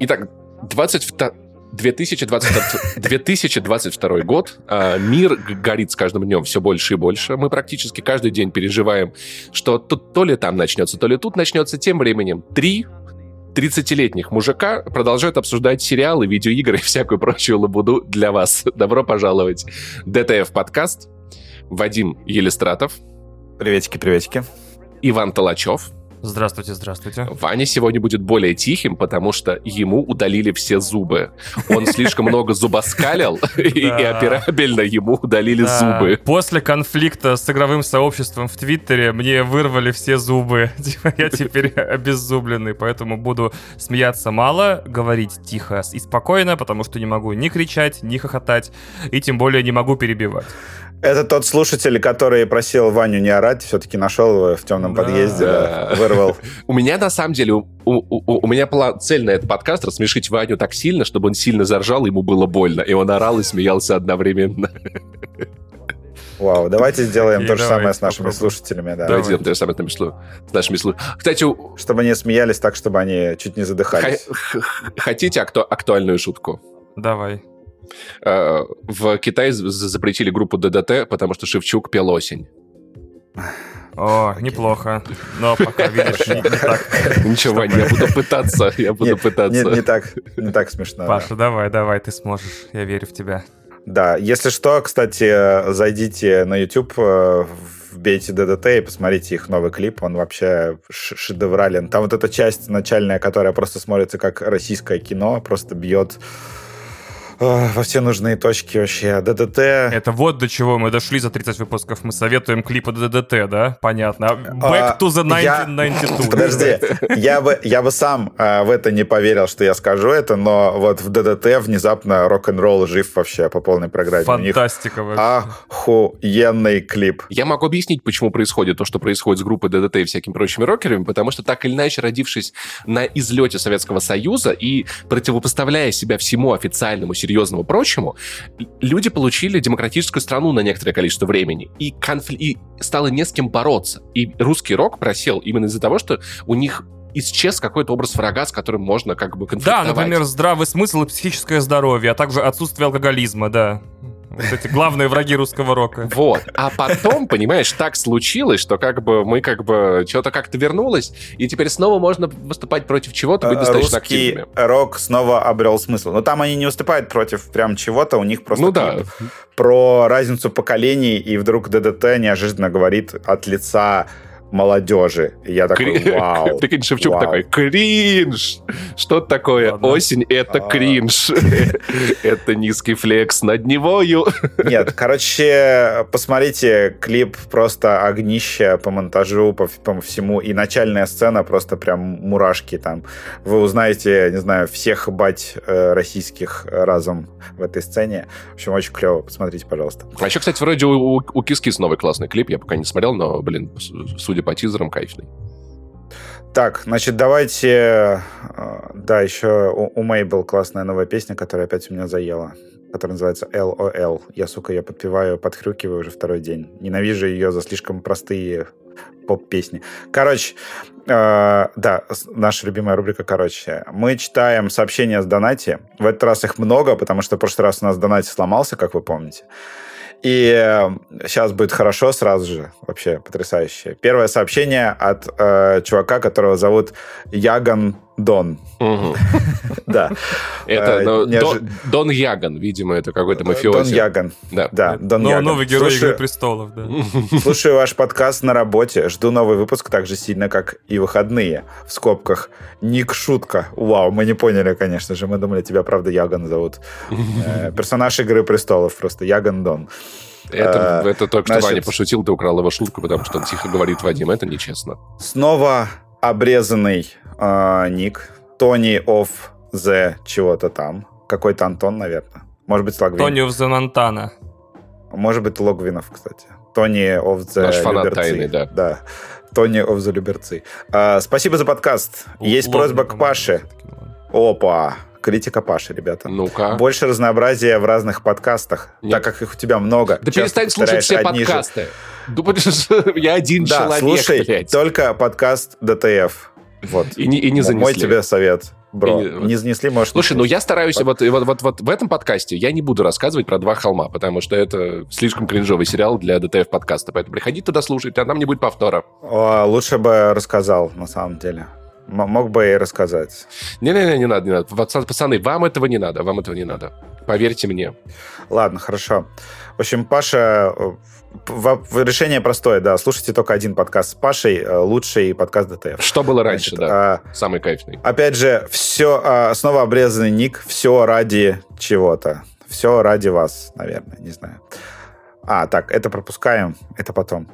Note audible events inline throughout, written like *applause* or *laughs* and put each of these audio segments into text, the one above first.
Итак, 22... 2020, 2022 год. А, мир горит с каждым днем все больше и больше. Мы практически каждый день переживаем, что то, то ли там начнется, то ли тут начнется. Тем временем три 30-летних мужика продолжают обсуждать сериалы, видеоигры и всякую прочую лабуду для вас. Добро пожаловать. ДТФ подкаст. Вадим Елистратов. Приветики, приветики. Иван Толачев. Здравствуйте, здравствуйте. Ваня сегодня будет более тихим, потому что ему удалили все зубы. Он слишком *laughs* много зубоскалил, и операбельно ему удалили зубы. После конфликта с игровым сообществом в Твиттере мне вырвали все зубы. *laughs* Типа, я теперь обеззубленный, поэтому буду смеяться мало, говорить тихо и спокойно, потому что не могу ни кричать, ни хохотать, и тем более не могу перебивать. Это тот слушатель, который просил Ваню не орать, все-таки нашел его в темном да. подъезде, да, вырвал. У меня, на самом деле, у, у, у меня была цель на этот подкаст рассмешить Ваню так сильно, чтобы он сильно заржал, ему было больно, и он орал и смеялся одновременно. Вау, давайте сделаем то же самое с нашими слушателями. Да. Давайте сделаем то же самое с нашими слушателями. Кстати, чтобы они смеялись так, чтобы они чуть не задыхались. Хотите актуальную шутку? Давай. Э, в Китае запретили группу ДДТ, потому что Шевчук пел осень. О, неплохо. Но пока, видишь, не, *laughs* так. Ничего, я буду пытаться, я буду пытаться. Не так, не так смешно. Паша, давай, давай, ты сможешь. Я верю в тебя. Да, если что, кстати, зайдите на YouTube, э, вбейте ДДТ и посмотрите их новый клип. Он вообще шедеврален. Там вот эта часть начальная, которая просто смотрится как российское кино, просто бьет во все нужные точки вообще. ДДТ. Это вот до чего мы дошли за 30 выпусков. Мы советуем клипы ДДТ, да? Понятно. Back а, to the 1992. Я... *laughs* Подожди, я бы, я бы сам а, в это не поверил, что я скажу это, но вот в ДДТ внезапно рок-н-ролл жив вообще по полной программе. Фантастика вообще. Охуенный клип. Я могу объяснить, почему происходит то, что происходит с группой ДДТ и всякими прочими рокерами, потому что так или иначе, родившись на излете Советского Союза и противопоставляя себя всему официальному серьезному прочему, люди получили демократическую страну на некоторое количество времени, и, конфли... и стало не с кем бороться. И русский рок просел именно из-за того, что у них исчез какой-то образ врага, с которым можно как бы конфликтовать. Да, например, здравый смысл и психическое здоровье, а также отсутствие алкоголизма, да. Вот эти главные враги русского рока. Вот. А потом, понимаешь, так случилось, что как бы мы как бы что-то как-то вернулось, и теперь снова можно выступать против чего-то, быть достаточно Русский активными. рок снова обрел смысл. Но там они не выступают против прям чего-то, у них просто ну, да. про разницу поколений, и вдруг ДДТ неожиданно говорит от лица молодежи. И я такой, *laughs* вау. Прикинь, Шевчук вау. такой, кринж! Что такое? Ладно. Осень — это а... кринж. *laughs* это низкий флекс над Невою. *laughs* Нет, короче, посмотрите, клип просто огнище по монтажу, по, по всему. И начальная сцена просто прям мурашки там. Вы узнаете, не знаю, всех бать э, российских разом в этой сцене. В общем, очень клево. Посмотрите, пожалуйста. А еще, кстати, вроде у, у, у Кис-Кис новый классный клип. Я пока не смотрел, но, блин, судя судя по тизерам, кайфный. Так, значит, давайте... Э, да, еще у, у Мэй была классная новая песня, которая опять у меня заела, которая называется LOL. Я, сука, ее подпеваю, подхрюкиваю уже второй день. Ненавижу ее за слишком простые поп-песни. Короче, э, да, наша любимая рубрика «Короче». Мы читаем сообщения с донати. В этот раз их много, потому что в прошлый раз у нас донати сломался, как вы помните. И сейчас будет хорошо сразу же. Вообще потрясающе. Первое сообщение от э, чувака, которого зовут Яган Дон. *laughs* Да. Это э, Дон Яган, видимо, это какой-то мафиози. Дон Яган. Да, да Дон Яган. Новый герой Игры престолов, да. *laughs* Слушаю ваш подкаст на работе. Жду новый выпуск так же сильно, как и выходные. В скобках. Ник Шутка. Вау, мы не поняли, конечно же. Мы думали, тебя, правда, Яган зовут. Э, *laughs* персонаж Игры престолов просто. Яган Дон. Это, э, это только что Значит, Ваня пошутил, ты украл его шутку, потому что он тихо говорит Вадим. Это нечестно. Снова обрезанный э, ник. Тони of the чего-то там. Какой-то Антон, наверное. Может быть, Логвин. Тони of the Монтана. Может быть, Логвинов, кстати. Тони of the Наш фанат тайный, да. Да. Тони of the Люберцы. А, спасибо за подкаст. Есть просьба к Паше. Опа критика Паши, ребята. Ну-ка. Больше разнообразия в разных подкастах, Нет. так как их у тебя много. Да перестань слушать все подкасты. Же... *laughs* Я один да, человек, слушай, блядь. только подкаст ДТФ. Вот. И не, и не занесли. Мой тебе совет. Бро, Я не- не занесли, может... Слушай, ну я стараюсь, вот, вот, вот, вот в этом подкасте я не буду рассказывать про «Два холма», потому что это слишком кринжовый сериал для ДТФ-подкаста, поэтому приходите туда слушать, а там не будет повтора. О, лучше бы рассказал, на самом деле. М- мог бы и рассказать. Не-не-не, не надо, не надо. Пацан- Пацаны, вам этого не надо, вам этого не надо. Поверьте мне. Ладно, хорошо. В общем, Паша... решение простое, да. Слушайте только один подкаст с Пашей, э, лучший подкаст ДТФ. Что было раньше, Значит, да. а, Самый кайфный. Опять же, все, снова обрезанный ник, все ради чего-то. Все ради вас, наверное, не знаю. А, так, это пропускаем, это потом.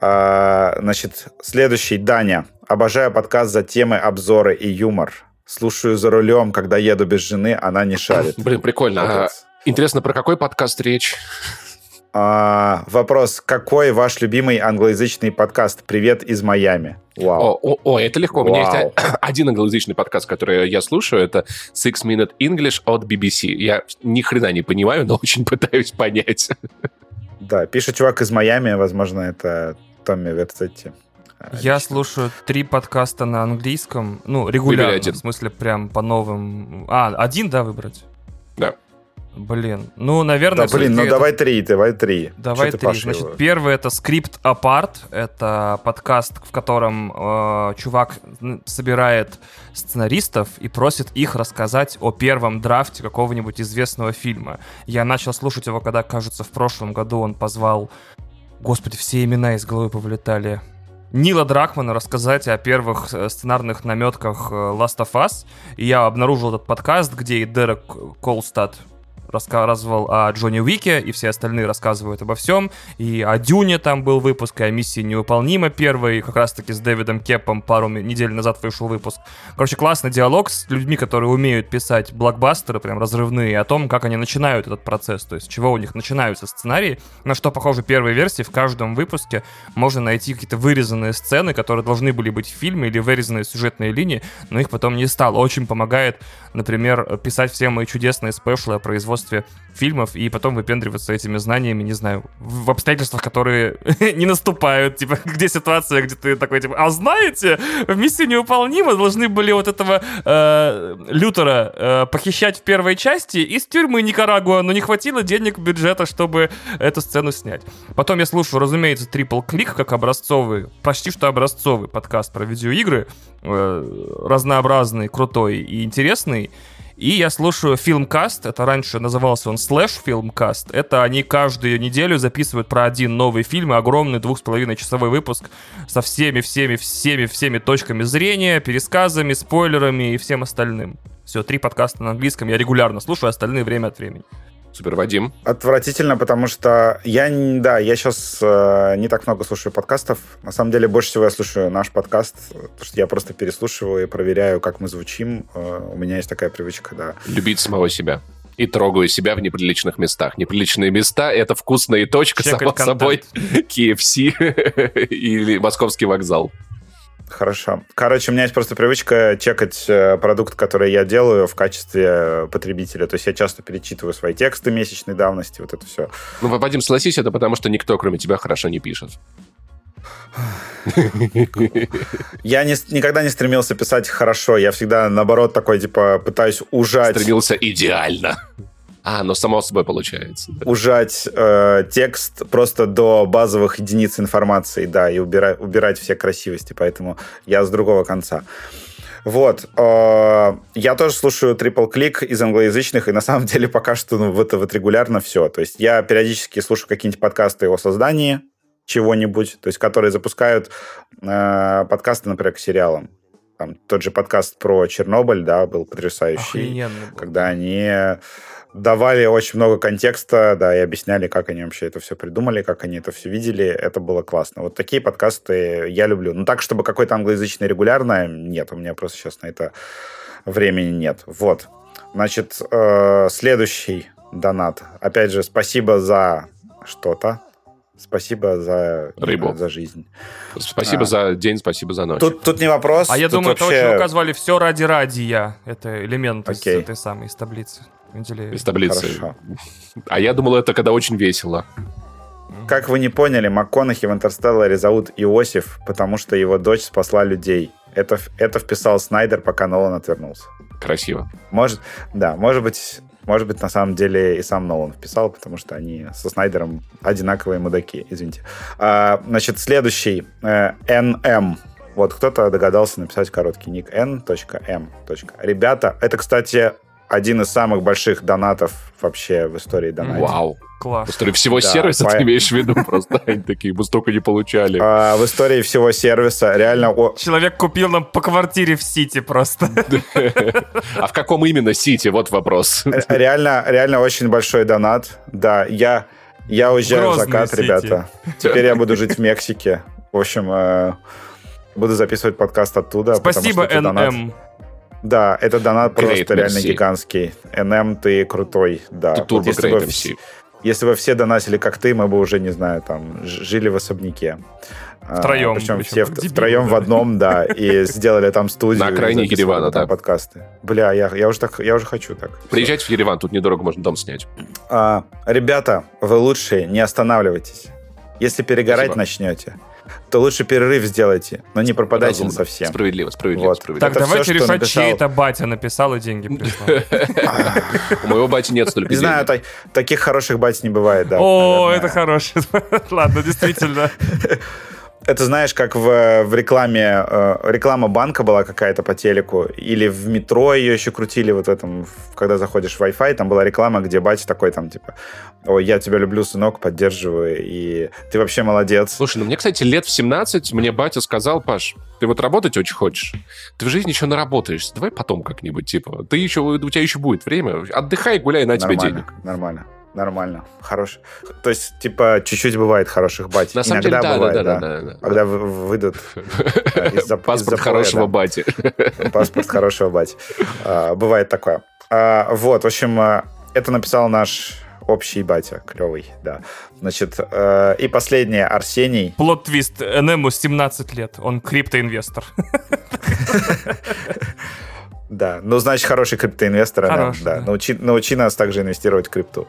А, значит, следующий, Даня. Обожаю подкаст за темы, обзоры и юмор. Слушаю за рулем, когда еду без жены, она не шарит. Блин, прикольно. А, интересно, про какой подкаст речь? А, вопрос. Какой ваш любимый англоязычный подкаст? Привет из Майами. Вау. О, о, о, это легко. У меня Вау. есть *clears throat* один англоязычный подкаст, который я слушаю. Это Six Minute English от BBC. Я ни хрена не понимаю, но *laughs* очень пытаюсь понять. Да, пишет чувак из Майами, возможно, это Томми Верцетти. Я слушаю три подкаста на английском, ну, регулярно, в смысле, прям по новым... А, один, да, выбрать? Да. Блин, ну, наверное... Да, блин, ну это- давай три, давай три. Давай Чё ты, три. Значит, его- первый это скрипт апарт. Это подкаст, в котором э, чувак собирает сценаристов и просит их рассказать о первом драфте какого-нибудь известного фильма. Я начал слушать его, когда, кажется, в прошлом году он позвал... Господи, все имена из головы повылетали. Нила Дракмана рассказать о первых э, сценарных наметках э, Last of Us. И я обнаружил этот подкаст, где и Дерек Колстад рассказывал о Джонни Уике, и все остальные рассказывают обо всем. И о Дюне там был выпуск, и о миссии невыполнима первый, как раз-таки с Дэвидом Кепом пару недель назад вышел выпуск. Короче, классный диалог с людьми, которые умеют писать блокбастеры, прям разрывные, о том, как они начинают этот процесс, то есть чего у них начинаются сценарии, на что похожи первые версии. В каждом выпуске можно найти какие-то вырезанные сцены, которые должны были быть в фильме, или вырезанные сюжетные линии, но их потом не стало. Очень помогает, например, писать все мои чудесные спешлы о производстве фильмов и потом выпендриваться этими знаниями, не знаю, в обстоятельствах, которые *laughs* не наступают. Типа, *laughs* где ситуация, где ты такой, типа, а знаете, в миссии невыполнима должны были вот этого э, Лютера э, похищать в первой части из тюрьмы Никарагуа, но не хватило денег бюджета, чтобы эту сцену снять. Потом я слушаю, разумеется, Triple Click, как образцовый, почти что образцовый подкаст про видеоигры, э, разнообразный, крутой и интересный. И я слушаю Filmcast, это раньше назывался он Slash Filmcast. Это они каждую неделю записывают про один новый фильм, и огромный двух с половиной часовой выпуск со всеми, всеми, всеми, всеми точками зрения, пересказами, спойлерами и всем остальным. Все, три подкаста на английском я регулярно слушаю, остальные время от времени. Супер, Вадим. Отвратительно, потому что я, да, я сейчас не так много слушаю подкастов. На самом деле, больше всего я слушаю наш подкаст, потому что я просто переслушиваю и проверяю, как мы звучим. Э, У меня есть такая привычка, да. Любить самого себя. И трогаю себя в неприличных местах. Неприличные места — это вкусная точка, Чекать само собой, *laughs* KFC *laughs* или Московский вокзал. Хорошо. Короче, у меня есть просто привычка чекать э, продукт, который я делаю в качестве потребителя. То есть я часто перечитываю свои тексты месячной давности, вот это все. Ну, Вадим, согласись, это потому, что никто, кроме тебя, хорошо не пишет. Я не, никогда не стремился писать хорошо. Я всегда, наоборот, такой, типа, пытаюсь ужать, Стремился идеально. А, но само собой получается. да. ужать э, текст просто до базовых единиц информации, да, и убира- убирать все красивости. Поэтому я с другого конца. Вот. э, я тоже слушаю Triple Click из англоязычных, и на самом деле пока что ну, вот, вот регулярно все. То есть я периодически слушаю какие-нибудь подкасты о создании чего-нибудь, то есть которые запускают э, подкасты, например, к сериалам. Там тот же подкаст про Чернобыль, да, был потрясающий Охрененно. когда они давали очень много контекста, да, и объясняли, как они вообще это все придумали, как они это все видели. Это было классно. Вот такие подкасты я люблю. Ну, так, чтобы какой-то англоязычный регулярно, нет, у меня просто сейчас на это времени нет. Вот. Значит, э, следующий донат. Опять же, спасибо за что-то. Спасибо за, Рыбу. за жизнь. Спасибо А. за день, спасибо за ночь. Тут, тут не вопрос. А я тут думаю, это вообще... очень указывали все ради радия. Это элемент из Окей. этой самой, из таблицы. Менделеева. Из таблицы. Хорошо. А я думал, это когда очень весело. Как вы не поняли, МакКонахи в «Интерстелларе» зовут Иосиф, потому что его дочь спасла людей. Это, это вписал Снайдер, пока Нолан отвернулся. Красиво. Может, да, может быть, может быть, на самом деле и сам Нолан вписал, потому что они со Снайдером одинаковые мудаки, извините. А, значит, следующий. Э, NM. Вот кто-то догадался написать короткий ник n.m. Ребята, это, кстати, один из самых больших донатов вообще в истории доната. Вау. Класс. В истории всего Да, сервиса по- ты имеешь в виду *laughs* просто? Они такие, мы столько не получали. А, в истории всего сервиса реально... о- Человек купил нам по квартире в Сити просто. *laughs* А в каком именно сити? Вот вопрос. Ре- Реально, реально очень большой донат. Да, я, я уезжаю в Грозный закат, Сити. ребята. Теперь я буду жить в Мексике. В общем, э, буду записывать подкаст оттуда. Спасибо, НМ. Да, это донат Great просто реально merci. гигантский. НМ, ты крутой. Да. Вот Турбо если, Great бы, MC. вс- если бы все донатили как ты, мы бы уже, не знаю, там, жили в особняке. А, Втроем, Причем причем все как в- дебилы, втроем в да. одном, да, и сделали там студию. На окраине Еревана, там да. подкасты. Бля, я, я, уже так, я уже хочу так. Приезжайте в Ереван, тут недорого можно дом снять. А, ребята, вы лучшие, не останавливайтесь. Если перегорать Спасибо. начнете, то лучше перерыв сделайте, но не пропадайте Разумно. совсем. Справедливо, справедливо, Вот. справедливо. Так, Это давайте что решать, написал- чей это батя написал и деньги *laughs* прислал. У моего бати нет столько Не знаю, таких хороших бать не бывает, да. О, это хороший. *laughs* Ладно, действительно. *laughs* Это знаешь, как в, в рекламе, э, реклама банка была какая-то по телеку, или в метро ее еще крутили вот в этом, в- когда заходишь в Wi-Fi, там была реклама, где батя такой там, типа, ой, я тебя люблю, сынок, поддерживаю, и ты вообще молодец. Слушай, ну мне, кстати, лет в 17 мне батя сказал, Паш, ты вот работать очень хочешь, ты в жизни еще наработаешься, давай потом как-нибудь, типа, ты еще, у тебя еще будет время, отдыхай, гуляй, на тебе нормально, денег. нормально, нормально, хорош. То есть, типа, чуть-чуть бывает хороших бать. На самом Иногда деле, да, бывает, да, да, да, да, да. Когда вы- выйдут *laughs* из-за *laughs* Паспорт хорошего бати. паспорт хорошего бать. А, Бывает такое. А, Вот, в общем, а, это написал наш общий батя, клевый, да. Значит, э, и последнее, Арсений. Плот-твист. НМу 17 лет. Он криптоинвестор. *laughs* Да, ну, значит, хороший криптоинвестор. да, Хороший, да. да. Научи, научи нас также инвестировать в крипту.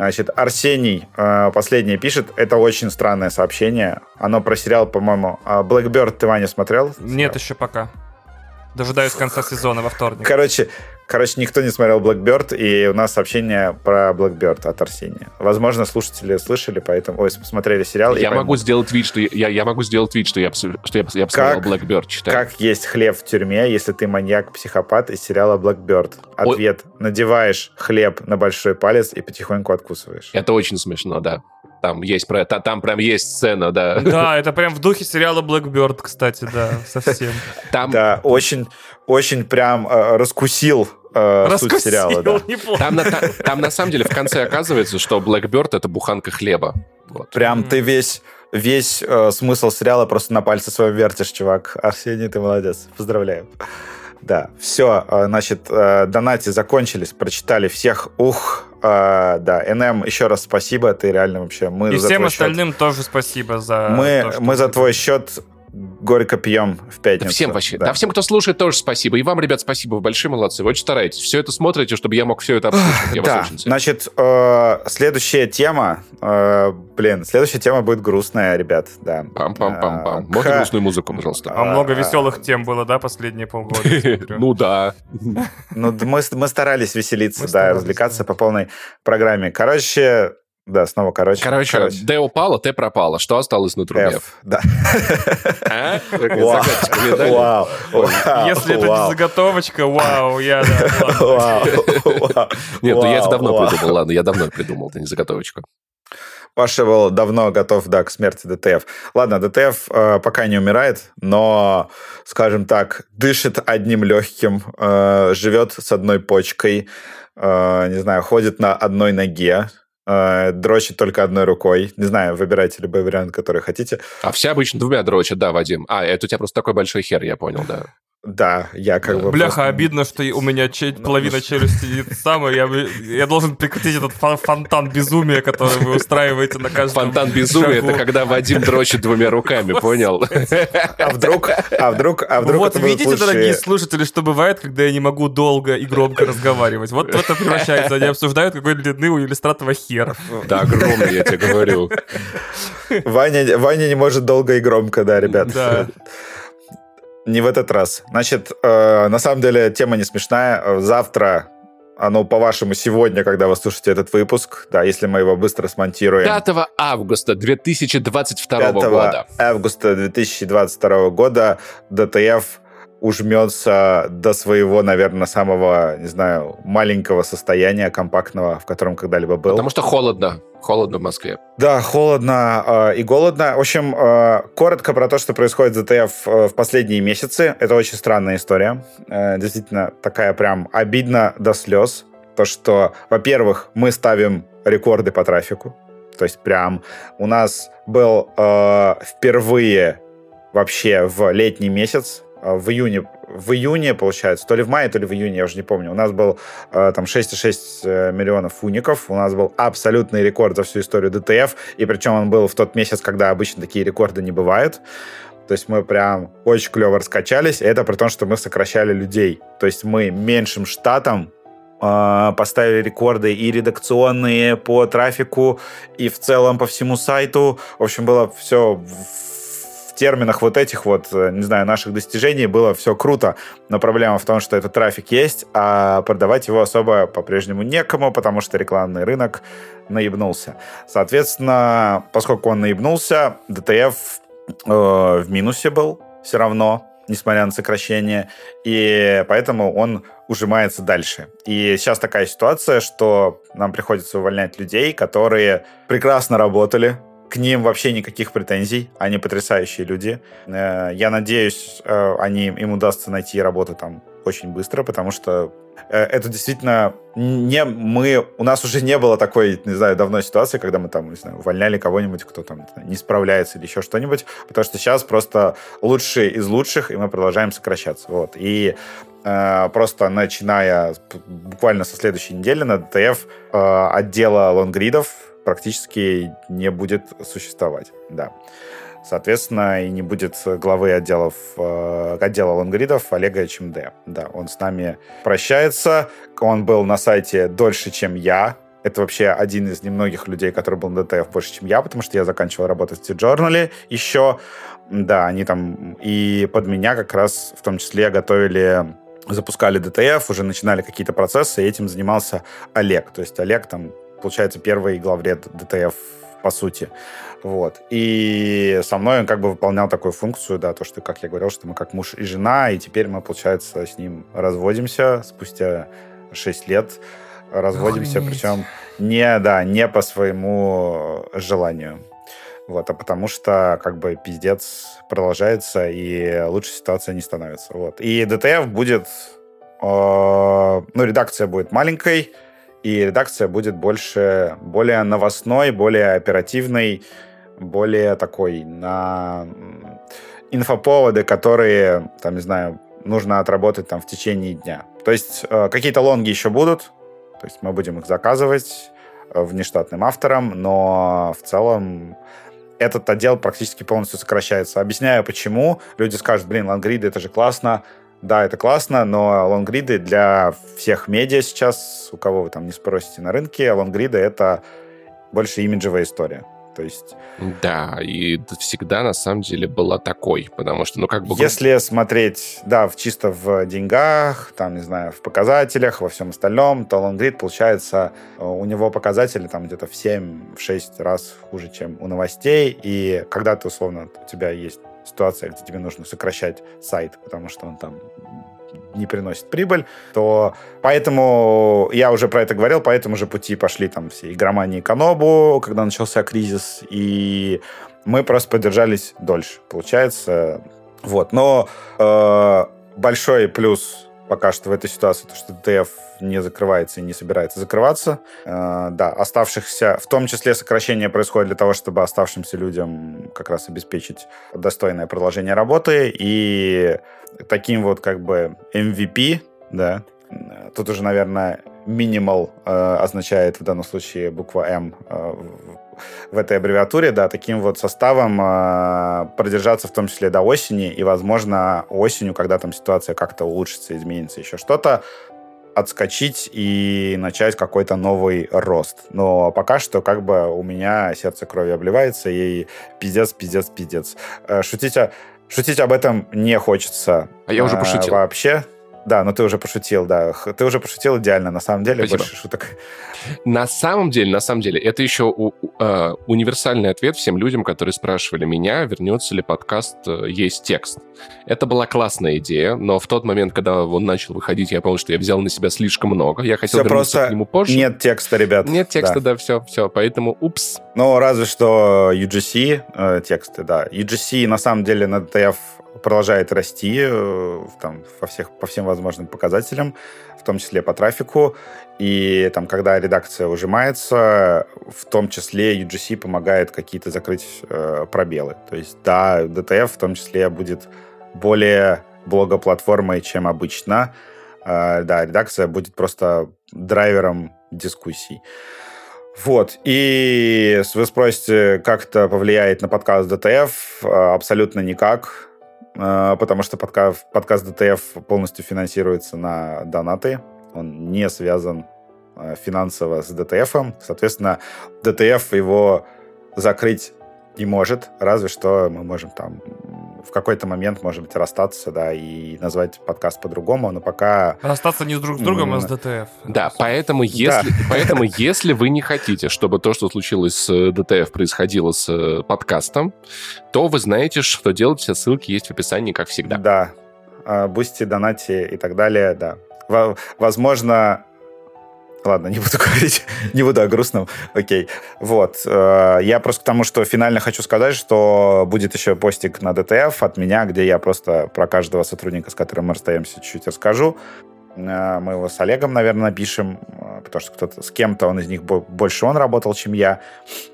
Значит, Арсений э, последнее пишет. Это очень странное сообщение. Оно про сериал, по-моему. А Blackbird ты, Ваня, смотрел? Нет еще пока. Дожидаюсь конца сезона во вторник. Короче, короче, никто не смотрел Blackbird, и у нас сообщение про Blackbird от Арсения. Возможно, слушатели слышали, поэтому... Ой, смотрели сериал. Я могу сделать вид, что я, я могу сделать вид, что я, что я, я посмотрел Как- Blackbird, читаю. Как есть хлеб в тюрьме, если ты маньяк-психопат из сериала Blackbird? Ой. Ответ. Надеваешь хлеб на большой палец и потихоньку откусываешь. Это очень смешно, да. Там есть про, та- там прям есть сцена, да. Да, это прям в духе сериала Blackbird, кстати, да, совсем. Там, Да, очень, очень прям э, раскусил э, суть сериала, да. там, на, та- там на самом деле в конце оказывается, что Blackbird это буханка хлеба. Вот. Прям Мгм. ты весь, весь э, смысл сериала просто на пальце своем вертишь, чувак. Арсений, ты молодец. Поздравляю. Да, все, значит, э, донати закончились, прочитали всех. Ух, э, да, НМ, еще раз спасибо, ты реально вообще... Мы И за всем твой счет- остальным тоже спасибо за мы, то, мы за твой счет горько пьем в Да пятницу. всем вообще. Да. всем, кто слушает, тоже спасибо. И вам, ребят, спасибо. Вы большие молодцы. Вы очень стараетесь. Все это смотрите, чтобы я мог все это обслужить. Я Да, значит, э, следующая тема, э, блин, следующая тема будет грустная, ребят, да. Пам-пам-пам-пам. Э, Можно грустную музыку, пожалуйста? А много а, веселых тем было, да, последние полгода? *laughs* Ну да. Ну, мы, старались веселиться, да, развлекаться да. по полной программе. Короче, да, снова короче. Короче, D упала, T пропала. Что осталось на трубе? F, да. *laughs* А? Вау, Если это не заготовочка, вау, я, Нет, ну я это давно придумал. Ладно, я давно придумал, это не заготовочка. Паша был давно готов, да, к смерти DTF. Ладно, DTF э, пока не умирает, но, скажем так, дышит одним легким, э, живет с одной почкой, э, не знаю, ходит на одной ноге, дрочит только одной рукой. Не знаю, выбирайте любой вариант, который хотите. А все обычно двумя дрочат, да, Вадим? А, это у тебя просто такой большой хер, я понял, да. Да, я как бы... Бляха, просто- обидно, что у меня че- половина челюсти *laughs* не самая. Я, я должен прекратить этот фон- фонтан безумия, который вы устраиваете на каждом Фонтан безумия это когда Вадим дрочит двумя руками, понял? А вдруг, а вдруг, а вдруг вот видите, лучшие- дорогие слушатели, что бывает, когда я не могу долго и громко разговаривать. Вот это превращается. Они обсуждают, какой длины у иллюстратора хер. Да, огромный, я тебе говорю. Ваня, Ваня не может долго и громко, да, ребят. Да. Не в этот раз. Значит, э, на самом деле тема не смешная. Завтра оно, по-вашему, сегодня, когда вы слушаете этот выпуск, да, если мы его быстро смонтируем. 5 августа 2022 5 года. августа 2022 года ДТФ ужмется до своего, наверное, самого, не знаю, маленького состояния компактного, в котором когда-либо был. Потому что холодно. Холодно в Москве. Да, холодно э, и голодно. В общем, э, коротко про то, что происходит в ЗТФ э, в последние месяцы. Это очень странная история. Э, действительно, такая прям обидно до слез. То, что, во-первых, мы ставим рекорды по трафику. То есть прям у нас был э, впервые вообще в летний месяц в июне, в июне, получается, то ли в мае, то ли в июне, я уже не помню, у нас был э, там 6,6 э, миллионов уников, у нас был абсолютный рекорд за всю историю ДТФ, и причем он был в тот месяц, когда обычно такие рекорды не бывают. То есть мы прям очень клево раскачались, и это при том, что мы сокращали людей. То есть мы меньшим штатом э, поставили рекорды и редакционные по трафику, и в целом по всему сайту. В общем, было все терминах вот этих вот, э, не знаю, наших достижений было все круто, но проблема в том, что этот трафик есть, а продавать его особо по-прежнему некому, потому что рекламный рынок наебнулся. Соответственно, поскольку он наебнулся, DTF э, в минусе был все равно, несмотря на сокращение, и поэтому он ужимается дальше. И сейчас такая ситуация, что нам приходится увольнять людей, которые прекрасно работали, к ним вообще никаких претензий. Они потрясающие люди. Э, я надеюсь, э, они, им удастся найти работу там очень быстро, потому что э, это действительно не мы... У нас уже не было такой, не знаю, давно ситуации, когда мы там, не знаю, увольняли кого-нибудь, кто там не справляется или еще что-нибудь, потому что сейчас просто лучшие из лучших, и мы продолжаем сокращаться. Вот. И э, просто начиная буквально со следующей недели на ДТФ э, отдела лонгридов практически не будет существовать, да. Соответственно, и не будет главы отделов, э, отдела лонгридов Олега ЧМД. Да, он с нами прощается. Он был на сайте дольше, чем я. Это вообще один из немногих людей, который был на ДТФ больше, чем я, потому что я заканчивал работать в T-Journal еще. Да, они там и под меня как раз в том числе готовили запускали DTF, уже начинали какие-то процессы, и этим занимался Олег. То есть Олег там получается, первый главред DTF по сути. Вот. И со мной он как бы выполнял такую функцию, да, то, что, как я говорил, что мы как муж и жена, и теперь мы, получается, с ним разводимся спустя 6 лет. Разводимся, Охренеть. причем не, да, не по своему желанию. Вот, а потому что, как бы, пиздец продолжается, и лучше ситуация не становится. Вот. И DTF будет... Э, ну, редакция будет маленькой, и редакция будет больше, более новостной, более оперативной, более такой на инфоповоды, которые, там, не знаю, нужно отработать там в течение дня. То есть э, какие-то лонги еще будут, то есть мы будем их заказывать э, внештатным авторам, но в целом этот отдел практически полностью сокращается. Объясняю, почему. Люди скажут, блин, лонгриды, это же классно. Да, это классно, но лонгриды для всех медиа сейчас, у кого вы там не спросите на рынке, лонгриды — это больше имиджевая история. То есть... Да, и всегда на самом деле была такой, потому что, ну, как бы... Если смотреть, да, в, чисто в деньгах, там, не знаю, в показателях, во всем остальном, то лонгрид, получается, у него показатели там где-то в 7-6 раз хуже, чем у новостей, и когда ты, условно, у тебя есть ситуация, где тебе нужно сокращать сайт, потому что он там не приносит прибыль, то поэтому я уже про это говорил, по этому же пути пошли там все игромании Канобу, когда начался кризис, и мы просто поддержались дольше, получается. Вот, но э, большой плюс пока что в этой ситуации, то, что ДТФ не закрывается и не собирается закрываться. Э, да, оставшихся, в том числе сокращение происходит для того, чтобы оставшимся людям как раз обеспечить достойное продолжение работы. И таким вот как бы MVP, да, тут уже, наверное, минимал э, означает в данном случае буква М э, в этой аббревиатуре, да, таким вот составом э, продержаться в том числе до осени, и, возможно, осенью, когда там ситуация как-то улучшится, изменится, еще что-то, отскочить и начать какой-то новый рост. Но пока что как бы у меня сердце крови обливается, и пиздец, пиздец, пиздец. Э, шутите, шутить об этом не хочется. А я уже пошутил. Вообще. Да, но ты уже пошутил, да. Ты уже пошутил идеально, на самом деле, Спасибо. больше шуток. На самом деле, на самом деле, это еще у- э, универсальный ответ всем людям, которые спрашивали меня, вернется ли подкаст э, «Есть текст». Это была классная идея, но в тот момент, когда он начал выходить, я понял, что я взял на себя слишком много. Я хотел Всё вернуться просто к нему позже. Нет текста, ребят. Нет текста, Да. да, все, все. Поэтому, упс. Ну, разве что UGC э, тексты, да. UGC, на самом деле, на DTF продолжает расти э, там, во всех, по всем возможным показателям, в том числе по трафику. И там, когда редакция ужимается, в том числе UGC помогает какие-то закрыть э, пробелы. То есть, да, DTF в том числе будет более блогоплатформой, чем обычно. Э, да, редакция будет просто драйвером дискуссий. Вот. И вы спросите, как это повлияет на подкаст DTF? Э, Абсолютно никак. Э, Потому что подка- подкаст DTF полностью финансируется на донаты. Он не связан э, финансово с DTF. Соответственно, DTF его закрыть не может, разве что мы можем там в какой-то момент, может быть, расстаться, да, и назвать подкаст по-другому, но пока Расстаться не с друг с другом, а с DTF. Да, поэтому если, поэтому если вы не хотите, чтобы то, что случилось с э, DTF, происходило с э, подкастом, то вы знаете, что делать. Все ссылки есть в описании, как всегда. Да. А, Boosty, донати и так далее, да. Во- Возможно... Ладно, не буду *laughs* говорить, не буду о грустном. Окей. Вот. э, Я просто к тому, что финально хочу сказать, что будет еще постик на DTF от меня, где я просто про каждого сотрудника, с которым мы расстаемся, чуть-чуть расскажу. Э, Мы его с Олегом, наверное, напишем, э, потому что кто-то с кем-то он из них бо- больше он работал, чем я.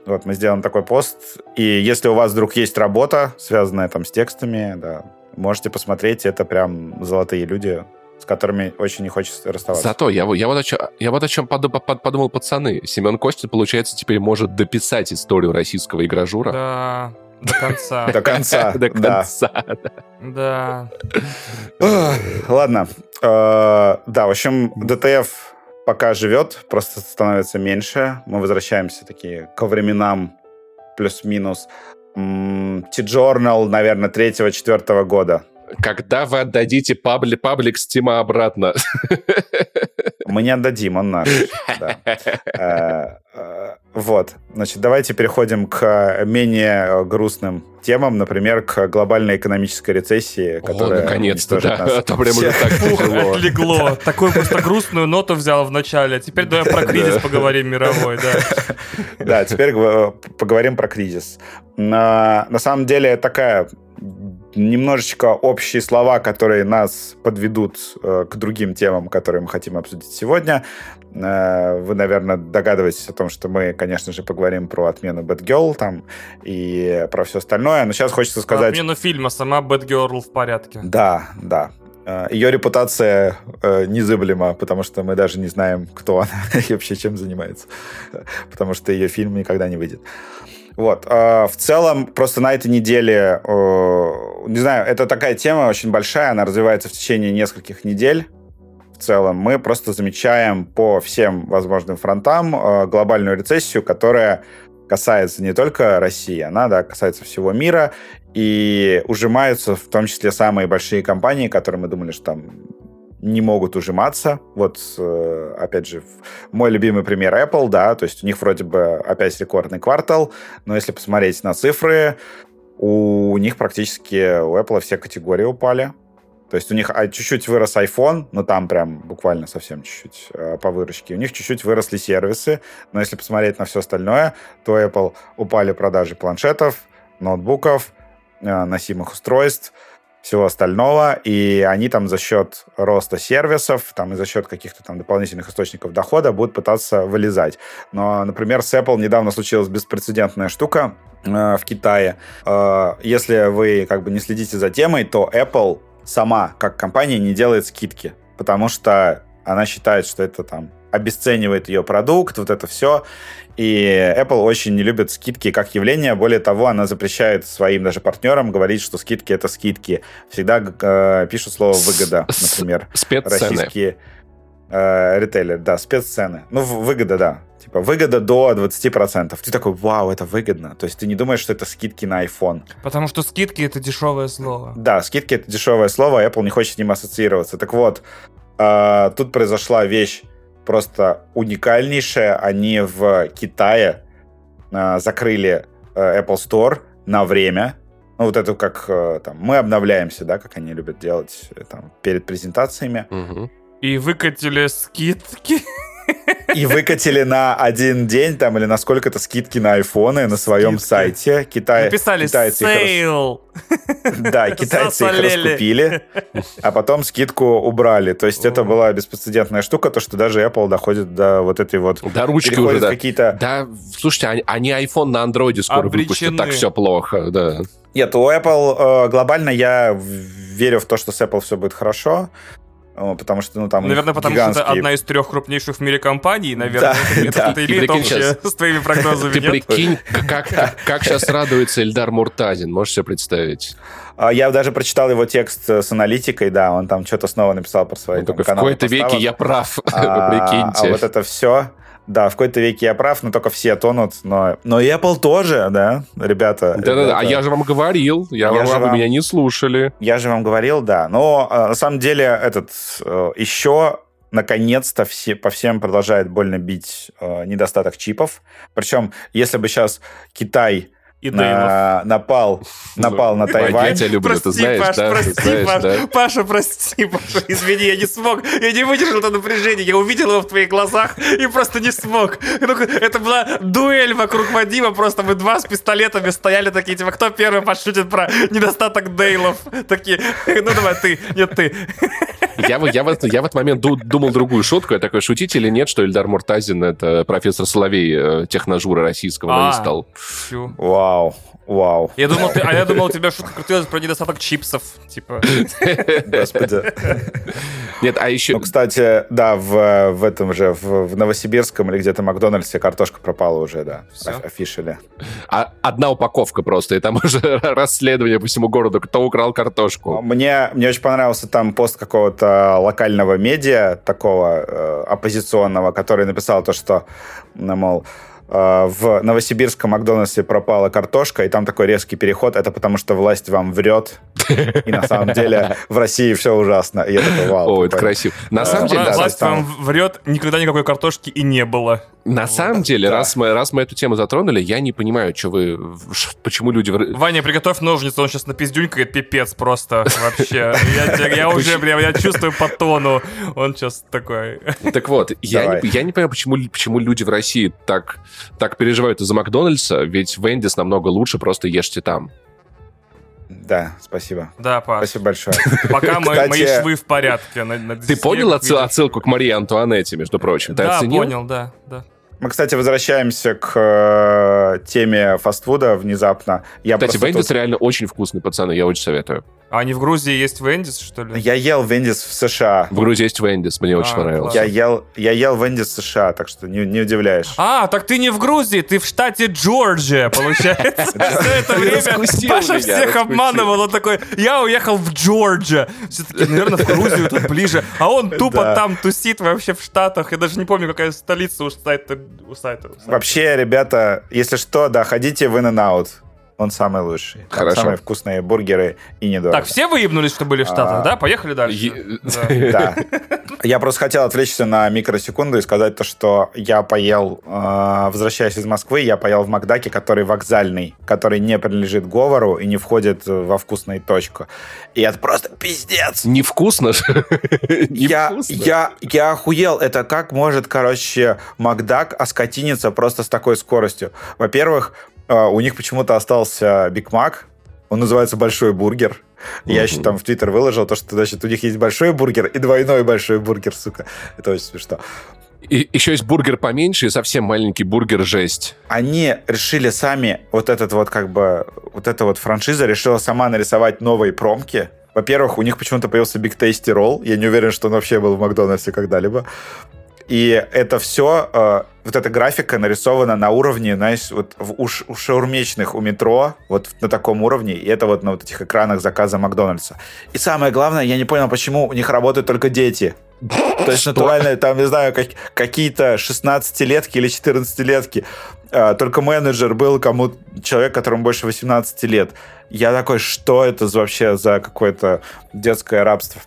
Вот мы сделаем такой пост. И если у вас вдруг есть работа, связанная там с текстами, да, можете посмотреть. Это прям золотые люди, с которыми очень не хочется расставаться. Зато я, я, вот о чем, я вот о чем поду- под- подумал, пацаны. Семен Костин, получается, теперь может дописать историю российского игражура. Да, до конца. До конца. *laughs* До конца. Да. Ладно. Э, Да, в общем, DTF пока живет, просто становится меньше. Мы возвращаемся такие ко временам плюс-минус. T-Journal, наверное, третьего-четвертого года. Когда вы отдадите пабли, паблик Стима обратно? *laughs* Мы не отдадим, он наш. да. *laughs* Э, э, Вот. Значит, давайте переходим к менее грустным темам, например, к глобальной экономической рецессии, О, которая наконец-то, уничтожит да. нас А то прям уже так тяжело. отлегло. *laughs* Такую просто грустную ноту взял в начале. Теперь давай про кризис поговорим мировой, да. Да, теперь э, поговорим про кризис. На самом деле такая немножечко общие слова, которые нас подведут э, к другим темам, которые мы хотим обсудить сегодня. Э, вы, наверное, догадываетесь о том, что мы, конечно же, поговорим про отмену Bad Girl там и про все остальное. Но сейчас хочется сказать... отмену фильма сама Girl в порядке. Да, да. Э, Ее репутация э, незыблема, потому что мы даже не знаем, кто она *laughs* и вообще чем занимается. Потому что ее фильм никогда не выйдет. Вот. э, В целом, просто на этой неделе, э, не знаю, это такая тема очень большая, она развивается в течение нескольких недель. В целом, мы просто замечаем по всем возможным фронтам э, глобальную рецессию, которая касается не только России, она да, касается всего мира, и ужимаются в том числе самые большие компании, которые мы думали, что там не могут ужиматься. Вот, э, опять же, мой любимый пример Apple, да, то есть у них вроде бы опять рекордный квартал, но если посмотреть на цифры, у них практически, у Apple все категории упали. То есть у них а, чуть-чуть вырос iPhone, но там прям буквально совсем чуть-чуть э, по выручке. У них чуть-чуть выросли сервисы, но если посмотреть на все остальное, то Apple упали продажи планшетов, ноутбуков, э, носимых устройств, всего остального, и они там за счет роста сервисов, там и за счет каких-то там дополнительных источников дохода будут пытаться вылезать. Но, например, с Apple недавно случилась беспрецедентная штука э, в Китае. Э, если вы как бы не следите за темой, то Apple сама, как компания, не делает скидки, потому что она считает, что это там обесценивает ее продукт, вот это все. И Apple очень не любит скидки как явление. Более того, она запрещает своим даже партнерам говорить, что скидки это скидки. Всегда э, пишут слово выгода, С- например. Спеццены. Российские Э, ритейлер, да, спеццены. Ну, выгода, да. Типа, выгода до 20%. Ты такой, вау, это выгодно. То есть ты не думаешь, что это скидки на iPhone. Потому что скидки это дешевое слово. Да, скидки это дешевое слово, Apple не хочет с ним ассоциироваться. Так вот, э, тут произошла вещь просто уникальнейшая. Они в Китае э, закрыли э, Apple Store на время. Ну, вот это как э, там, мы обновляемся, да, как они любят делать э, там, перед презентациями. Мгм. И выкатили скидки. *laughs* И выкатили на один день там или на сколько-то скидки на айфоны на своем Скидки. сайте. Китай, Написали китайцы их рас- sale. Да, китайцы их раскупили, а потом скидку убрали. То есть это была беспрецедентная штука, то, что даже Apple доходит до вот этой вот... Да, ручки уже, да. какие-то... Да, слушайте, они, они iPhone на андроиде скоро Обречены. выпустят, так все плохо, да. Нет, у Apple э, глобально я верю в то, что с Apple все будет хорошо, потому что, ну, там Наверное, потому что это гигантские- одна из трех крупнейших в мире компаний. Наверное, Да, это да. это общее щас- с твоими прогнозами. Ты нет? прикинь, как, как, сейчас радуется Эльдар Муртазин, можешь себе представить? А, Я даже прочитал его текст э, с аналитикой, да, он там что-то снова написал про свои Он там, в какой-то веке я прав, *laughs* А, прикиньте. а вот это все, да, в какой-то веке я прав, но только все тонут, но, но и Apple тоже, да, ребята. Да-да-да, а я же вам говорил, я, Я вам, а вы вам- меня не слушали. Я же вам говорил, да. Но э, на самом деле этот э, еще наконец-то все, по всем продолжает больно бить э, недостаток чипов. Причем, если бы сейчас Китай И на- напал, напал на Вадя, я Тайвань, тебя люблю, ты Прости, знаешь, Паш, да? Ты прости, знаешь, Паш. да? Паша, прости, Паша, извини, я не смог. Я не выдержал это напряжение. Я увидел его в твоих глазах и просто не смог. Это была дуэль вокруг Вадима. Просто мы два с пистолетами стояли такие, типа, кто первый пошутит про недостаток Дейлов? Такие, ну давай ты, нет ты. Я, в- я, в, этот- я в этот момент ду- думал другую шутку. Я такой, шутить или нет, что Эльдар Муртазин — это профессор Соловей э, техножура российского, но А. не стал. Чё? вау, вау, Я думал, ты, а я думал, у тебя шутка крутилась про недостаток чипсов. Типа, господи. Нет, а еще... Ну, кстати, да, в, в этом же, в, в Новосибирском или где-то Макдональдсе картошка пропала уже, да, Всё? Оф- офишили. А- одна упаковка просто, и там *laughs* уже расследование по всему городу, кто украл картошку. Мне, мне очень понравился там пост какого-то локального медиа, такого э, оппозиционного, который написал то, что, мол, в Новосибирском Макдональдсе пропала картошка, и там такой резкий переход, это потому что власть вам врет, и на самом деле в России все ужасно. И я такой, вау. О, это прикольно. красиво. На самом деле, власть вам врет, никогда никакой картошки и не было. на самом деле, раз мы, раз мы эту тему затронули, я не понимаю, что вы, почему люди... Ваня, приготовь ножницы, он сейчас напиздюнькает пипец просто вообще. Я, уже, я чувствую по тону. Он сейчас такой... Так вот, я не, я не понимаю, почему, почему люди в России так, так переживают из-за Макдональдса, ведь Вендис намного лучше, просто ешьте там. Да, спасибо. Да, Паш, Спасибо большое. *laughs* пока мы- Кстати- мои швы в порядке. на- на Ты понял отсыл- отсылку к Марии Антуанетте, между прочим? Ты Да, оценил? понял, да, да. Мы, кстати, возвращаемся к э, теме фастфуда внезапно. Я Кстати, Вендис тут- реально очень вкусный, пацаны, я очень советую. А они в Грузии есть Вендис, что ли? Я ел Вендис в США. В Грузии есть Вендис, мне очень А, понравился. Я ел, я ел Вендис в США, так что не, не удивляешь. А, так ты не в Грузии, ты в штате Джорджия, получается. *laughs* Все это время Паша всех обманывал. Он такой, я уехал в Джорджия. Все таки наверное, в Грузию тут ближе. А он тупо там тусит вообще в Штатах. Я даже не помню, какая столица у сайта. Вообще, ребята, если что, да, ходите в In-N-Out. Он самый лучший. Там Хорошо. Самые вкусные бургеры и недорого. Так, все выебнулись, что были в Штатах, А. да? Поехали дальше. *laughs* Да. Я просто хотел отвлечься на микросекунду и сказать то, что я поел, э, возвращаясь из Москвы, я поел в Макдаке, который вокзальный, который не принадлежит Говору и не входит во вкусную точку. И это просто пиздец. Невкусно? *laughs* Я, Невкусно? я, я охуел. Это как может, короче, Макдак оскотиниться просто с такой скоростью? Во-первых, у них почему-то остался Биг Мак. Он называется Большой Бургер. Я еще там в Твиттер выложил то, что, значит, у них есть большой бургер и двойной большой бургер, сука. Это очень смешно. И еще есть бургер поменьше и совсем маленький бургер жесть. Они решили сами, вот этот вот как бы, вот эта вот франшиза решила сама нарисовать новые промки. Во-первых, у них почему-то появился Big Tasty Roll. Я не уверен, что он вообще был в Макдональдсе когда-либо. И это все, вот эта графика нарисована на уровне, знаешь, вот в, у, у шаурмечных, у метро, вот на таком уровне, и это вот на вот этих экранах заказа Макдональдса. И самое главное, я не понял, почему у них работают только дети. То есть натурально, там, не знаю, как, какие-то 16-летки или 14-летки. А, только менеджер был кому человек, которому больше 18 лет. Я такой, что это вообще за какое-то детское рабство?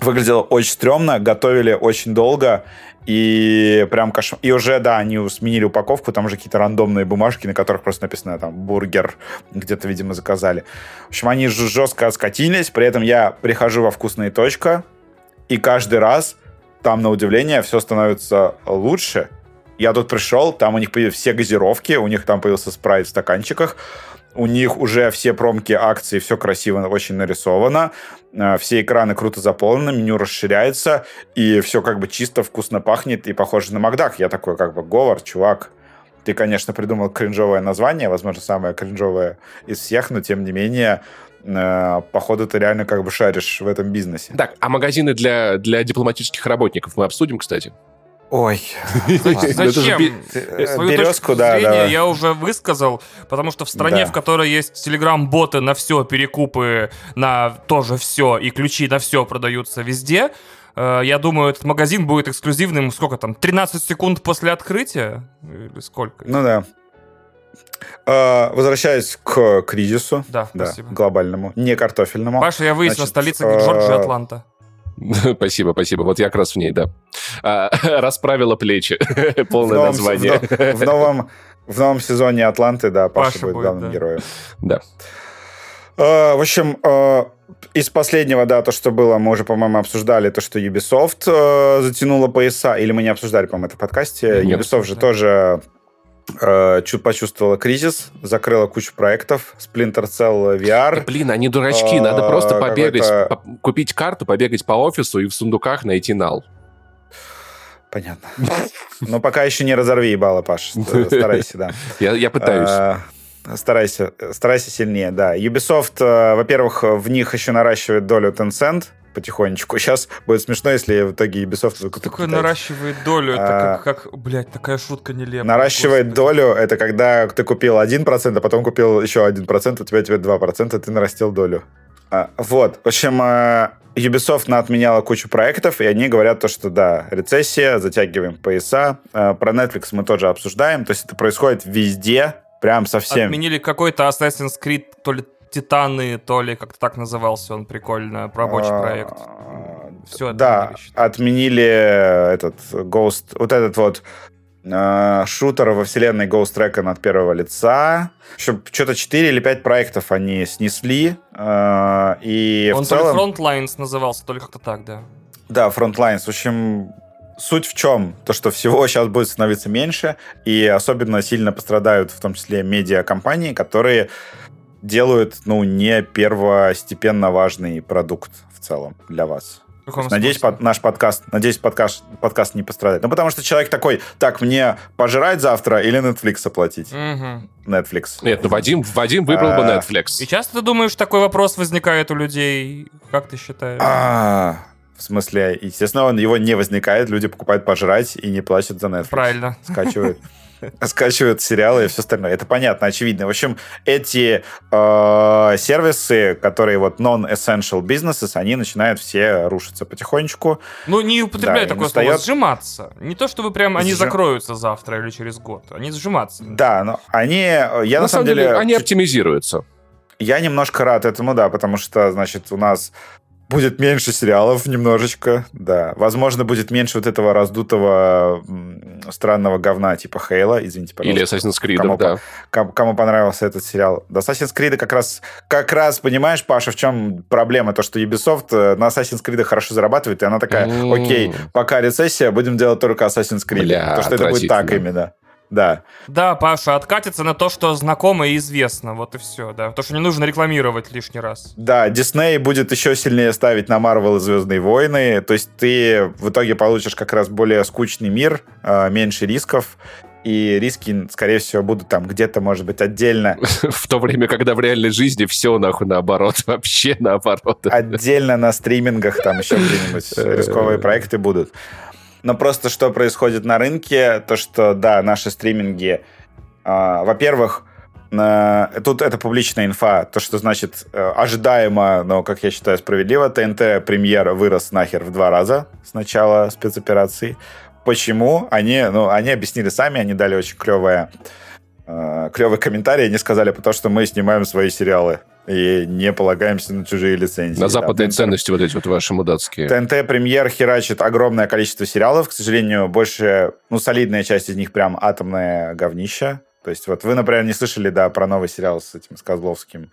Выглядело очень стрёмно, готовили очень долго, и прям кошмар. И уже, да, они сменили упаковку, там уже какие-то рандомные бумажки, на которых просто написано там бургер, где-то, видимо, заказали. В общем, они жестко скатились, при этом я прихожу во вкусные точка, и каждый раз там, на удивление, все становится лучше. Я тут пришел, там у них появились все газировки, у них там появился спрайт в стаканчиках, у них уже все промки акции, все красиво очень нарисовано, все экраны круто заполнены, меню расширяется, и все как бы чисто, вкусно пахнет и похоже на Макдак. Я такой как бы, Говор, чувак, ты, конечно, придумал кринжовое название, возможно, самое кринжовое из всех, но тем не менее э, походу ты реально как бы шаришь в этом бизнесе. Так, а магазины для, для дипломатических работников мы обсудим, кстати? Ой, *laughs* зачем? Э, Свою Березку, да, да. Я уже высказал, потому что в стране, в которой есть телеграм-боты на все, перекупы на тоже все и ключи на все продаются везде, э, я думаю, этот магазин будет эксклюзивным, сколько там, 13 секунд после открытия? Или сколько? Ну да. Uh, возвращаясь к кризису, да, да, спасибо. глобальному, не картофельному. Паша, я выяснил, Значит, столица Джорджия, Атланта. *laughs* Спасибо, спасибо. Вот я как раз в ней, да. А, *laughs* расправила плечи. *laughs* Полное в новом, название. В, в, новом, в новом сезоне Атланты, да, Паша, Паша будет, будет главным да. героем. Да. Uh, в общем, uh, из последнего, да, то, что было, мы уже, по-моему, обсуждали то, что Ubisoft uh, затянула пояса, или мы не обсуждали, по-моему, это в подкасте. Нет, Ubisoft же тоже э, чуть почувствовала кризис, закрыла кучу проектов, Splinter Cell VR. Да, блин, они дурачки, надо просто побегать, по купить карту, побегать по офису и в сундуках найти нал. Понятно. Но пока еще не разорви ебало, Паш. Старайся, да. Я, я пытаюсь. А, старайся, старайся сильнее, да. Ubisoft, э, во-первых, в них еще наращивает долю Tencent, потихонечку. Сейчас будет смешно, если в итоге Ubisoft. Такое наращивает долю, это а, как, как, блядь, такая шутка нелепая. Наращивает господи. долю, это когда ты купил 1%, а потом купил еще 1%, у тебя теперь 2%, ты нарастил долю. А, вот, в общем, а, Ubisoft отменяла кучу проектов, и они говорят то, что да, рецессия, затягиваем пояса. А, про Netflix мы тоже обсуждаем, то есть это происходит везде, прям совсем. Отменили какой-то Assassin's Creed, то ли Титаны, то ли как-то так назывался он прикольно, рабочий а, проект. Все Да, отменили этот Ghost, вот этот вот э, шутер во вселенной Ghost Recon от первого лица. Еще что-то 4 или 5 проектов они снесли. Э, и Он в целом... то ли Frontlines назывался, то ли как-то так, да. Да, Frontlines. В общем, суть в чем? То, что всего сейчас будет становиться меньше, и особенно сильно пострадают в том числе медиакомпании, которые делают, ну, не первостепенно важный продукт в целом для вас. Надеюсь, под, наш подкаст, надеюсь, подкаст, подкаст не пострадает. Ну, потому что человек такой, так, мне пожрать завтра или Netflix оплатить? Угу. Netflix. Нет, ну Вадим, Вадим выбрал бы а. Netflix. И часто ты думаешь, такой вопрос возникает у людей? Как ты считаешь? А, в смысле, естественно, он его не возникает, люди покупают пожрать и не платят за Netflix. Правильно. Скачивают. *laughs* *laughs* скачивают сериалы и все остальное. Это понятно, очевидно. В общем, эти э, сервисы, которые вот non-essential businesses, они начинают все рушиться потихонечку. Ну, не употребляй да, такое слово, сжиматься. Не то, чтобы прям они Сжим... закроются завтра или через год. Они сжиматься. Да, но они... Я на, на самом деле... деле... Они оптимизируются. Я немножко рад этому, да, потому что, значит, у нас Будет меньше сериалов немножечко, да. Возможно, будет меньше вот этого раздутого странного говна типа Хейла, извините, пожалуйста. Или Assassin's Creed, кому, да. Кому, кому понравился этот сериал. Да, Assassin's Creed как раз, как раз, понимаешь, Паша, в чем проблема? То, что Ubisoft э, на Assassin's Creed хорошо зарабатывает, и она такая, окей, пока рецессия, будем делать только Assassin's Creed. Бля, потому что это будет так именно. Да. Да, Паша, откатится на то, что знакомо и известно. Вот и все, да. То, что не нужно рекламировать лишний раз. Да, Дисней будет еще сильнее ставить на Марвел и Звездные войны. То есть ты в итоге получишь как раз более скучный мир, а, меньше рисков. И риски, скорее всего, будут там где-то, может быть, отдельно. *laughs* В то время, когда в реальной жизни все нахуй наоборот, *laughs* вообще наоборот. Отдельно на стримингах там еще где-нибудь *laughs* рисковые проекты будут. Но просто что происходит на рынке, то что, да, наши стриминги, э, во-первых, Тут это публичная инфа, то, что значит э, ожидаемо, но, как я считаю, справедливо, ТНТ премьер вырос нахер в два раза с начала спецоперации. Почему? Они, ну, они объяснили сами, они дали очень клевое, э, клевый комментарий. Они сказали, потому что мы снимаем свои сериалы и не полагаемся на чужие лицензии. На западные да, ценности вот эти вот ваши мудацкие. ТНТ премьер херачит огромное количество сериалов. К сожалению, больше, ну, солидная часть из них прям атомное говнище. То есть вот вы, например, не слышали, да, про новый сериал с этим, с Козловским,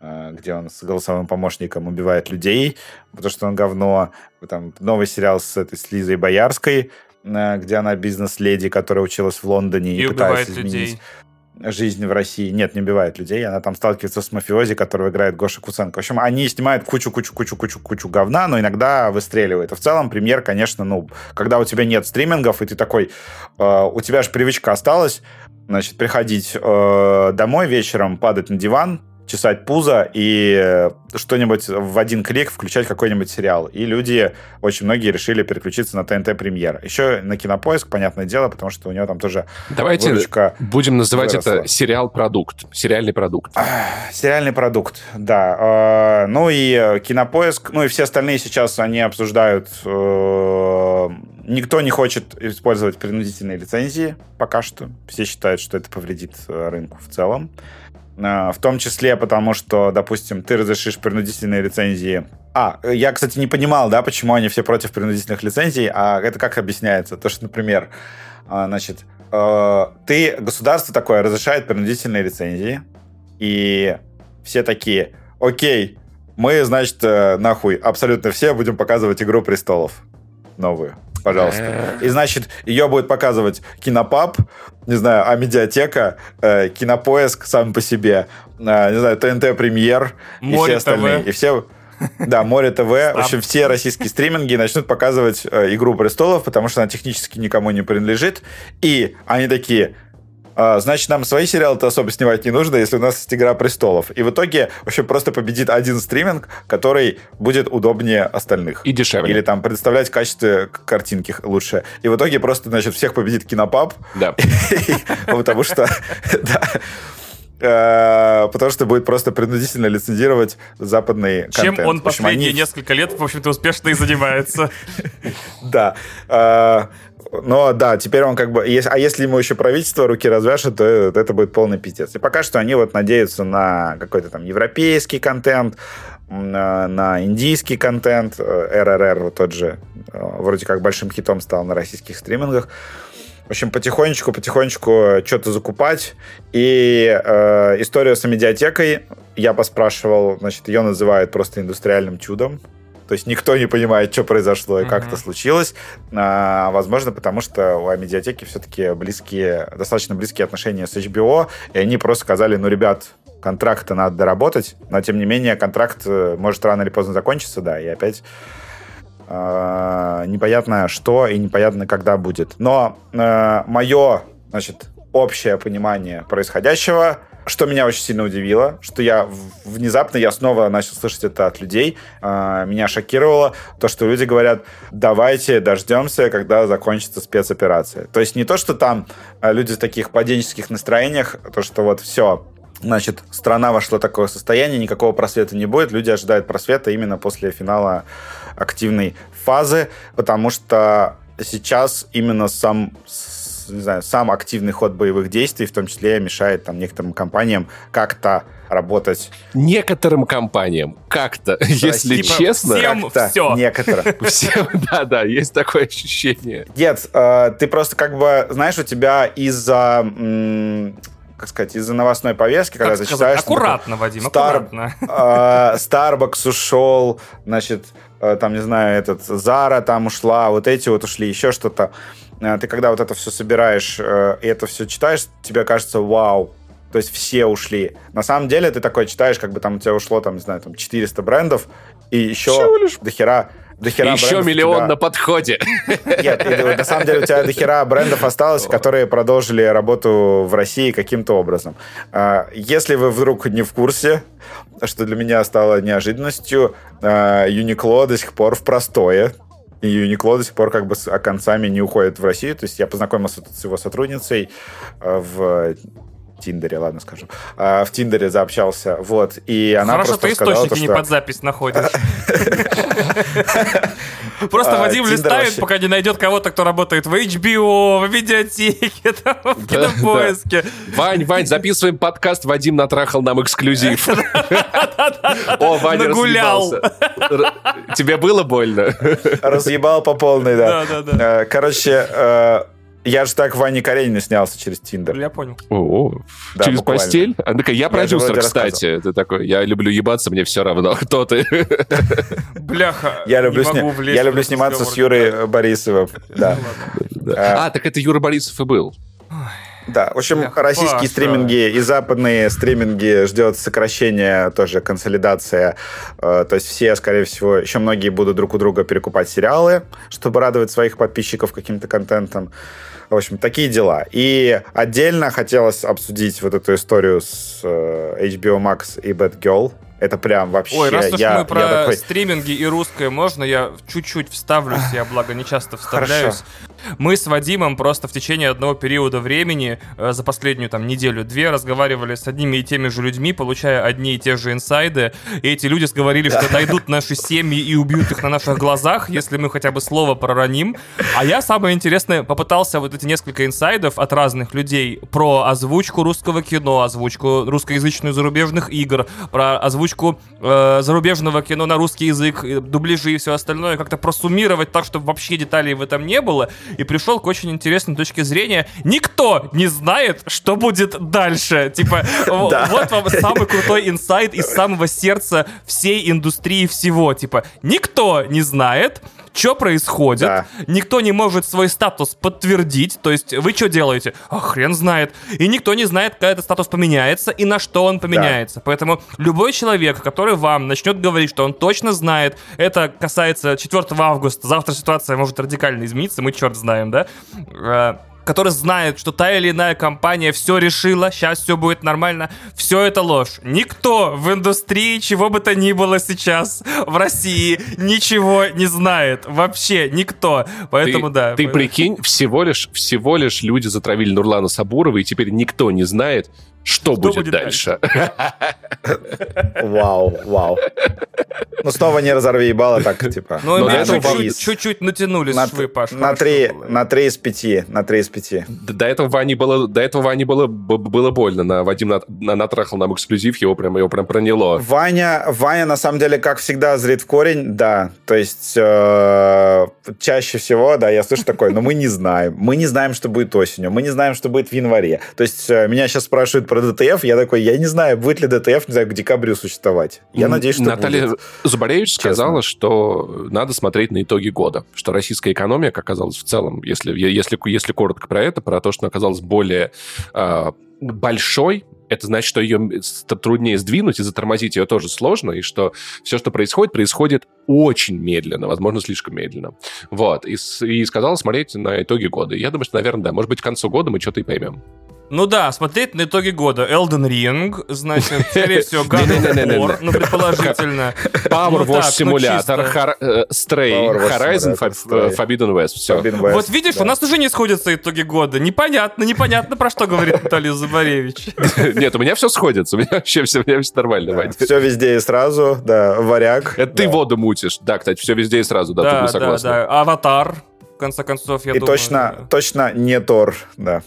э, где он с голосовым помощником убивает людей, потому что он говно. Там новый сериал с этой с Лизой Боярской, э, где она бизнес-леди, которая училась в Лондоне и, и пытается изменить людей. Жизнь в России. Нет, не убивает людей. Она там сталкивается с мафиози, которого играет Гоша Куценко. В общем, они снимают кучу-кучу-кучу-кучу-кучу говна, но иногда выстреливает. И в целом премьер, конечно, ну, когда у тебя нет стримингов, и ты такой, э, у тебя же привычка осталась, значит, приходить э, домой вечером, падать на диван, чесать пузо и что-нибудь в один клик включать какой-нибудь сериал. И люди, очень многие решили переключиться на ТНТ Премьер. Еще на Кинопоиск, понятное дело, потому что у него там тоже Давайте будем называть выросла. это сериал-продукт, сериальный продукт. Сериальный продукт, да. А, ну и Кинопоиск, ну и все остальные сейчас, они обсуждают... Э, никто не хочет использовать принудительные лицензии пока что. Все считают, что это повредит э, рынку в целом. А, в том числе потому, что, допустим, ты разрешишь принудительные лицензии. А, я, кстати, не понимал, да, почему они все против принудительных лицензий, а это как объясняется? То, что, например, а, значит, э, ты, государство такое разрешает принудительные лицензии, и все такие, окей, мы, значит, э, нахуй, абсолютно все будем показывать «Игру престолов» новую пожалуйста. И, значит, ее будет показывать Кинопаб, не знаю, а медиатека, э, Кинопоиск сам по себе, э, не знаю, ТНТ Премьер и все остальные. И все... Да, Море ТВ. В общем, все российские стриминги начнут показывать э, «Игру престолов», потому что она технически никому не принадлежит. И они такие, а, значит, нам свои сериалы-то особо снимать не нужно, если у нас есть «Игра престолов». И в итоге вообще просто победит один стриминг, который будет удобнее остальных. И дешевле. Или там представлять в качестве картинки лучше. И в итоге просто, значит, всех победит кинопаб. Да. *laughs* Потому что... *laughs* Э, потому что будет просто принудительно лицензировать западный контент. Чем он последние несколько лет, в общем-то, успешно и занимается. *laughs* Да. Э, но да, теперь он как бы... А если ему еще правительство руки развяжет, то это будет полный пиздец. И пока что они вот надеются на какой-то там европейский контент, на индийский контент. РРР вот тот же э, вроде как большим хитом стал на российских стримингах. В общем, потихонечку, потихонечку что-то закупать. И э, историю с медиатекой я поспрашивал, значит, ее называют просто индустриальным чудом. То есть никто не понимает, что произошло и как это случилось. А, возможно, потому что у медиатеки все-таки близкие, достаточно близкие отношения с HBO, и они просто сказали, ну, ребят, контракт надо доработать, но тем не менее контракт э, может рано или поздно закончиться, да, и опять э, непонятно что и непонятно когда будет. Но э, мое, значит, общее понимание происходящего что меня очень сильно удивило, что я внезапно, я снова начал слышать это от людей, э, меня шокировало то, что люди говорят, давайте дождемся, когда закончится спецоперация. То есть не то, что там э, люди в таких паденческих настроениях, то, что вот все, значит, страна вошла в такое состояние, никакого просвета не будет, люди ожидают просвета именно после финала активной фазы, потому что сейчас именно сам не знаю, сам активный ход боевых действий, в том числе мешает там некоторым компаниям как-то работать. Некоторым компаниям как-то, *laughs* если типа честно. Всем все. Некоторым. *laughs* Всем, да-да, есть такое ощущение. Нет, э, ты просто как бы, знаешь, у тебя из-за как сказать, из-за новостной повестки, как когда ты читаешь... Аккуратно, Вадим, Стар, аккуратно. Э, Starbucks ушел, значит, там, не знаю, этот, Зара там ушла, вот эти вот ушли, еще что-то. Э, ты когда вот это все собираешь э, и это все читаешь, тебе кажется, вау, то есть все ушли. На самом деле ты такой читаешь, как бы там у тебя ушло, там, не знаю, там 400 брендов, и еще лишь... дохера Дохера Еще миллион тебя... на подходе. Нет, и, на самом деле у тебя дохера брендов осталось, которые продолжили работу в России каким-то образом. А, если вы вдруг не в курсе, что для меня стало неожиданностью, Uniqlo до сих пор в простое и Uniqlo до сих пор как бы с концами не уходит в Россию. То есть я познакомился с его сотрудницей в Тиндере, ладно скажу, а, в Тиндере заобщался, вот, и она Хорошо, просто ты сказала, источники то, не что... под запись находишь. *laughs* Просто А, Вадим листает, пока не найдет кого-то, кто работает в HBO, в видеотеке, *laughs* там, в кинопоиске. Вань, Вань, записываем подкаст, Вадим натрахал нам эксклюзив. *laughs* О, Ваня Нагулял. разъебался. Тебе было больно? Разъебал по полной, да. Э, Короче, я же так в Ване Каренина снялся через Тиндер. Я понял. О, Да, через буквально. постель? Она такая, я же продюсер, кстати. Ты такой, я люблю ебаться, мне все равно, *laughs* кто ты. *laughs* Бляха. Я люблю, не сня- я люблю сниматься с. Юрой Борисовым. Да. А, так это Юра Борисов и был. Да, в общем, Бляха, российские Паша. стриминги и западные стриминги ждет сокращение, тоже консолидация. Э, То есть все, скорее всего, еще многие будут друг у друга перекупать сериалы, чтобы радовать своих подписчиков каким-то контентом. В общем, такие дела. И отдельно хотелось обсудить вот эту историю с э, HBO Max и Bad Girl. Это прям вообще... Ой, раз уж я, мы про я такой... стриминги и русское, можно я чуть-чуть вставлюсь, я, благо, не часто вставляюсь. Мы с Вадимом просто в течение одного периода времени, э, за последнюю там неделю-две, разговаривали с одними и теми же людьми, получая одни и те же инсайды, и эти люди говорили, что найдут наши семьи и убьют их на наших глазах, если мы хотя бы слово пророним. А я, самое интересное, попытался вот эти несколько инсайдов от разных людей про озвучку русского кино, озвучку русскоязычную зарубежных игр, про озвучку э, зарубежного кино на русский язык, дубляжи и все остальное, как-то просуммировать так, чтобы вообще деталей в этом не было, и пришел к очень интересной точке зрения. Никто не знает, что будет дальше. Типа, *laughs* Да. вот вам самый крутой инсайт из самого сердца всей индустрии всего. Типа, никто не знает, что происходит, Да. никто не может свой статус подтвердить, то есть вы что делаете? А хрен знает. И никто не знает, когда этот статус поменяется и на что он поменяется. Поэтому любой человек, который вам начнет говорить, что он точно знает, это касается 4 августа, завтра ситуация может радикально измениться, мы черт знаем, да? Э, который знает, что та или иная компания все решила, сейчас все будет нормально, все это ложь. Никто в индустрии, чего бы то ни было сейчас в России, ничего не знает. Вообще никто. Поэтому ты, да. Ты прикинь, всего лишь, всего лишь люди затравили Нурлана Сабурова, и теперь никто не знает, что, будет, будет дальше. Вау, вау. Ну, снова не разорви ебало, так, типа. Ну, до этого чуть-чуть, натянули на, швы, Паш. на, три, было. на три из пяти. На три из пяти. До этого Ване было, до этого Ване было, было больно. На Вадим на, на- натрахал нам эксклюзив, его прям, его прям проняло. Ваня, Ваня, на самом деле, как всегда, зрит в корень, да. То есть, э, чаще всего, да, я слышу такое, но мы не знаем. Мы не знаем, что будет осенью. Мы не знаем, что будет в январе. То есть, э, меня сейчас спрашивают про DTF, я такой, я не знаю, будет ли DTF, не знаю, к декабрю существовать. Я надеюсь, что Наталья будет. Зубаревич Честно. сказала, что надо смотреть на итоги года. Что российская экономика оказалась в целом, если, если, если коротко про это, про то, что она оказалась более а, большой, это значит, что ее труднее сдвинуть и затормозить ее тоже сложно, и что все, что происходит, происходит очень медленно, возможно, слишком медленно. Вот. И, и сказала смотреть на итоги года. Я думаю, что, наверное, да. Может быть, к концу года мы что-то и поймем. Ну да, смотреть на итоги года. Elden Ring, значит, скорее всего, *laughs* God of. War, ну, предположительно. Power Ну Wash ну Simulator. Har- э, Stray, Horizon, Stray. Forbidden West. Все. Вот видишь, у нас уже не сходятся итоги года. Непонятно, непонятно, про что говорит Наталья Зубаревич. *laughs* Нет, у меня все сходится. У меня вообще все, у меня все нормально, Вань. Все везде и сразу, да, варяг. Это ты воду мутишь. Да, кстати, все везде и сразу, да, тут Да, мы да, согласны. Аватар, в конце концов, я И думаю. точно, да. точно не Тор, да.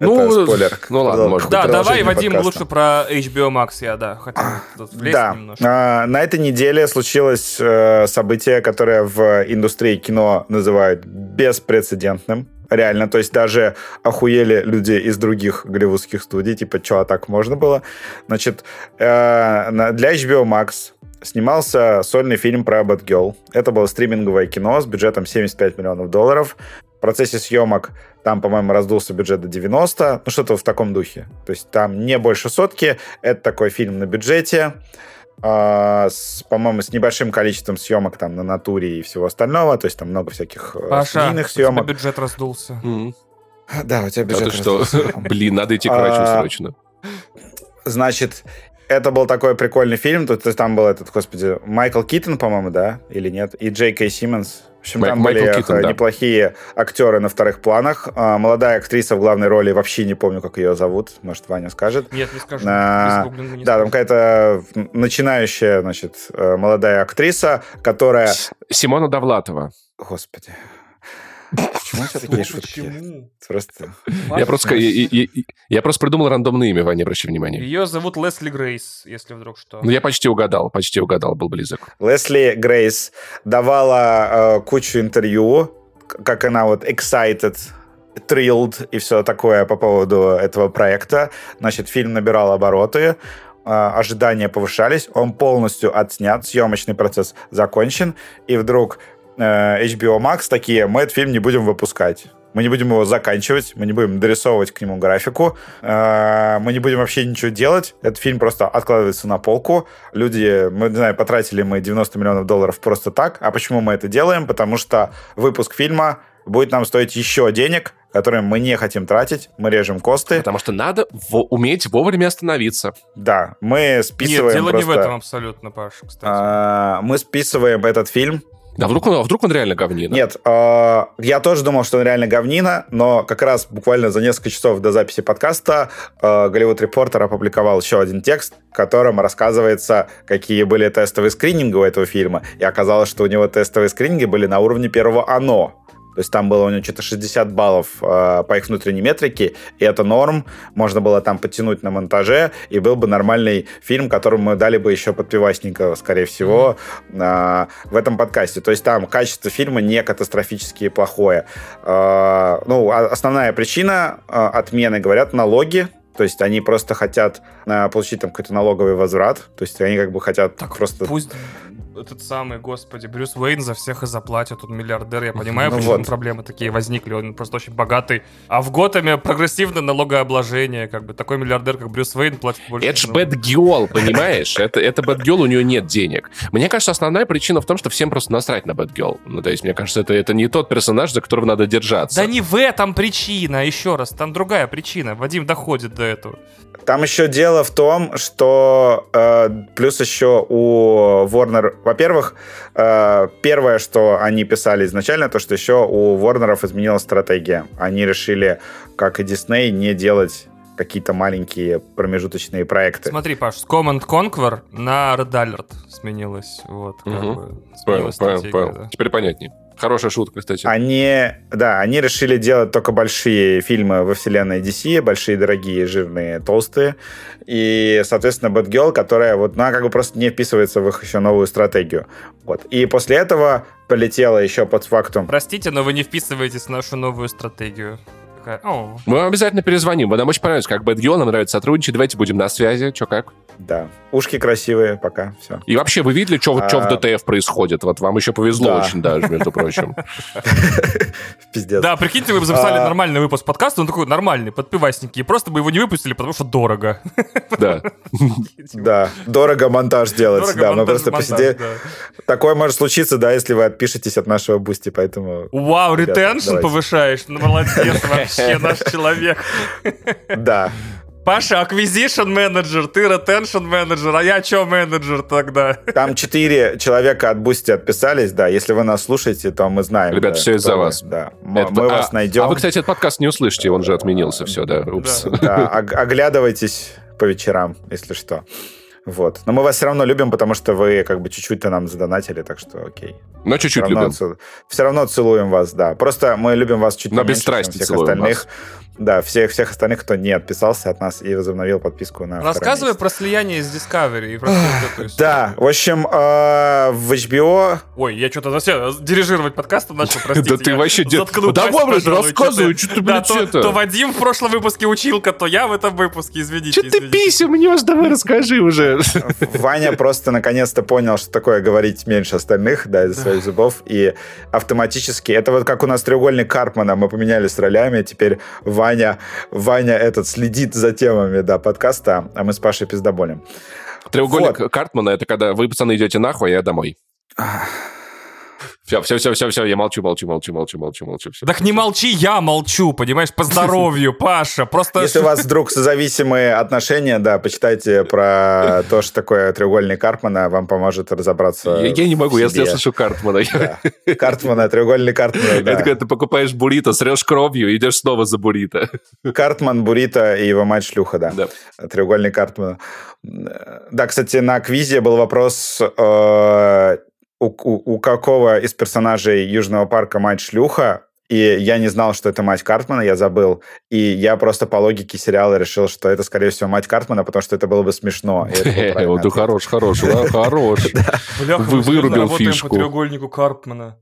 Ну, Это спойлер. ну ладно, может Да, давай, Вадим, подкаста. лучше про HBO Max я, да, хотел тут влезть Да, немножко. А, на этой неделе случилось э, событие, которое в индустрии кино называют беспрецедентным. Реально, то есть даже охуели люди из других голливудских студий, типа, что, а так можно было? Значит, э, для HBO Max снимался сольный фильм про Batgirl. Это было стриминговое кино с бюджетом 75 миллионов долларов. В процессе съемок там, по-моему, раздулся бюджет до 90, ну что-то в таком духе. То есть там не больше сотки. Это такой фильм на бюджете, а, с, по-моему, с небольшим количеством съемок там на натуре и всего остального. То есть там много всяких э, Паша, тебя съемок. бюджет раздулся. Мгм. Да, у тебя бюджет ты что? раздулся. *laughs* Блин, надо идти к врачу А, срочно. Значит, это был такой прикольный фильм. Тут там был этот, господи, Майкл Киттон, по-моему, да? Или нет? И Джей Кей Симмонс. В общем, Май- там Майкл были Киттон, да. неплохие актеры на вторых планах. А, молодая актриса в главной роли, вообще не помню, как ее зовут. Может, Ваня скажет. Нет, не скажу. А, не Да, там скажу. какая-то начинающая, значит, э, молодая актриса, которая... С- Симона Довлатова. Господи. Почему у тебя такие шутки? Почему? Просто... Я просто, я, я- я- я просто придумал рандомное имя, Ваня, обращай внимание. Ее зовут Лесли Грейс, если вдруг что. Ну, я почти угадал, почти угадал, был близок. Лесли Грейс давала э, кучу интервью, как она вот excited, thrilled и все такое по поводу этого проекта. Значит, фильм набирал обороты, э, ожидания повышались, он полностью отснят, съемочный процесс закончен, и вдруг HBO Max такие, мы этот фильм не будем выпускать. Мы не будем его заканчивать, мы не будем дорисовывать к нему графику, э, мы не будем вообще ничего делать. Этот фильм просто откладывается на полку. Люди, мы, не знаю, потратили мы 90 миллионов долларов просто так. А почему мы это делаем? Потому что выпуск фильма будет нам стоить еще денег, которые мы не хотим тратить. Мы режем косты. Потому что надо во- уметь вовремя остановиться. Да, мы Нет, списываем дело не в просто- этом абсолютно, Паш, кстати. А, мы списываем этот фильм Да вдруг он, а вдруг он реально говнина? Нет, э, я тоже думал, что он реально говнина, но как раз буквально за несколько часов до записи подкаста э, Голливуд Репортер опубликовал еще один текст, в котором рассказывается, какие были тестовые скрининги у этого фильма. И оказалось, что у него тестовые скрининги были на уровне первого «Оно». То есть там было у него что-то 60 баллов э, по их внутренней метрике, и это норм. Можно было там подтянуть на монтаже, и был бы нормальный фильм, которому мы дали бы еще подпивасника, скорее всего, э, в этом подкасте. То есть там качество фильма не катастрофически плохое. Э, ну, основная причина э, отмены, говорят, налоги. То есть они просто хотят э, получить там какой-то налоговый возврат. То есть они как бы хотят Так просто... пусть этот самый, господи, Брюс Уэйн за всех и заплатит, он миллиардер, я понимаю, Ну почему вот. проблемы такие возникли, он просто очень богатый. А в Готэме прогрессивное налогообложение, как бы, такой миллиардер, как Брюс Уэйн, платит больше. Это ж bad girl, понимаешь? Это, это bad girl, у нее нет денег. Мне кажется, основная причина в том, что всем просто насрать на girl. Ну, то есть, мне кажется, это, это не тот персонаж, за которого надо держаться. Да не в этом причина, еще раз, там другая причина. Вадим доходит до этого. Там еще дело в том, что э, плюс еще у Warner, во-первых, э, первое, что они писали изначально, то, что еще у Warnerов изменилась стратегия. Они решили, как и Disney, не делать какие-то маленькие промежуточные проекты. Смотри, Паш, с Command Conquer на Red Alert сменилось. Вот, как Мгм. бы, Понял, сменилась понял, стратегия, понял. да. Теперь понятнее. Хорошая шутка, кстати. Они, да, они решили делать только большие фильмы во вселенной DC, большие, дорогие, жирные, толстые. И, соответственно, Batgirl, которая вот, ну, она как бы просто не вписывается в их еще новую стратегию. Вот. И после этого полетела еще под фактум. Простите, но вы не вписываетесь в нашу новую стратегию. Такая, «О, Мы вам обязательно перезвоним. Вы нам очень понравится, как Bad Girl, нам нравится сотрудничать. Давайте будем на связи. Че как? Да. Ушки красивые, пока, все. И вообще, вы видели, что в А. ДТФ происходит? Вот вам еще повезло Да. очень даже, между прочим. *laughs* Пиздец. Да, прикиньте, вы бы записали А. нормальный выпуск подкаста, он такой нормальный, подпивасники, и просто бы его не выпустили, потому что дорого. *laughs* Да. Да, дорого монтаж делать. Да, мы просто посидели. Такое может случиться, да, если вы отпишетесь от нашего Boosty, поэтому Вау, retention повышаешь, ну молодец *laughs* вообще, наш человек. да. Паша, acquisition менеджер, ты retention менеджер, а я чё менеджер тогда? Там четыре человека от Boosty отписались, да. Если вы нас слушаете, то мы знаем. Ребята, да, всё из-за вы. вас. Да. Это- Мы а- вас найдем. А вы, кстати, этот подкаст не услышите, он же отменился, все, да. Упс. Да, ог- оглядывайтесь по вечерам, если что. Вот. Но мы вас все равно любим, потому что вы как бы чуть-чуть-то нам задонатили, так что окей. Но чуть-чуть любим. цел- все равно целуем вас, да. Просто мы любим вас чуть Но без меньше, чем всех остальных. Да, всех, всех остальных, кто не отписался от нас и возобновил подписку на Рассказывай про слияние с Discovery и про. Да, в общем, э, в HBO Ой, я что-то вообще дирижировать подкастом начал, *laughs* простите. Да ты вообще блядь, пожалуй, рассказывай, что ты, Да, блядь, то, это? то Вадим в прошлом выпуске училка, то я в этом выпуске, извините. Че ты писем мнешь? Давай расскажи уже. *laughs* Ваня просто наконец-то понял, что такое говорить меньше остальных, да, из своих зубов, и автоматически, это вот как у нас треугольник Карпмана, мы поменялись ролями, теперь Ваня, Ваня этот следит за темами, да, подкаста, а мы с Пашей пиздоболем. Треугольник Картмана — это когда вы, пацаны, идете нахуй, а я домой. Все, все, все, все, все, я молчу, молчу, молчу, молчу, молчу, молчу. Все. Так не молчи, я молчу, понимаешь, по здоровью, *laughs* Паша. Просто... Если у вас вдруг созависимые отношения, да, почитайте про то, что такое треугольник Карпмана, вам поможет разобраться Я, я не могу, я себе. слышу Картмана. Да. Картмана, треугольник Картмана, да. Это когда ты покупаешь буррито, срешь кровью, идешь снова за буррито. Картман, Бурита и его мать шлюха, да. Да. Треугольник Картмана. Да, кстати, на квизе был вопрос, э, у, у- у какого из персонажей Южного парка мать шлюха, и я не знал, что это мать Картмана, я забыл. И я просто по логике сериала решил, что это, скорее всего, мать Картмана, потому что это было бы смешно. Вот хорош, хорош, хорош. Вы вырубил работаем фишку. по треугольнику Карпмана.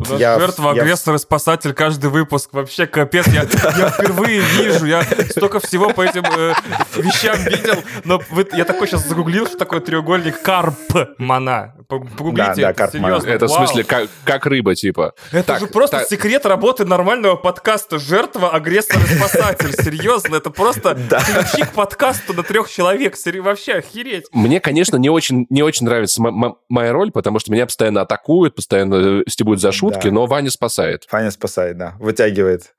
У нас Я- жертва, я- агрессор и спасатель каждый выпуск. Вообще капец. Я, я впервые вижу. Я столько всего по этим э, вещам видел. Но вы- я такой сейчас загуглил, что такое треугольник Карпмана. По- Погуглите, Да, да, это серьезно. Это в Вау. смысле как, как рыба, типа. Это Так, же просто так. секрет работы нормального подкаста. Жертва, агрессор и спасатель. Серьезно, это просто *laughs* ключи к подкасту на трех человек. Вообще охереть. Мне, конечно, не очень, не очень нравится моя роль, потому что меня постоянно атакуют, постоянно э, стебут за шутки, Да. но Ваня спасает. Фаня спасает, да, вытягивает.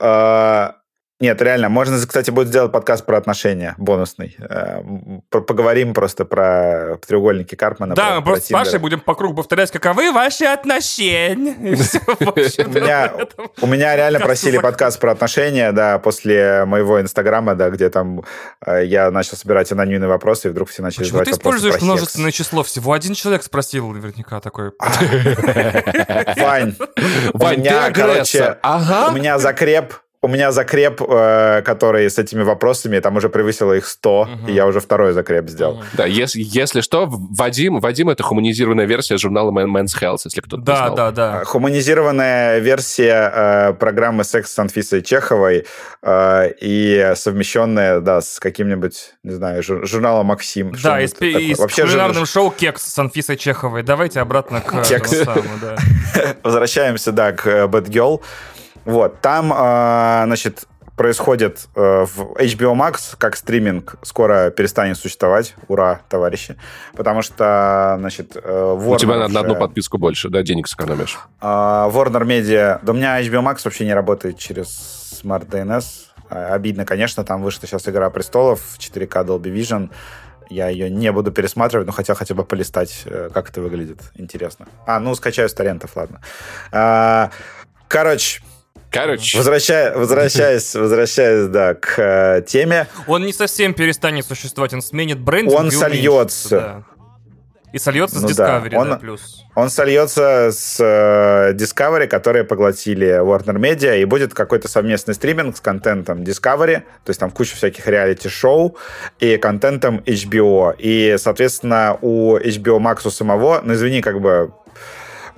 А, Нет, реально, можно, кстати, будет сделать подкаст про отношения, бонусный. Э, про- Поговорим просто про треугольники Карпмана. Да, про- мы про просто с Тиндер. Пашей будем по кругу повторять, каковы ваши отношения. *laughs* У меня, у меня реально просили подкаст про отношения, да, после моего инстаграма, да, где там э, я начал собирать анонимные вопросы, и вдруг все начали задавать ты вопросы используешь про секс. множественное число? Всего один человек спросил наверняка такой. *laughs* Вань, *laughs* у Вань, ты меня, агрессор. короче, у меня закреп, у меня закреп, э, который с этими вопросами, там уже превысило их 100, Мгм. и я уже второй закреп сделал. Да, если, если что, Вадим, Вадим это хуманизированная версия журнала Men's Health, если кто-то не Да, знал. да, да. Хуманизированная версия э, программы «Секс с Анфисой Чеховой» э, и совмещенная, да, с каким-нибудь, не знаю, жур- журналом «Максим». Да, и с, и с Вообще кулинарным шоу «Кекс» с Анфисой Чеховой. Давайте обратно к Кекс. этому самому, да. *laughs* возвращаемся, да, к э, Bad Girl. Вот, там, э, значит, происходит э, в HBO Max, как стриминг, скоро перестанет существовать. Ура, товарищи. Потому что, значит, э, У тебя Warner надо на одну уже- подписку больше, да, денег сэкономишь. А, Warner Media... Да у меня HBO Max вообще не работает через Smart DNS. А, Обидно, конечно, там вышла сейчас «Игра престолов» в 4К Dolby Vision. Я ее не буду пересматривать, но хотел хотя бы полистать, э, как это выглядит. Интересно. А, ну, скачаю с торрентов, ладно. А, Короче, Короче, возвращая- *laughs* возвращаясь, возвращаясь, да, к э, теме. Он не совсем перестанет существовать, он сменит брендинг Он и сольется. да. И сольется Ну с да, Discovery, он- да, плюс. Он сольется с э, Discovery, которые поглотили Warner Media, и будет какой-то совместный стриминг с контентом Discovery, то есть там куча всяких реалити-шоу, и контентом HBO. И, соответственно, у HBO Max у самого, ну, извини, как бы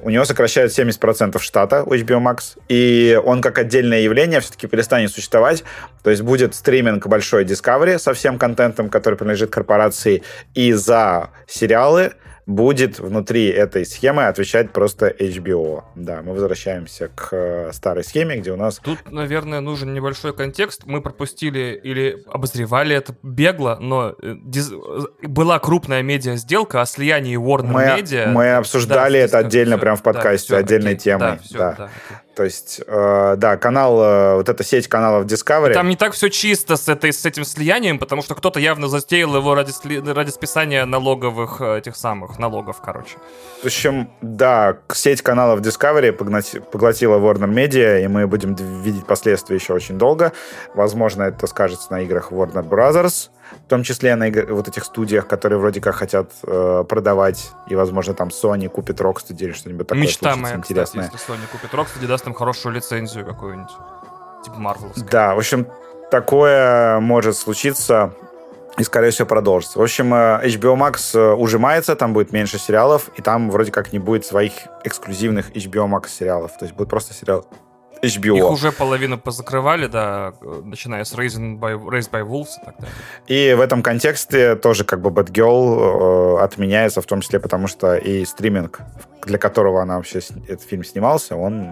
у него сокращают 70% штата HBO Max, и он как отдельное явление все-таки перестанет существовать. То есть будет стриминг большой Discovery со всем контентом, который принадлежит корпорации, и за сериалы будет внутри этой схемы отвечать просто HBO. Да, мы возвращаемся к э, старой схеме, где у нас... Тут, наверное, нужен небольшой контекст. Мы пропустили или обозревали это бегло, но э, диз- э, была крупная медиа-сделка о слиянии Warner Мы, Media. мы обсуждали Да, это отдельно прям в да, подкасте, всё, отдельной окей, темой. Да, всё, да. да. То есть, э, да, канал, э, вот эта сеть каналов Discovery... Там не так все чисто с, этой, с этим слиянием, потому что кто-то явно затеял его ради, сли- ради списания налоговых э, этих самых налогов, короче. В общем, да, сеть каналов Discovery погнати- поглотила Warner Media, и мы будем видеть последствия еще очень долго. Возможно, это скажется на играх Warner Brothers, в том числе на игр- вот этих студиях, которые вроде как хотят э, продавать, и, возможно, там Sony купит Rocksteady или что-нибудь такое Мечта моя, интересное. кстати, если Sony купит Rocksteady, даст им хорошую лицензию какую-нибудь. Типа Марвеловскую. Да, в общем, такое может случиться и, скорее всего, продолжится. В общем, э, HBO Max э, ужимается, там будет меньше сериалов, и там вроде как не будет своих эксклюзивных HBO Max сериалов. То есть будет просто сериал HBO. Их уже половину позакрывали, да, начиная с Raised by, Raised by Wolves и так далее. И в этом контексте тоже как бы Bad Girl э, отменяется, в том числе потому, что и стриминг, для которого она вообще этот фильм снимался, он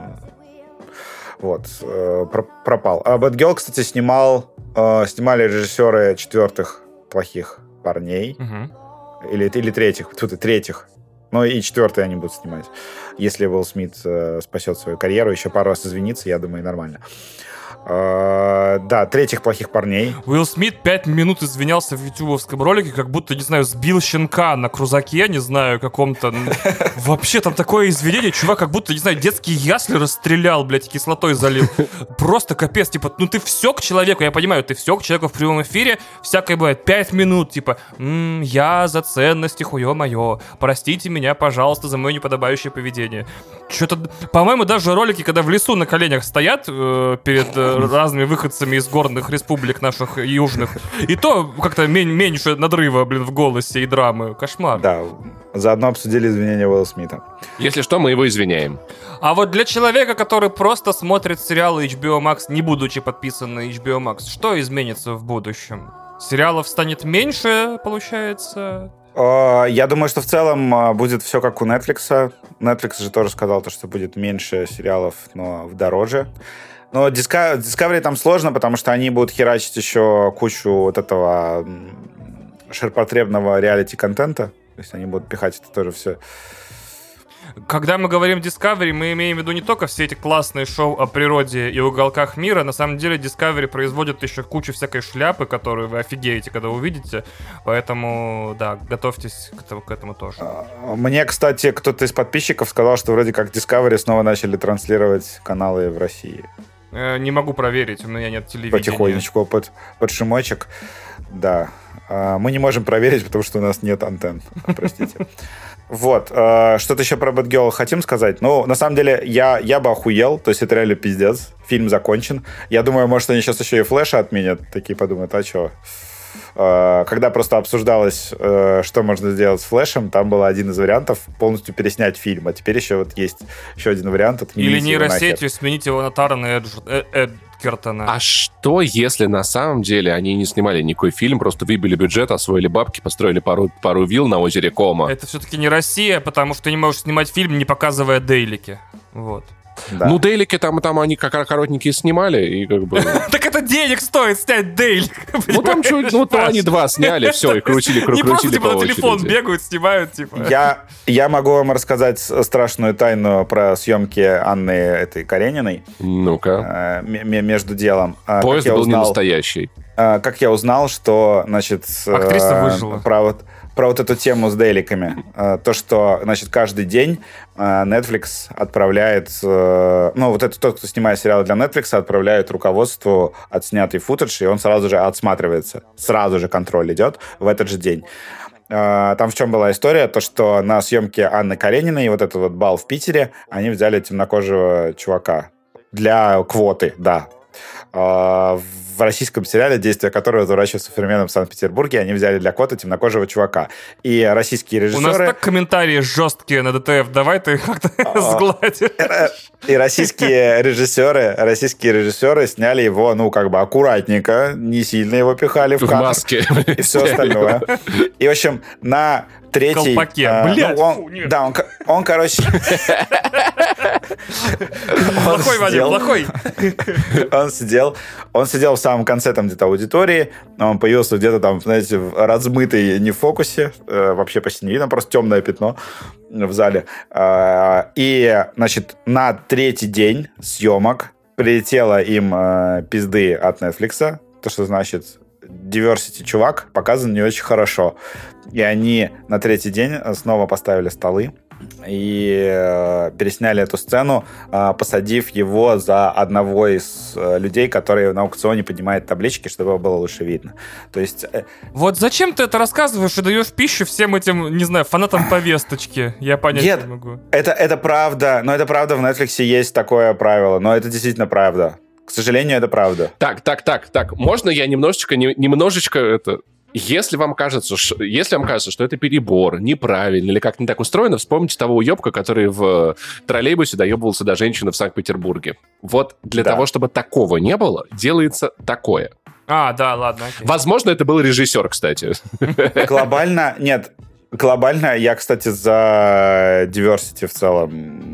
вот э, про- пропал. А Bad Girl, кстати, снимал э, снимали режиссеры четвертых плохих парней Мгм. или или третьих, тут и третьих Но и четвертый они будут снимать. Если Уилл Смит э, спасет свою карьеру, еще пару раз извинится, я думаю, нормально. Uh, да, третьих плохих парней. Уилл Смит пять минут извинялся в ютубовском ролике, как будто, не знаю, сбил щенка на крузаке, не знаю, каком-то... *laughs* Вообще там такое извинение, чувак как будто, не знаю, детские ясли расстрелял, блядь, кислотой залил. Просто капец, типа, ну ты все к человеку, я понимаю, ты все к человеку в прямом эфире, всякое бывает, пять минут, типа, я за ценности, хуе мое, простите меня, пожалуйста, за мое неподобающее поведение. Что-то, по-моему, даже ролики, когда в лесу на коленях стоят э, перед э, разными выходцами из горных республик наших южных. И то как-то меньше надрыва, блин, в голосе и драмы. Кошмар. Да, заодно обсудили извинения Уилла Смита. Если что, мы его извиняем. А вот для человека, который просто смотрит сериалы HBO Max, не будучи подписан на HBO Max, что изменится в будущем? Сериалов станет меньше, получается? Я думаю, что в целом а, будет все как у Netflix. Netflix же тоже сказал, то, что будет меньше сериалов, но в дороже. Но Discovery там сложно, потому что они будут херачить еще кучу вот этого ширпотребного реалити-контента. То есть они будут пихать это тоже все когда мы говорим Discovery, мы имеем в виду не только все эти классные шоу о природе и уголках мира. На самом деле Discovery производит еще кучу всякой шляпы, которую вы офигеете, когда увидите. Поэтому, да, готовьтесь к этому, к этому тоже. А, мне, кстати, кто-то из подписчиков сказал, что вроде как Discovery снова начали транслировать каналы в России. Э, не могу проверить, у меня нет телевидения. Потихонечку, под, под шумочек. Да. А, мы не можем проверить, потому что у нас нет антенн. *laughs* Простите. Вот. Э, что-то еще про Bad хотим сказать? Ну, на самом деле, я, я бы охуел. То есть это реально пиздец. Фильм закончен. Я думаю, может, они сейчас еще и флеша отменят. Такие подумают, а что? Э, когда просто обсуждалось, э, что можно сделать с флешем, там был один из вариантов полностью переснять фильм. А теперь еще вот есть еще один вариант. Или нейросетью сменить его на Тарана Эдгертона. А что, если на самом деле они не снимали никакой фильм, просто выбили бюджет, освоили бабки, построили пару, пару вилл на озере Кома? Это все-таки не Россия, потому что ты не можешь снимать фильм, не показывая дейлики. Вот. Да. Ну, дейлики там, там они как коротенькие снимали, и как бы... *laughs* Так это денег стоит снять дейлик. Ну, там чуть, ну, то они два сняли, все, и крутили, *laughs* крутили Не просто, типа, на телефон бегают, снимают, типа. Я, я могу вам рассказать страшную тайну про съемки Анны этой Карениной. Ну-ка. Э, между делом. А, Поезд был не настоящий. А, как я узнал, что, значит... Актриса э, выжила. Про вот про вот эту тему с дейликами. Э, то, что, значит, каждый день э, Netflix отправляет... Э, ну, вот это тот, кто снимает сериалы для Netflix, отправляет руководству отснятый футаж, и он сразу же отсматривается. Сразу же контроль идет в этот же день. Там в чем была история? То, что на съемке Анны Карениной, вот этот вот бал в Питере, они взяли темнокожего чувака. Для квоты, да. В в российском сериале, действие которого разворачивается в современном Санкт-Петербурге, они взяли для кота темнокожего чувака. И российские режиссеры... У нас так комментарии жесткие на ДТФ, давай ты как-то а, *laughs* сгладишь. И российские режиссеры, российские режиссеры сняли его, ну, как бы аккуратненько, не сильно его пихали в кадр. В маске. И все остальное. И, в общем, на третий... Колпаке. А, Блядь, ну, он, фу, Да, он, он короче... *laughs* Плохой, Вадим, плохой. Он сидел, он сидел в самом конце там где-то аудитории, он появился где-то там, знаете, размытый, не в фокусе, э, вообще почти не видно, просто темное пятно в зале. А, и, значит, на третий день съемок прилетело им э, пизды от Netflix, то, что значит diversity чувак показан не очень хорошо. И они на третий день снова поставили столы и э, пересняли эту сцену, э, посадив его за одного из э, людей, который на аукционе поднимает таблички, чтобы его было лучше видно. То есть... Э... Вот зачем ты это рассказываешь и даешь пищу всем этим, не знаю, фанатам повесточки? Я понять Нет, не могу. Это, это правда, но это правда, в Netflix есть такое правило, но это действительно правда. К сожалению, это правда. Так, так, так, так. Можно я немножечко, не, немножечко это если вам кажется, что, если вам кажется, что это перебор, неправильно или как не так устроено, вспомните того уебка, который в троллейбусе доебывался до женщины в Санкт-Петербурге. Вот для да. того, чтобы такого не было, делается такое. А, да, ладно. Окей. Возможно, это был режиссер, кстати. *laughs* Глобально, нет, глобально я, кстати, за diversity в целом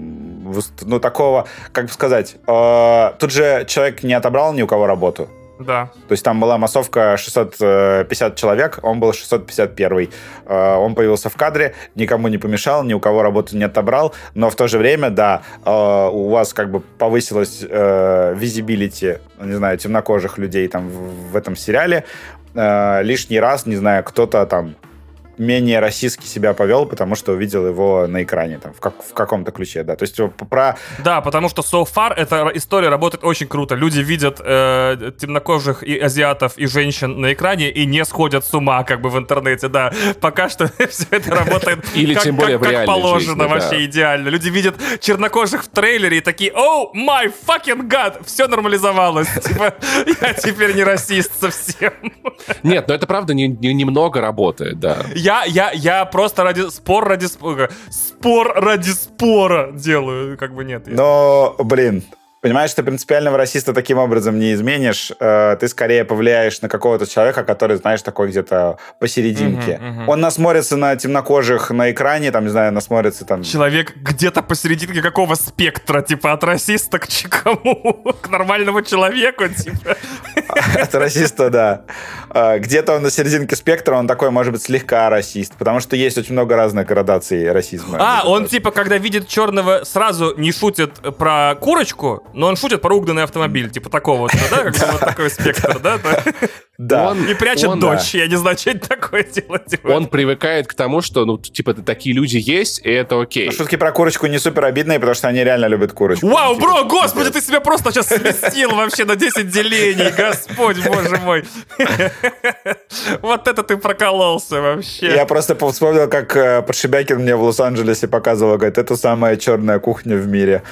ну, такого, как бы сказать, э, тут же человек не отобрал ни у кого работу. Да. То есть там была массовка 650 человек, он был 651. Э, он появился в кадре, никому не помешал, ни у кого работу не отобрал, но в то же время, да, э, у вас как бы повысилась визибилити, не знаю, темнокожих людей там в этом сериале. Лишний раз, не знаю, кто-то там менее российски себя повел, потому что увидел его на экране, там, в, как, в каком-то ключе, да. То есть про... Да, потому что so far эта история работает очень круто. Люди видят э, темнокожих и азиатов, и женщин на экране и не сходят с ума, как бы в интернете, да. Пока что *laughs* все это работает *laughs* Или как, тем более как, в как положено, жизни, вообще да. идеально. Люди видят чернокожих в трейлере и такие, о, my fucking god, все нормализовалось. *laughs* Типа, я теперь не расист совсем. Нет, но это правда не- не- немного работает, да. Я, я, я просто ради спор ради спора, спор ради спора делаю, как бы нет. Но, блин, понимаешь, ты принципиального расиста таким образом не изменишь. Э, Ты скорее повлияешь на какого-то человека, который, знаешь, такой где-то посерединке. Мгм, мгм. Он насмотрится на темнокожих на экране, там, не знаю, насмотрится там... Человек где-то посерединке какого спектра, типа от расиста к чекому, *laughs* к нормальному человеку, типа. *laughs* От расиста, да. А, Где-то он на серединке спектра, он такой, может быть, слегка расист, потому что есть очень много разных градаций расизма. А, он типа, когда видит черного, сразу не шутит про курочку, но он шутит про угнанный автомобиль, типа такого вот, да, как *laughs* вот такой спектр, да? Да. Он- И прячет он, дочь, я не знаю, что это такое делать. типа. Он привыкает к тому, что, ну, типа, такие люди есть, и это окей. Но Шутки про курочку не супер обидные, потому что они реально любят курочку. Вау, Типа, бро, господи, ты себя просто сейчас сместил вообще на 10 делений, господь, боже мой. *laughs* Вот это ты прокололся вообще. Я просто вспомнил, как э, Подшибякин мне в Лос-Анджелесе показывал, говорит, это самая черная кухня в мире.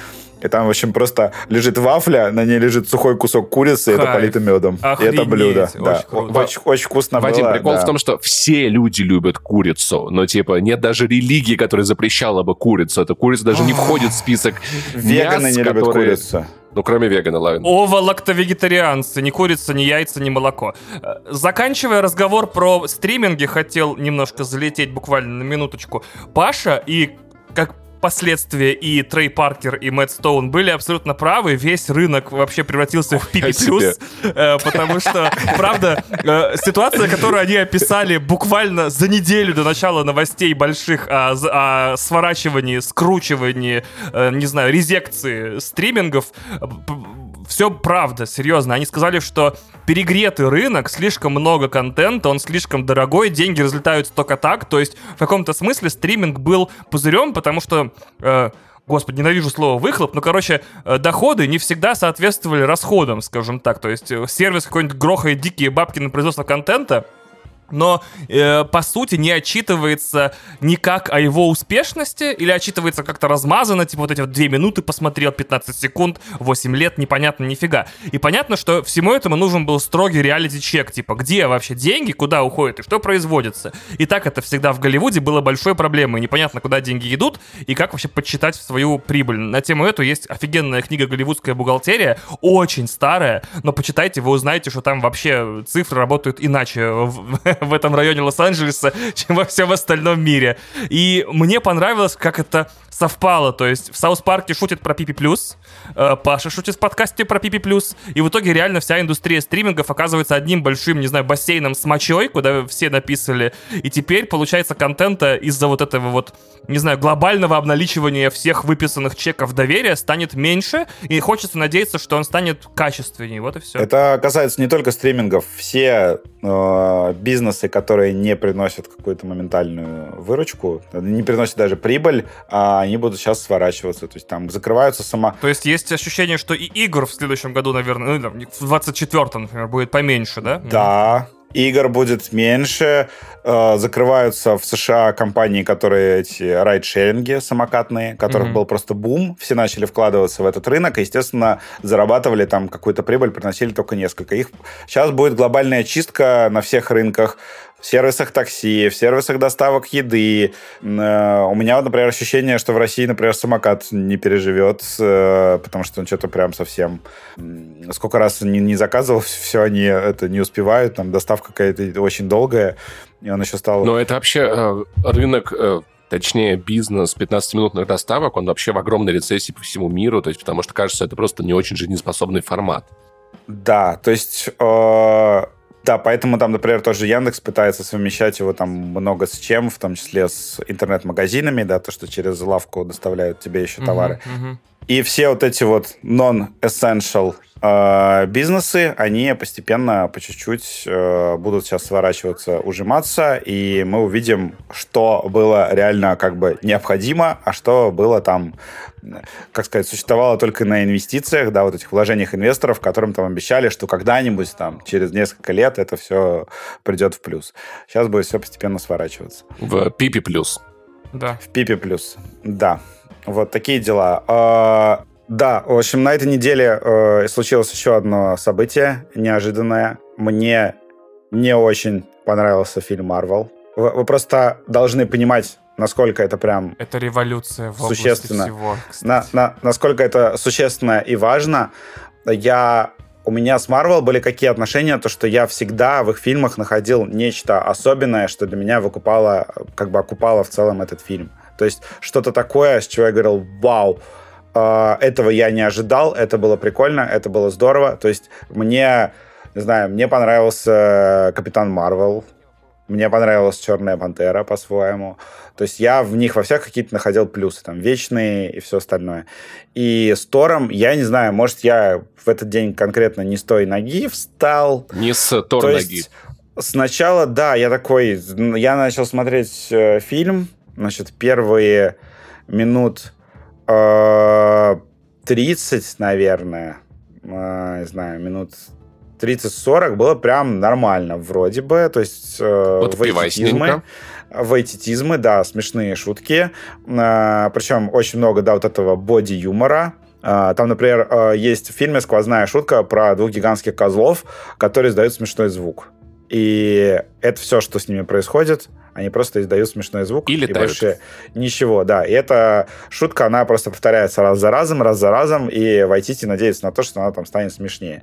И там, в общем, просто лежит вафля, на ней лежит сухой кусок курицы, и это Кайф. полито медом. И это Охренеть, блюдо. очень да. круто. Очень, очень вкусно Вадим, было. прикол да. в том, что все люди любят курицу, но, типа, нет даже религии, которая запрещала бы курицу. Эта курица даже не входит в список Веганы мяс, не любят которые- курицу. Ну, кроме вегана, ладно. Ова лактовегетарианцы, ни курица, ни яйца, ни молоко. Э, Заканчивая разговор про стриминги, хотел немножко залететь буквально на минуточку. Паша и как последствия и Трей Паркер, и Мэтт Стоун были абсолютно правы. Весь рынок вообще превратился в Ой, себе. пипи э, потому что, правда, э, ситуация, которую они описали буквально за неделю до начала новостей больших о, о сворачивании, скручивании, э, не знаю, резекции стримингов, все правда, серьезно. Они сказали, что перегретый рынок, слишком много контента, он слишком дорогой, деньги разлетаются только так. То есть в каком-то смысле стриминг был пузырем, потому что... э, Господи, ненавижу слово выхлоп, но, короче, э, доходы не всегда соответствовали расходам, скажем так. То есть э, сервис какой-нибудь грохает дикие бабки на производство контента, но э, по сути не отчитывается никак о его успешности или отчитывается как-то размазанно, типа вот эти вот 2 минуты посмотрел, 15 секунд, 8 лет, непонятно нифига. И понятно, что всему этому нужен был строгий реалити-чек, типа где вообще деньги, куда уходят и что производится. И так это всегда в Голливуде было большой проблемой, непонятно, куда деньги идут и как вообще подсчитать свою прибыль. На тему эту есть офигенная книга «Голливудская бухгалтерия», очень старая, но почитайте, вы узнаете, что там вообще цифры работают иначе *laughs* в, этом районе Лос-Анджелеса, *laughs* чем во всем остальном мире. И мне понравилось, как это совпало. То есть в Саус Парке шутит про Пипи Плюс, э, Паша шутит в подкасте про Пипи Плюс, и в итоге реально вся индустрия стримингов оказывается одним большим, не знаю, бассейном с мочой, куда все написали. И теперь получается контента из-за вот этого вот, не знаю, глобального обналичивания всех выписанных чеков доверия станет меньше, и хочется надеяться, что он станет качественнее. Вот и все. Это касается не только стримингов. Все э, бизнесы, которые не приносят какую-то моментальную выручку, не приносят даже прибыль, а они будут сейчас сворачиваться. То есть там закрываются сама... То есть есть ощущение, что и игр в следующем году, наверное, ну, в 24-м, например, будет поменьше, да? Да, игр будет меньше. Э, закрываются в США компании, которые эти райдшеринги самокатные, которых Мгм. был просто бум. Все начали вкладываться в этот рынок и, естественно, зарабатывали там какую-то прибыль, приносили только несколько. Их сейчас будет глобальная чистка на всех рынках в сервисах такси, в сервисах доставок еды. Э, У меня, например, ощущение, что в России, например, самокат не переживет, э, потому что он что-то прям совсем... Сколько раз не, не заказывал, *laughs* все они это не успевают, там доставка какая-то очень долгая, и он еще стал... Но это вообще э, рынок, точнее, бизнес 15-минутных доставок, он вообще в огромной рецессии по всему миру, то есть потому что, кажется, это просто не очень жизнеспособный формат. Да, то есть... Э, да, поэтому там, например, тоже Яндекс пытается совмещать его там много с чем, в том числе с интернет-магазинами, да, то, что через лавку доставляют тебе еще товары. Uh-huh, uh-huh. И все вот эти вот non-essential э, бизнесы, они постепенно, по чуть-чуть э, будут сейчас сворачиваться, ужиматься, и мы увидим, что было реально как бы необходимо, а что было там, как сказать, существовало только на инвестициях, да, вот этих вложениях инвесторов, которым там обещали, что когда-нибудь там через несколько лет это все придет в плюс. Сейчас будет все постепенно сворачиваться. В пипи плюс. Да. В пипи плюс, да. Вот такие дела. А, да, в общем, на этой неделе э, случилось еще одно событие неожиданное. Мне не очень понравился фильм Марвел. Вы, вы просто должны понимать, насколько это прям... Это революция в существенно, всего, на, на, насколько это существенно и важно. Я у меня с Марвел были какие отношения, то что я всегда в их фильмах находил нечто особенное, что для меня выкупало, как бы окупало в целом этот фильм. То есть что-то такое, с чего я говорил, вау, а, этого я не ожидал, это было прикольно, это было здорово. То есть мне, не знаю, мне понравился Капитан Марвел, мне понравилась Черная Пантера по-своему. То есть я в них во всех какие-то находил плюсы, там, вечные и все остальное. И с Тором, я не знаю, может, я в этот день конкретно не с той ноги встал. Не с Тор То ноги. Сначала, да, я такой, я начал смотреть э, фильм, значит, первые минут э, 30, наверное, э, не знаю, минут 30-40 было прям нормально вроде бы, то есть э, вот вайтитизмы, вайтитизмы, да, смешные шутки, э, причем очень много, да, вот этого боди-юмора, э, там, например, э, есть в фильме сквозная шутка про двух гигантских козлов, которые издают смешной звук. И это все, что с ними происходит. Они просто издают смешной звук. И летают. И больше ничего, да. И эта шутка, она просто повторяется раз за разом, раз за разом, и Вайтити надеется на то, что она там станет смешнее.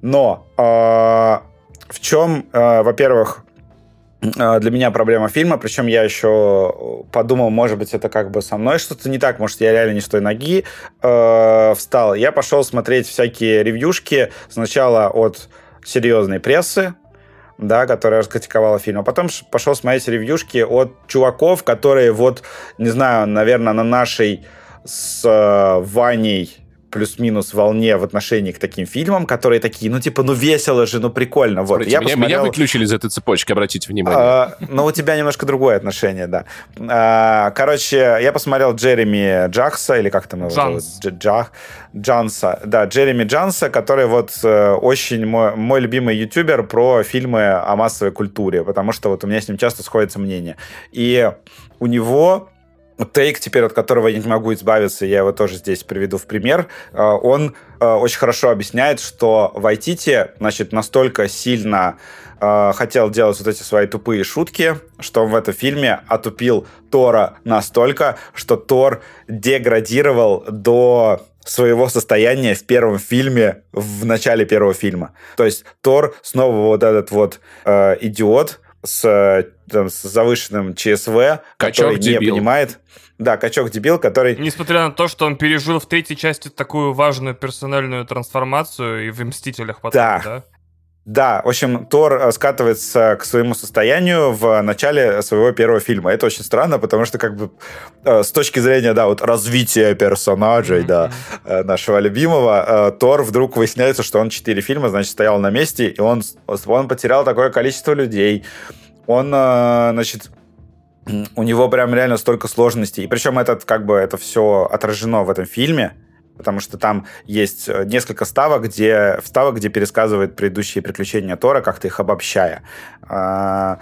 Но э, в чем, э, во-первых, э, для меня проблема фильма, причем я еще подумал, может быть, это как бы со мной что-то не так, может, я реально не с той ноги э, встал. Я пошел смотреть всякие ревьюшки сначала от серьезной прессы, да, которая раскритиковала фильм. А потом пошел смотреть ревьюшки от чуваков, которые вот, не знаю, наверное, на нашей с э, Ваней плюс-минус волне в отношении к таким фильмам, которые такие, ну, типа, ну, весело же, ну, прикольно. Вот. Смотрите, я меня, посмотрел... меня выключили из этой цепочки, обратите внимание. А, ну, у тебя немножко другое отношение, да. А, короче, я посмотрел Джереми Джахса, или как там его Джанс. зовут? Джах, Джанса. Да, Джереми Джанса, который вот э, очень мой, мой любимый ютубер про фильмы о массовой культуре, потому что вот у меня с ним часто сходятся мнения. И у него тейк теперь, от которого я не могу избавиться, я его тоже здесь приведу в пример, э, он э, очень хорошо объясняет, что Вайтити, значит, настолько сильно э, хотел делать вот эти свои тупые шутки, что он в этом фильме отупил Тора настолько, что Тор деградировал до своего состояния в первом фильме, в начале первого фильма. То есть Тор снова вот этот вот э, идиот, с, там, с завышенным ЧСВ, качок который дебил. не понимает. Да, качок-дебил, который... Несмотря на то, что он пережил в третьей части такую важную персональную трансформацию и в «Мстителях» потом, да? да? Да, в общем, Тор э, скатывается к своему состоянию в начале своего первого фильма. Это очень странно, потому что как бы э, с точки зрения, да, вот развития персонажей, mm-hmm. да, э, нашего любимого, Тор вдруг выясняется, что он четыре фильма, значит, стоял на месте, и он, он потерял такое количество людей. Он, значит, у него прям реально столько сложностей. И причем этот, как бы, это все отражено в этом фильме потому что там есть э, несколько ставок, где, вставок, где пересказывает предыдущие приключения Тора, как-то их обобщая. А,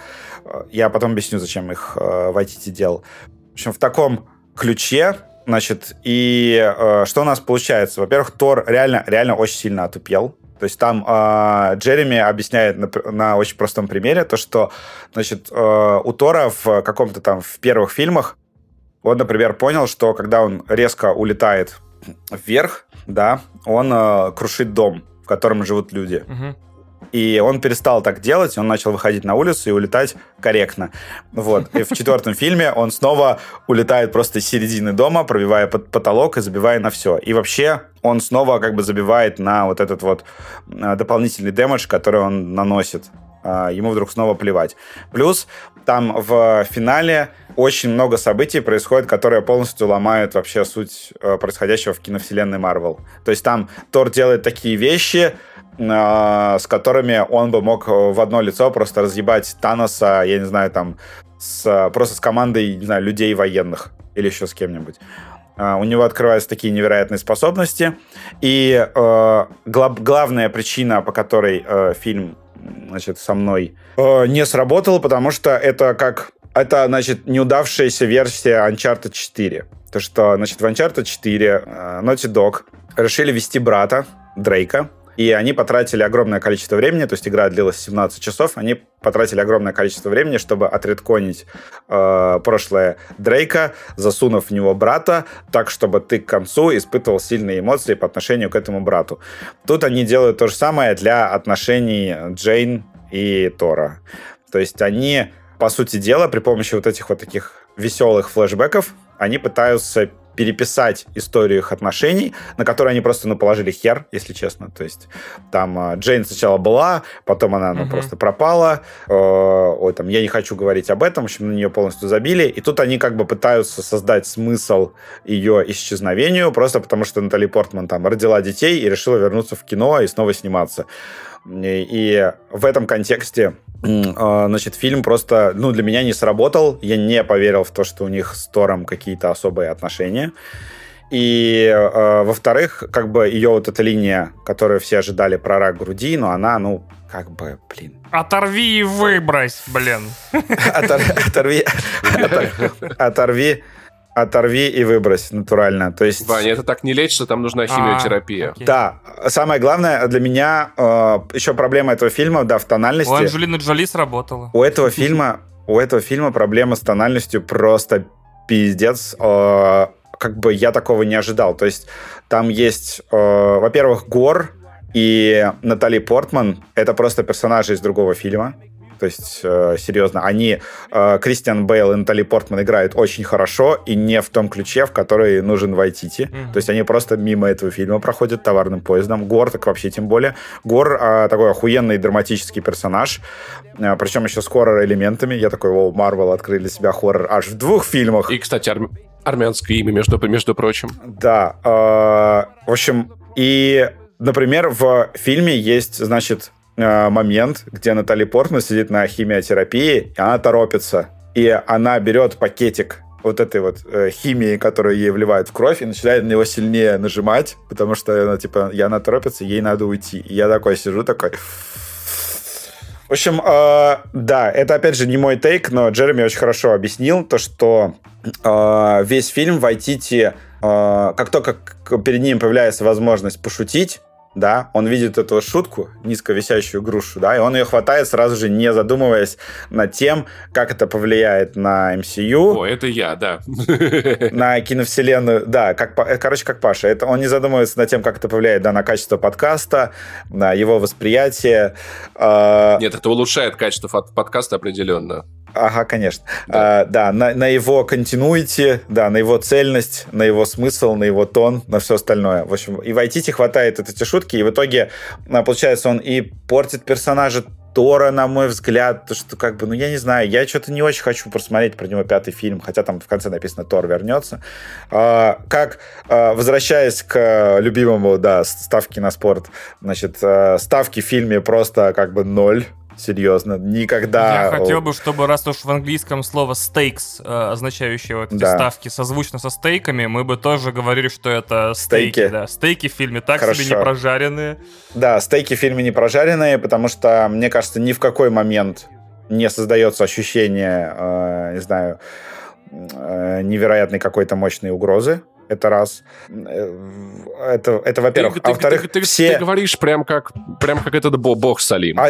я потом объясню, зачем их э, Вайтити делал. В общем, в таком ключе Значит, и э, что у нас получается? Во-первых, Тор реально, реально очень сильно отупел. То есть там э, Джереми объясняет на, на очень простом примере то, что, значит, э, у Тора в каком-то там в первых фильмах он, например, понял, что когда он резко улетает вверх, да, он э, крушит дом, в котором живут люди. Угу. И он перестал так делать, он начал выходить на улицу и улетать корректно. Вот. И в четвертом *laughs* фильме он снова улетает просто из середины дома, пробивая под потолок и забивая на все. И вообще он снова как бы забивает на вот этот вот э, дополнительный дэмэдж, который он наносит. А, ему вдруг снова плевать. Плюс там в финале очень много событий происходит, которые полностью ломают вообще суть э, происходящего в киновселенной Марвел. То есть там Тор делает такие вещи, э, с которыми он бы мог в одно лицо просто разъебать Таноса, я не знаю, там, с, просто с командой, не знаю, людей военных или еще с кем-нибудь. У него открываются такие невероятные способности. И uh, гла- главная причина, по которой uh, фильм значит, со мной не сработал, потому что это как это, значит, неудавшаяся версия Uncharted 4. То, что, значит, в Uncharted 4 Naughty Dog решили вести брата Дрейка, и они потратили огромное количество времени, то есть игра длилась 17 часов, они потратили огромное количество времени, чтобы отредконить э, прошлое Дрейка, засунув в него брата, так, чтобы ты к концу испытывал сильные эмоции по отношению к этому брату. Тут они делают то же самое для отношений Джейн и Тора. То есть они, по сути дела, при помощи вот этих вот таких веселых флешбеков, они пытаются переписать историю их отношений, на которую они просто, ну, положили хер, если честно. То есть там э, Джейн сначала была, потом она, ну, uh-huh. просто пропала. Э, ой, там, я не хочу говорить об этом, в общем, на нее полностью забили. И тут они как бы пытаются создать смысл ее исчезновению, просто потому что Натали Портман там родила детей и решила вернуться в кино и снова сниматься. И, в этом контексте а, значит, фильм просто, ну, для меня не сработал. Я не поверил в то, что у них с Тором какие-то особые отношения. И, э, во-вторых, как бы ее вот эта линия, которую все ожидали про рак груди, но она, ну, как бы, блин. Оторви и выбрось, блин. Оторви, оторви, оторви и выбрось натурально. То есть... Ваня, это так не лечится, там нужна а, химиотерапия. А, да. Самое главное для меня э, еще проблема этого фильма, да, в тональности. У Анджелины Джоли сработала. У этого фильма, у этого фильма проблема с тональностью просто пиздец. Э, как бы я такого не ожидал. То есть там есть, э, во-первых, Гор и Натали Портман. Это просто персонажи из другого фильма. То есть, э, серьезно, они, э, Кристиан Бейл и Натали Портман играют очень хорошо и не в том ключе, в который нужен Вайтити. Mm-hmm. То есть они просто мимо этого фильма проходят товарным поездом. Гор так вообще тем более. Гор э, такой охуенный драматический персонаж, э, причем еще с хоррор-элементами. Я такой, о, Марвел открыли для себя хоррор аж в двух фильмах. И, кстати, арм... армянское имя, между, между прочим. Да. Э, в общем, и, например, в фильме есть, значит, момент, где Натали Портман сидит на химиотерапии, и она торопится. И она берет пакетик вот этой вот э, химии, которую ей вливают в кровь, и начинает на него сильнее нажимать, потому что она, типа, и она торопится, ей надо уйти. И я такой сижу, такой... В общем, э, да, это, опять же, не мой тейк, но Джереми очень хорошо объяснил то, что э, весь фильм Вайтити, э, как только перед ним появляется возможность пошутить, да, он видит эту шутку, низковисящую грушу, да, и он ее хватает сразу же, не задумываясь над тем, как это повлияет на MCU. О, это я, да. *laughs* На киновселенную, да, как, э, короче, как Паша. Это, он не задумывается над тем, как это повлияет, да, на качество подкаста, на его восприятие. Э... Нет, это улучшает качество подкаста определенно. Ага, конечно. Да, а, да на, на его континуити, да, на его цельность, на его смысл, на его тон, на все остальное. В общем, и в IT хватает эти шутки, и в итоге, а, получается, он и портит персонажа Тора, на мой взгляд, то что как бы, ну я не знаю, я что-то не очень хочу просмотреть про него пятый фильм, хотя там в конце написано Тор вернется. А, как, а, возвращаясь к любимому, да, ставки на спорт, значит, а, ставки в фильме просто как бы ноль, Серьезно, никогда... Я хотел бы, чтобы раз уж в английском слово stakes, э, означающее вот эти да. ставки, созвучно со стейками, мы бы тоже говорили, что это стейки. стейки да. Стейки в фильме так Хорошо. себе не прожаренные. Да, стейки в фильме не прожаренные, потому что, мне кажется, ни в какой момент не создается ощущение, э, не знаю, э, невероятной какой-то мощной угрозы. Это раз. Э, это, это во-первых. а во-вторых, ты, ты, все... ты говоришь прям как, прям как этот бог Салим. А,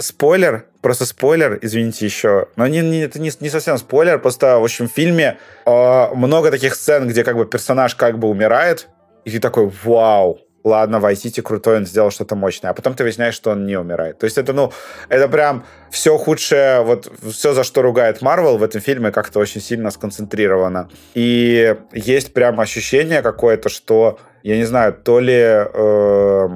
спойлер, просто спойлер, извините еще, но не, не, это не, не совсем спойлер, просто в общем в фильме э, много таких сцен, где как бы персонаж как бы умирает, и ты такой, вау, ладно, Вайтити крутой, он сделал что-то мощное, а потом ты выясняешь, что он не умирает. То есть это, ну, это прям все худшее, вот все, за что ругает Марвел в этом фильме, как-то очень сильно сконцентрировано. И есть прям ощущение какое-то, что, я не знаю, то ли э,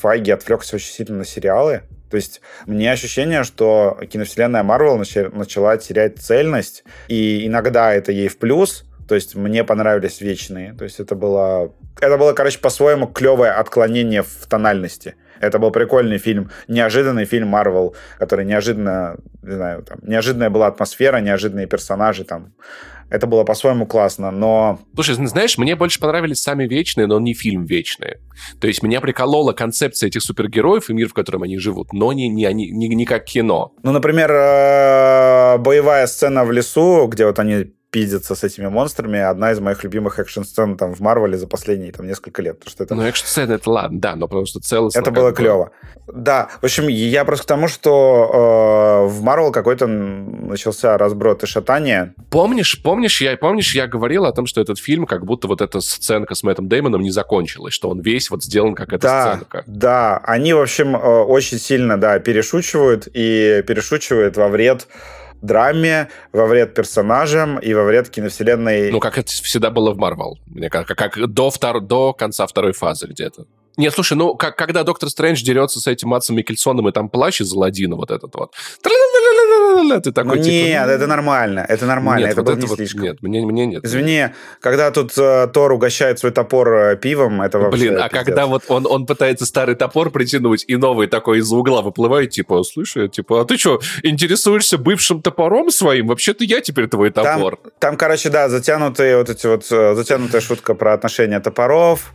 Файги отвлекся очень сильно на сериалы, то есть мне ощущение, что киновселенная Марвел начала терять цельность, и иногда это ей в плюс, то есть мне понравились вечные. То есть это было, это было, короче, по-своему клевое отклонение в тональности. Это был прикольный фильм, неожиданный фильм Марвел, который неожиданно, не знаю, там, неожиданная была атмосфера, неожиданные персонажи там. Это было по-своему классно, но... Слушай, знаешь, мне больше понравились сами Вечные, но не фильм Вечные. То есть меня приколола концепция этих супергероев и мир, в котором они живут, но не, не, не, не, как кино. Ну, например, э, боевая сцена в лесу, где вот они пиздиться с этими монстрами, одна из моих любимых экшн-сцен там в Марвеле за последние там несколько лет. Что это... Ну, экшн-сцены это ладно, да, но потому что целостно... Это было клево. Да, в общем, я просто к тому, что э, в Марвел какой-то начался разброд и шатание. Помнишь, помнишь, я, помнишь, я говорил о том, что этот фильм, как будто вот эта сценка с Мэттом Деймоном не закончилась, что он весь вот сделан как эта да, сценка. Да, они, в общем, э, очень сильно, да, перешучивают, и перешучивают во вред драме, во вред персонажам и во вред киновселенной. Ну, как это всегда было в Марвел. Мне как, как до, втор... до конца второй фазы где-то. Нет, слушай, ну, как, когда Доктор Стрэндж дерется с этим Матсом Микельсоном, и там плащ из Аладдина вот этот вот. Ты такой, ну, типа, нет, это нормально, это нормально, нет, это вот было это не вот, слишком. Нет, мне, мне нет. Извини, когда тут uh, Тор угощает свой топор uh, пивом, это вообще... Блин, а когда вот он, он пытается старый топор притянуть, и новый такой из-за угла выплывает, типа, слушай, типа, а ты что, интересуешься бывшим топором своим? Вообще-то я теперь твой топор. Там, там короче, да, затянутые вот эти вот, затянутая шутка про отношения топоров.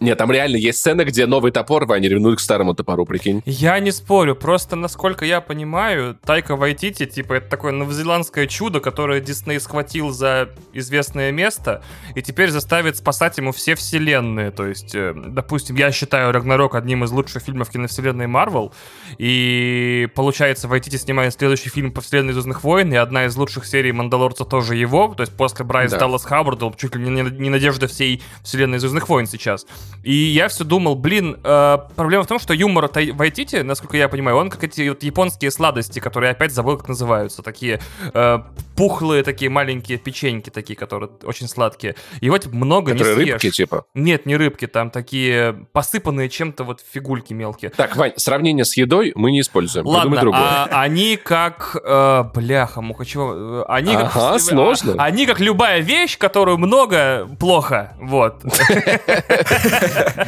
Нет, там реально есть сцена, где новый топор, Ваня ревнует к старому топору, прикинь. Я не спорю, просто, насколько я понимаю, Тайка Вайтити, типа, это такое новозеландское чудо, которое Дисней схватил за известное место, и теперь заставит спасать ему все вселенные. То есть, э, допустим, я считаю Рагнарок одним из лучших фильмов киновселенной Марвел, и получается, Вайтити снимает следующий фильм по вселенной Звездных войн, и одна из лучших серий Мандалорца тоже его, то есть после Брайс да. Даллас Хаббарда, чуть ли не, не надежда всей вселенной Звездных войн сейчас. И я все думал, блин, э, проблема в том, что юмор Вайтити, насколько я понимаю, он как эти вот японские сладости, которые опять забыл, как называются, такие э, пухлые такие маленькие печеньки такие, которые очень сладкие. Его типа много которые не съешь. рыбки типа? Нет, не рыбки, там такие посыпанные чем-то вот фигульки мелкие. Так, Вань, сравнение с едой мы не используем. Ладно, а они как... Э, бляха, муха, чего? Э, они ага, как... сложно. А, они как любая вещь, которую много, плохо. Вот.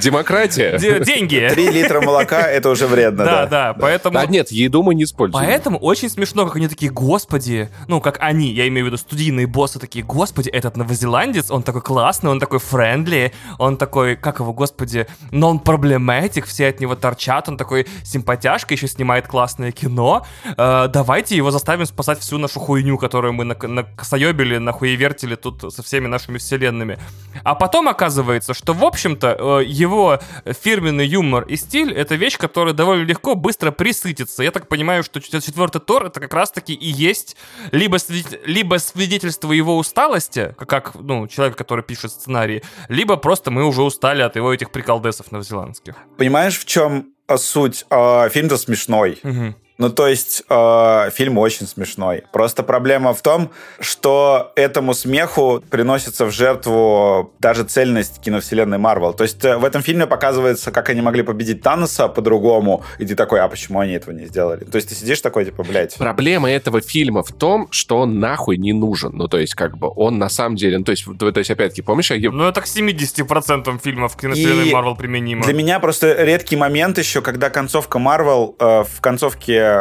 Демократия. Деньги. Три литра молока — это уже вредно, да. Да, да, поэтому... А нет, еду мы не используем. Поэтому очень смешно, как они такие, господи, ну, как они, я имею в виду студийные боссы, такие, господи, этот новозеландец, он такой классный, он такой френдли, он такой, как его, господи, нон-проблематик, все от него торчат, он такой симпатяшка, еще снимает классное кино, э, давайте его заставим спасать всю нашу хуйню, которую мы накосоебили, нахуевертили тут со всеми нашими вселенными. А потом оказывается, что, в общем-то, э, его фирменный юмор и стиль — это вещь, которая довольно легко, быстро присытится. Я так понимаю, что четвертый Тор — это как раз-таки и есть либо, свидетель, либо свидетельство его усталости, как, ну, человек, который пишет сценарии, либо просто мы уже устали от его этих приколдесов новозеландских. Понимаешь, в чем суть? Э, фильм-то смешной. Угу. Ну, то есть э, фильм очень смешной. Просто проблема в том, что этому смеху приносится в жертву даже цельность киновселенной Марвел. То есть э, в этом фильме показывается, как они могли победить Таноса по-другому, и ты такой, а почему они этого не сделали? То есть ты сидишь такой, типа, блядь. Проблема этого фильма в том, что он нахуй не нужен. Ну, то есть, как бы, он на самом деле... Ну, то есть, то, то есть опять-таки, помнишь... Я... Ну, это к 70% фильмов киновселенной Марвел применимо. Для меня просто редкий момент еще, когда концовка Марвел э, в концовке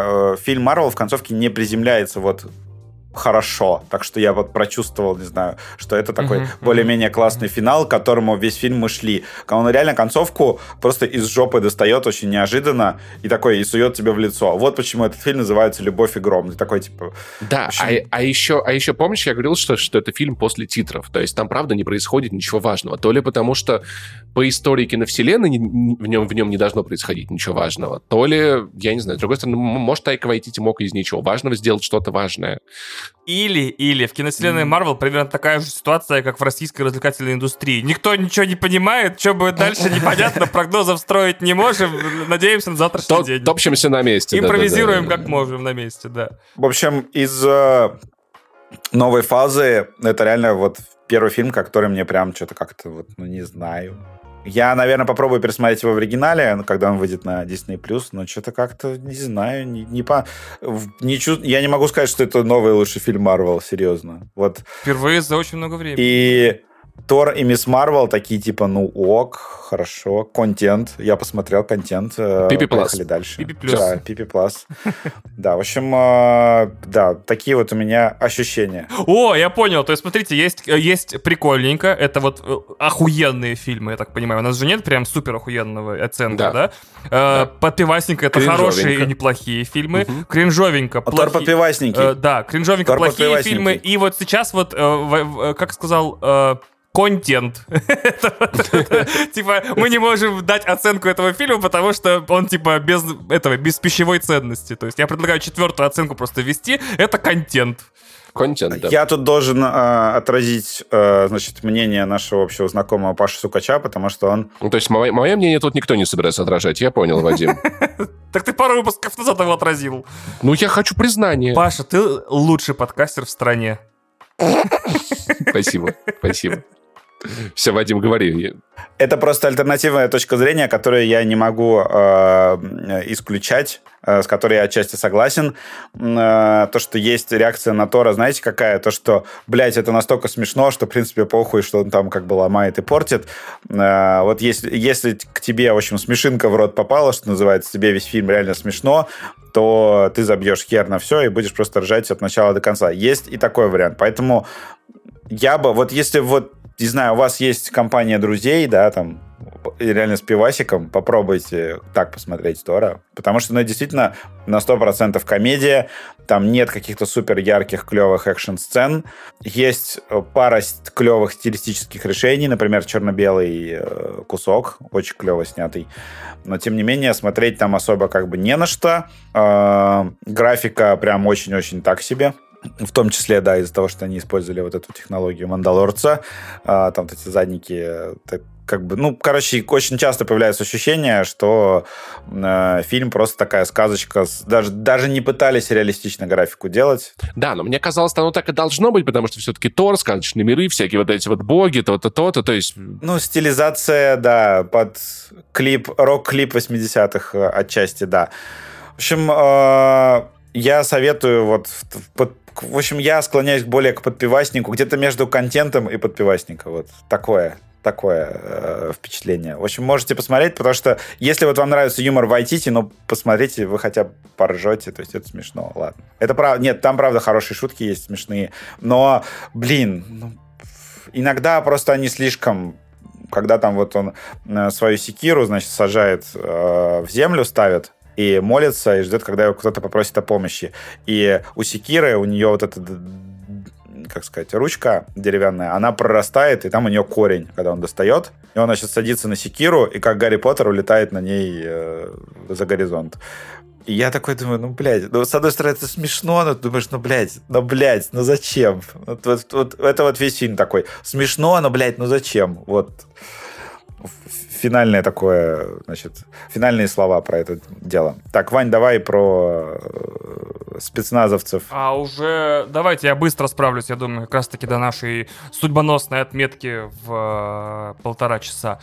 фильм Марвел в концовке не приземляется вот хорошо. Так что я вот прочувствовал, не знаю, что это такой uh-huh, более-менее классный uh-huh. финал, к которому весь фильм мы шли. Он реально концовку просто из жопы достает очень неожиданно и такой, и сует тебе в лицо. Вот почему этот фильм называется «Любовь и гром». Ты такой, типа... Да, общем... а, а, еще, а еще помнишь, я говорил, что, что это фильм после титров. То есть там, правда, не происходит ничего важного. То ли потому, что по истории киновселенной в нем, в нем не должно происходить ничего важного, то ли, я не знаю, с другой стороны, может, Тайка Вайтити мог из ничего важного сделать что-то важное. Или, или в киновселенной Марвел примерно такая же ситуация, как в российской развлекательной индустрии. Никто ничего не понимает, что будет дальше, *laughs* непонятно, прогнозов строить не можем, надеемся на завтрашний То- день. Топчемся на месте. Импровизируем как можем на месте, да. В общем, из э, новой фазы это реально вот первый фильм, который мне прям что-то как-то вот, ну не знаю. Я, наверное, попробую пересмотреть его в оригинале, ну, когда он выйдет на Disney+, но что-то как-то, не знаю, не, не по... Не чу... Я не могу сказать, что это новый лучший фильм Марвел, серьезно. Вот. Впервые за очень много времени. И Тор и Мисс Марвел такие типа, ну ок, хорошо, контент. Я посмотрел контент. э, Пипи Плас. Поехали дальше. Пипи Плюс. Да, Пипи Плас. *laughs* Да, в общем, э, да, такие вот у меня ощущения. О, я понял. То есть, смотрите, есть, э, есть прикольненько. Это вот охуенные фильмы, я так понимаю. У нас же нет прям супер охуенного оценка, да? Да. Подпивасненько это хорошие и неплохие фильмы. Кринжовенько. А Тор плохие- подпивасники. Э, да, кринжовенько Тор плохие подпивасненький. фильмы. И вот сейчас вот, как сказал, контент. *laughs* Типа, мы не можем дать оценку этого фильма, потому что он, типа, без этого, без пищевой ценности. То есть я предлагаю четвертую оценку просто ввести. Это контент. Контент, да. Я тут должен э, отразить, э, значит, мнение нашего общего знакомого Паши Сукача, потому что он... Ну, то есть мое, мое мнение тут никто не собирается отражать, я понял, Вадим. *laughs* Так ты пару выпусков назад его отразил. Ну, я хочу признания. Паша, ты лучший подкастер в стране. Спасибо, спасибо. *laughs* Все, Вадим, говори. Это просто альтернативная точка зрения, которую я не могу э, исключать, э, с которой я отчасти согласен. Э, то, что есть реакция на Тора, знаете, какая? То, что, блядь, это настолько смешно, что, в принципе, похуй, что он там как бы ломает и портит. Э, вот если, если к тебе, в общем, смешинка в рот попала, что называется, тебе весь фильм реально смешно, то ты забьешь хер на все и будешь просто ржать от начала до конца. Есть и такой вариант. Поэтому я бы, вот если вот, не знаю, у вас есть компания друзей, да, там, реально с пивасиком, попробуйте так посмотреть Тора, потому что, ну, действительно, на 100% комедия, там нет каких-то супер ярких, клевых экшн-сцен, есть э, пара клевых стилистических решений, например, черно-белый э, кусок, очень клево снятый, но, тем не менее, смотреть там особо как бы не на что, Э, графика прям очень-очень так себе, в том числе, да, из-за того, что они использовали вот эту технологию Мандалорца. А, там вот эти задники, так, как бы, ну, короче, очень часто появляется ощущение, что э, фильм просто такая сказочка. даже, даже не пытались реалистично графику делать. Да, но мне казалось, оно так и должно быть, потому что все-таки Тор, сказочные миры, всякие вот эти вот боги, то-то, то-то, то есть... Ну, стилизация, да, под клип, рок-клип 80-х э, отчасти, да. В общем, э, я советую вот... под- в общем, я склоняюсь более к подпиваснику, где-то между контентом и подпивасником. Вот такое такое э, впечатление. В общем, можете посмотреть, потому что если вот вам нравится юмор Вайтити, ну, посмотрите, вы хотя бы поржете, то есть это смешно, ладно. Это правда, нет, там правда хорошие шутки есть смешные, но, блин, ну, иногда просто они слишком когда там вот он э, свою секиру, значит, сажает э, в землю, ставит, и молится, и ждет, когда его кто-то попросит о помощи. И у секиры, у нее вот эта, как сказать, ручка деревянная, она прорастает, и там у нее корень, когда он достает. И он, значит, садится на секиру, и как Гарри Поттер улетает на ней э, за горизонт. И я такой думаю, ну, блядь, ну, с одной стороны, это смешно, но ты думаешь, ну, блядь, ну, блядь, ну, зачем? Вот, вот, вот это вот весь фильм такой. Смешно, но, блядь, ну, зачем? Вот финальное такое, значит, финальные слова про это дело. Так, Вань, давай про э, спецназовцев. А уже давайте я быстро справлюсь, я думаю, как раз-таки до нашей судьбоносной отметки в э, полтора часа.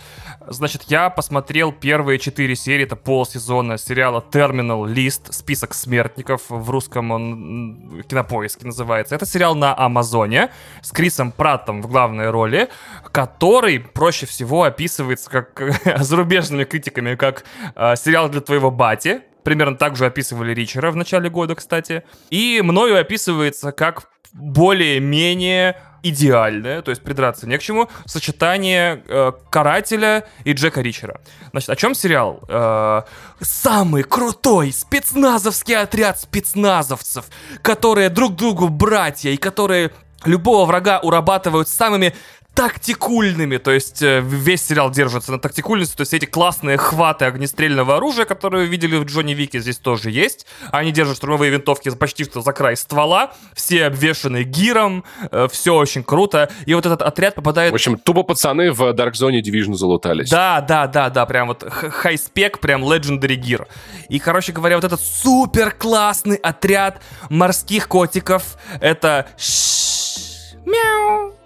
Значит, я посмотрел первые четыре серии, это полсезона сериала Terminal List, список смертников, в русском он кинопоиске называется. Это сериал на Амазоне с Крисом Праттом в главной роли, который проще всего описывается как *laughs* зарубежными критиками как э, сериал для твоего бати, Примерно так же описывали Ричера в начале года, кстати. И мною описывается как более-менее идеальное, то есть придраться не к чему, сочетание э, Карателя и Джека Ричера. Значит, о чем сериал? Э, самый крутой спецназовский отряд спецназовцев, которые друг другу братья и которые любого врага урабатывают самыми тактикульными, то есть э, весь сериал держится на тактикульности, то есть эти классные хваты огнестрельного оружия, которые вы видели в Джонни Вике, здесь тоже есть. Они держат штурмовые винтовки почти что за край ствола, все обвешаны гиром, э, все очень круто. И вот этот отряд попадает... В общем, тупо пацаны в Dark Zone Division залутались. Да, да, да, да, прям вот хай-спек, прям Legendary Gear. И, короче говоря, вот этот супер классный отряд морских котиков, это... Мяу,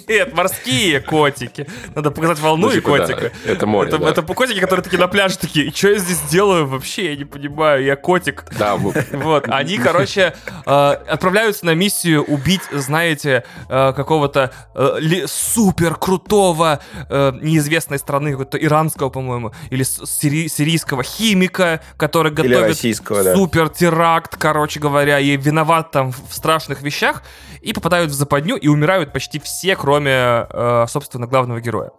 *laughs* Нет, морские котики. Надо показать волну Ну, и типа, да, котика. это море, Это, да. это котики, которые такие на пляже такие, и что я здесь делаю вообще? Я не понимаю, я котик. Да, *laughs* Вот, они, короче, э, отправляются на миссию убить, знаете, э, какого-то э, супер крутого неизвестной страны, какого-то иранского, по-моему, или сирийского химика, который готовит супер теракт, короче говоря, и виноват там в страшных вещах, и попадают в западню и умирают почти все, кроме, э, собственно, главного героя.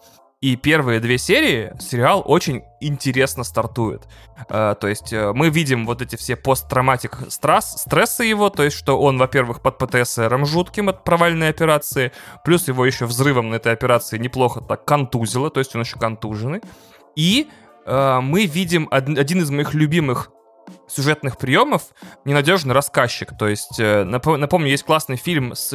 И первые две серии сериал очень интересно стартует. Э, то есть э, мы видим вот эти все посттравматик стресс, стрессы его, то есть что он, во-первых, под ПТСРом жутким от провальной операции, плюс его еще взрывом на этой операции неплохо так контузило, то есть он еще контуженный. И мы видим од- один из моих любимых сюжетных приемов ненадежный рассказчик. То есть, э, напо- напомню, есть классный фильм с,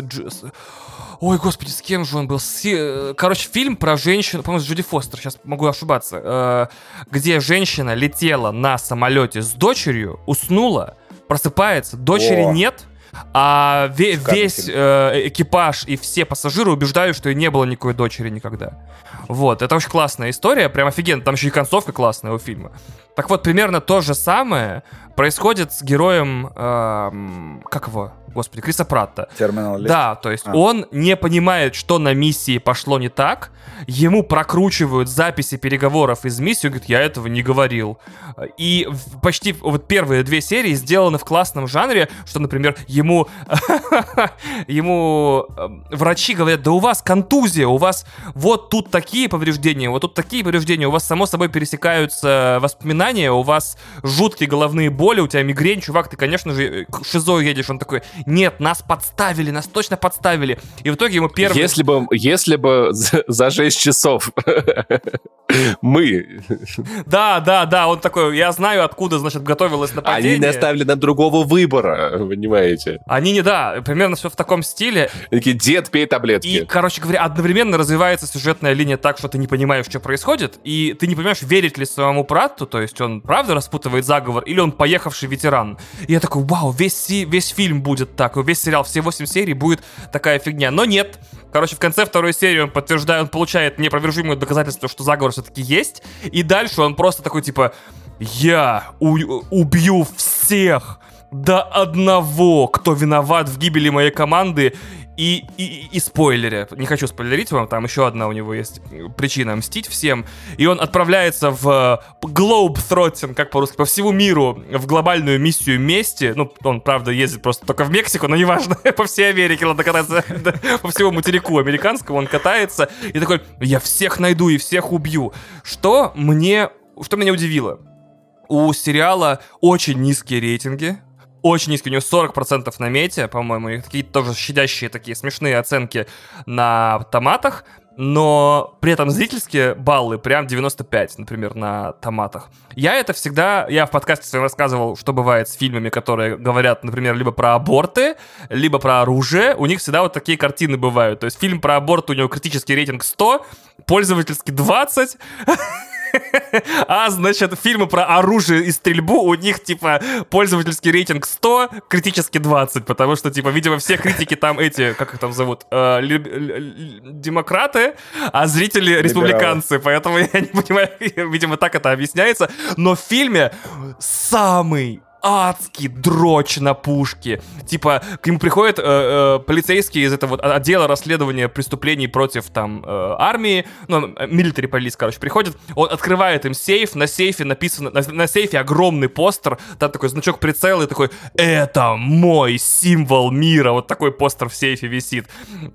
Ой, господи, с кем же он был? С- э, Короче, фильм про женщину, по-моему, с Джуди Фостер, сейчас могу ошибаться, э, где женщина летела на самолете с дочерью, уснула, просыпается, дочери О. нет, а ве- весь э, экипаж и все пассажиры убеждают, что и не было никакой дочери никогда. Вот, это очень классная история, прям офигенно, там еще и концовка классная у фильма. Так вот, примерно то же самое происходит с героем, эм, как его, господи, Криса Пратта. Терминал лист. Да, то есть А. он не понимает, что на миссии пошло не так. Ему прокручивают записи переговоров из миссии, говорит, я этого не говорил. И почти вот первые две серии сделаны в классном жанре, что, например, ему *laughs* ему врачи говорят, да у вас контузия, у вас вот тут такие повреждения, вот тут такие повреждения, у вас само собой пересекаются воспоминания, у вас жуткие головные боли, у тебя мигрень, чувак, ты, конечно же, к шизо едешь. Он такой, нет, нас подставили, нас точно подставили. И в итоге ему первый... Если бы, если бы за 6 часов *laughs* мы, Да, да, да, он такой, я знаю, откуда, значит, готовилось нападение. они не оставили нам другого выбора, понимаете? Они не, да, примерно все в таком стиле. Такие, дед, пей таблетки. И, короче говоря, одновременно развивается сюжетная линия так, что ты не понимаешь, что происходит, и ты не понимаешь, верить ли своему Пратту, то есть он правда распутывает заговор, или он поехавший ветеран. И я такой, вау, весь, весь фильм будет так, весь сериал, все 8 серий будет такая фигня. Но нет. Короче, в конце второй серии он подтверждает, он получает неопровержимое доказательство, что заговор все-таки есть, и дальше он просто такой, типа, я убью всех до одного, кто виноват в гибели моей команды, и, и, и спойлере. Не хочу спойлерить вам, там еще одна у него есть причина мстить всем. И он отправляется в Globetrotting, как по-русски, по всему миру, в глобальную миссию мести. Ну, он, правда, ездит просто только в Мексику, но неважно, *laughs* по всей Америке надо кататься, *laughs* по всему материку американскому он катается. И такой, я всех найду и всех убью. Что мне, что меня удивило? У сериала очень низкие рейтинги, очень низкий, у него 40% на мете, по-моему, и какие-то тоже щадящие такие смешные оценки на томатах, но при этом зрительские баллы прям 95, например, на томатах. Я это всегда, я в подкасте своем рассказывал, что бывает с фильмами, которые говорят, например, либо про аборты, либо про оружие, у них всегда вот такие картины бывают. То есть фильм про аборт, у него критический рейтинг 100, пользовательский 20, *laughs* *laughs* а, значит, фильмы про оружие и стрельбу, у них, типа, пользовательский рейтинг 100, критически 20, потому что, типа, видимо, все критики там эти, как их там зовут, э, ли- ли- ли- демократы, а зрители республиканцы, поэтому *laughs* я не понимаю, видимо, так это объясняется, но в фильме самый адский дрочь на пушке. Типа, к нему приходят э, э, полицейские из этого отдела расследования преступлений против там э, армии, ну, милитари полис, короче, приходят, он открывает им сейф, на сейфе написано, на, на сейфе огромный постер, там такой значок прицела и такой, это мой символ мира, вот такой постер в сейфе висит.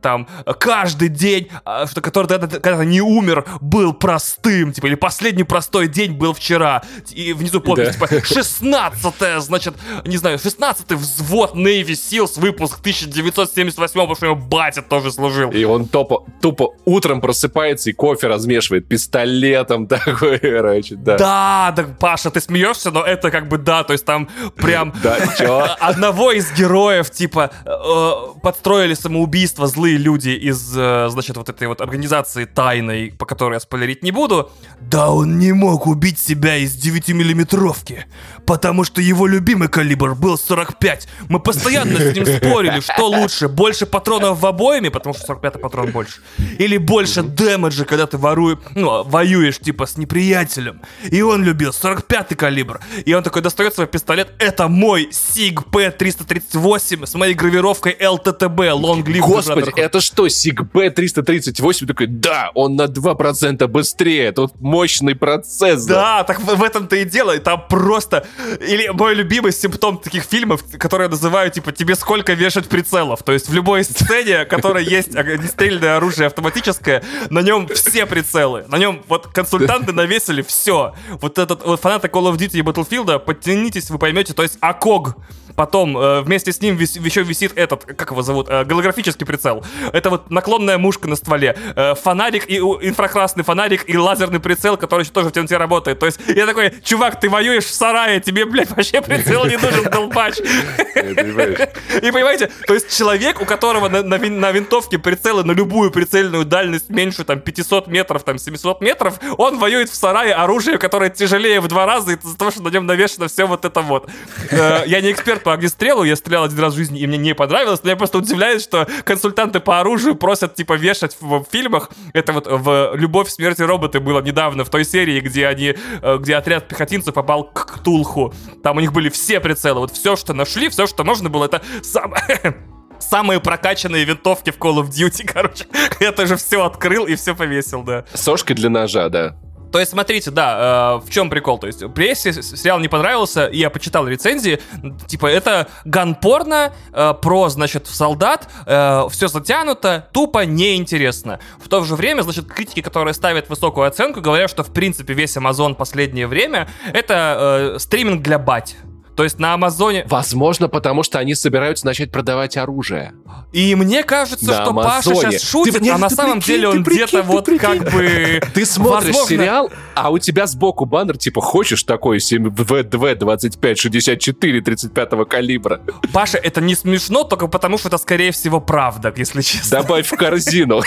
Там, каждый день, а, что, который когда- когда не умер, был простым, типа, или последний простой день был вчера. И внизу подпись, Да. типа, 16 значит, не знаю, 16-й взвод Navy Seals, выпуск 1978, потому что его батя тоже служил. И он тупо, тупо утром просыпается и кофе размешивает пистолетом *laughs* такой, короче, да. Да, да, Паша, ты смеешься, но это как бы да, то есть там прям *laughs* *laughs* одного из героев, типа, э, подстроили самоубийство злые люди из, э, значит, вот этой вот организации тайной, по которой я спойлерить не буду. Да он не мог убить себя из 9-миллиметровки, потому что его любимый калибр был 45. Мы постоянно с ним спорили, что лучше, больше патронов в обоими, потому что 45 патрон больше, или больше дэмэджа, когда ты воруешь, ну, воюешь, типа, с неприятелем. И он любил 45 калибр. И он такой достает свой пистолет, это мой SIG P338 с моей гравировкой LTTB, Long Live Господи, Brotherhood». это что, SIG B338? Такой, да, он на 2% быстрее, тут мощный процессор. Да, так в, в этом-то и дело. И Там просто... Или мой любимый симптом таких фильмов, которые я называю, типа, тебе сколько вешать прицелов. То есть в любой сцене, которая есть огнестрельное оружие автоматическое, на нем все прицелы. На нем вот консультанты навесили все. Вот этот вот фанаты Call of Duty и Battlefield, подтянитесь, вы поймете. То есть АКОГ Потом э, вместе с ним вис- еще висит этот, как его зовут, Э, голографический прицел. Это вот наклонная мушка на стволе. Э, фонарик и у- инфракрасный фонарик и лазерный прицел, который еще тоже в темноте работает. То есть я такой, чувак, ты воюешь в сарае, тебе, блядь, вообще прицел не нужен, долбач. И понимаете, то есть человек, у которого на, на винтовке прицелы на любую прицельную дальность меньше там 500 метров, там 700 метров, он воюет в сарае оружие, которое тяжелее в два раза из-за того, что на нем навешено все вот это вот. Э, Я не эксперт по огнестрелу, я стрелял один раз в жизни, и мне не понравилось, но я просто удивляюсь, что консультанты по оружию просят, типа, вешать в, в фильмах. Это вот в «Любовь, смерть и роботы» было недавно, в той серии, где они, э, где отряд пехотинцев попал к Ктулху. Там у них были все прицелы, вот все, что нашли, все, что нужно было, это сам... *coughs* Самые прокачанные винтовки в Call of Duty, *laughs* короче. Я тоже все открыл и все повесил, да. Сошкой для ножа, да. То есть, смотрите, да, э, в чем прикол? То есть, прессе сериал не понравился, и я почитал рецензии. Типа, это ган-порно э, про, значит, солдат, все затянуто, тупо неинтересно. В то же время, значит, критики, которые ставят высокую оценку, говорят, что, в принципе, весь Амазон последнее время это э, стриминг для бать. То есть на Амазоне... Возможно, потому что они собираются начать продавать оружие. И мне кажется, На что Паша Амазоне. сейчас шутит, Ты- нет, а на самом прикинь, деле он где-то вот прикинь. как бы... Ты смотришь Возможно. сериал, а у тебя сбоку баннер, типа, хочешь такой 7ВДВ 25 64 35 калибра? Паша, это не смешно, только потому, что это, скорее всего, правда, если честно. Добавь в корзину.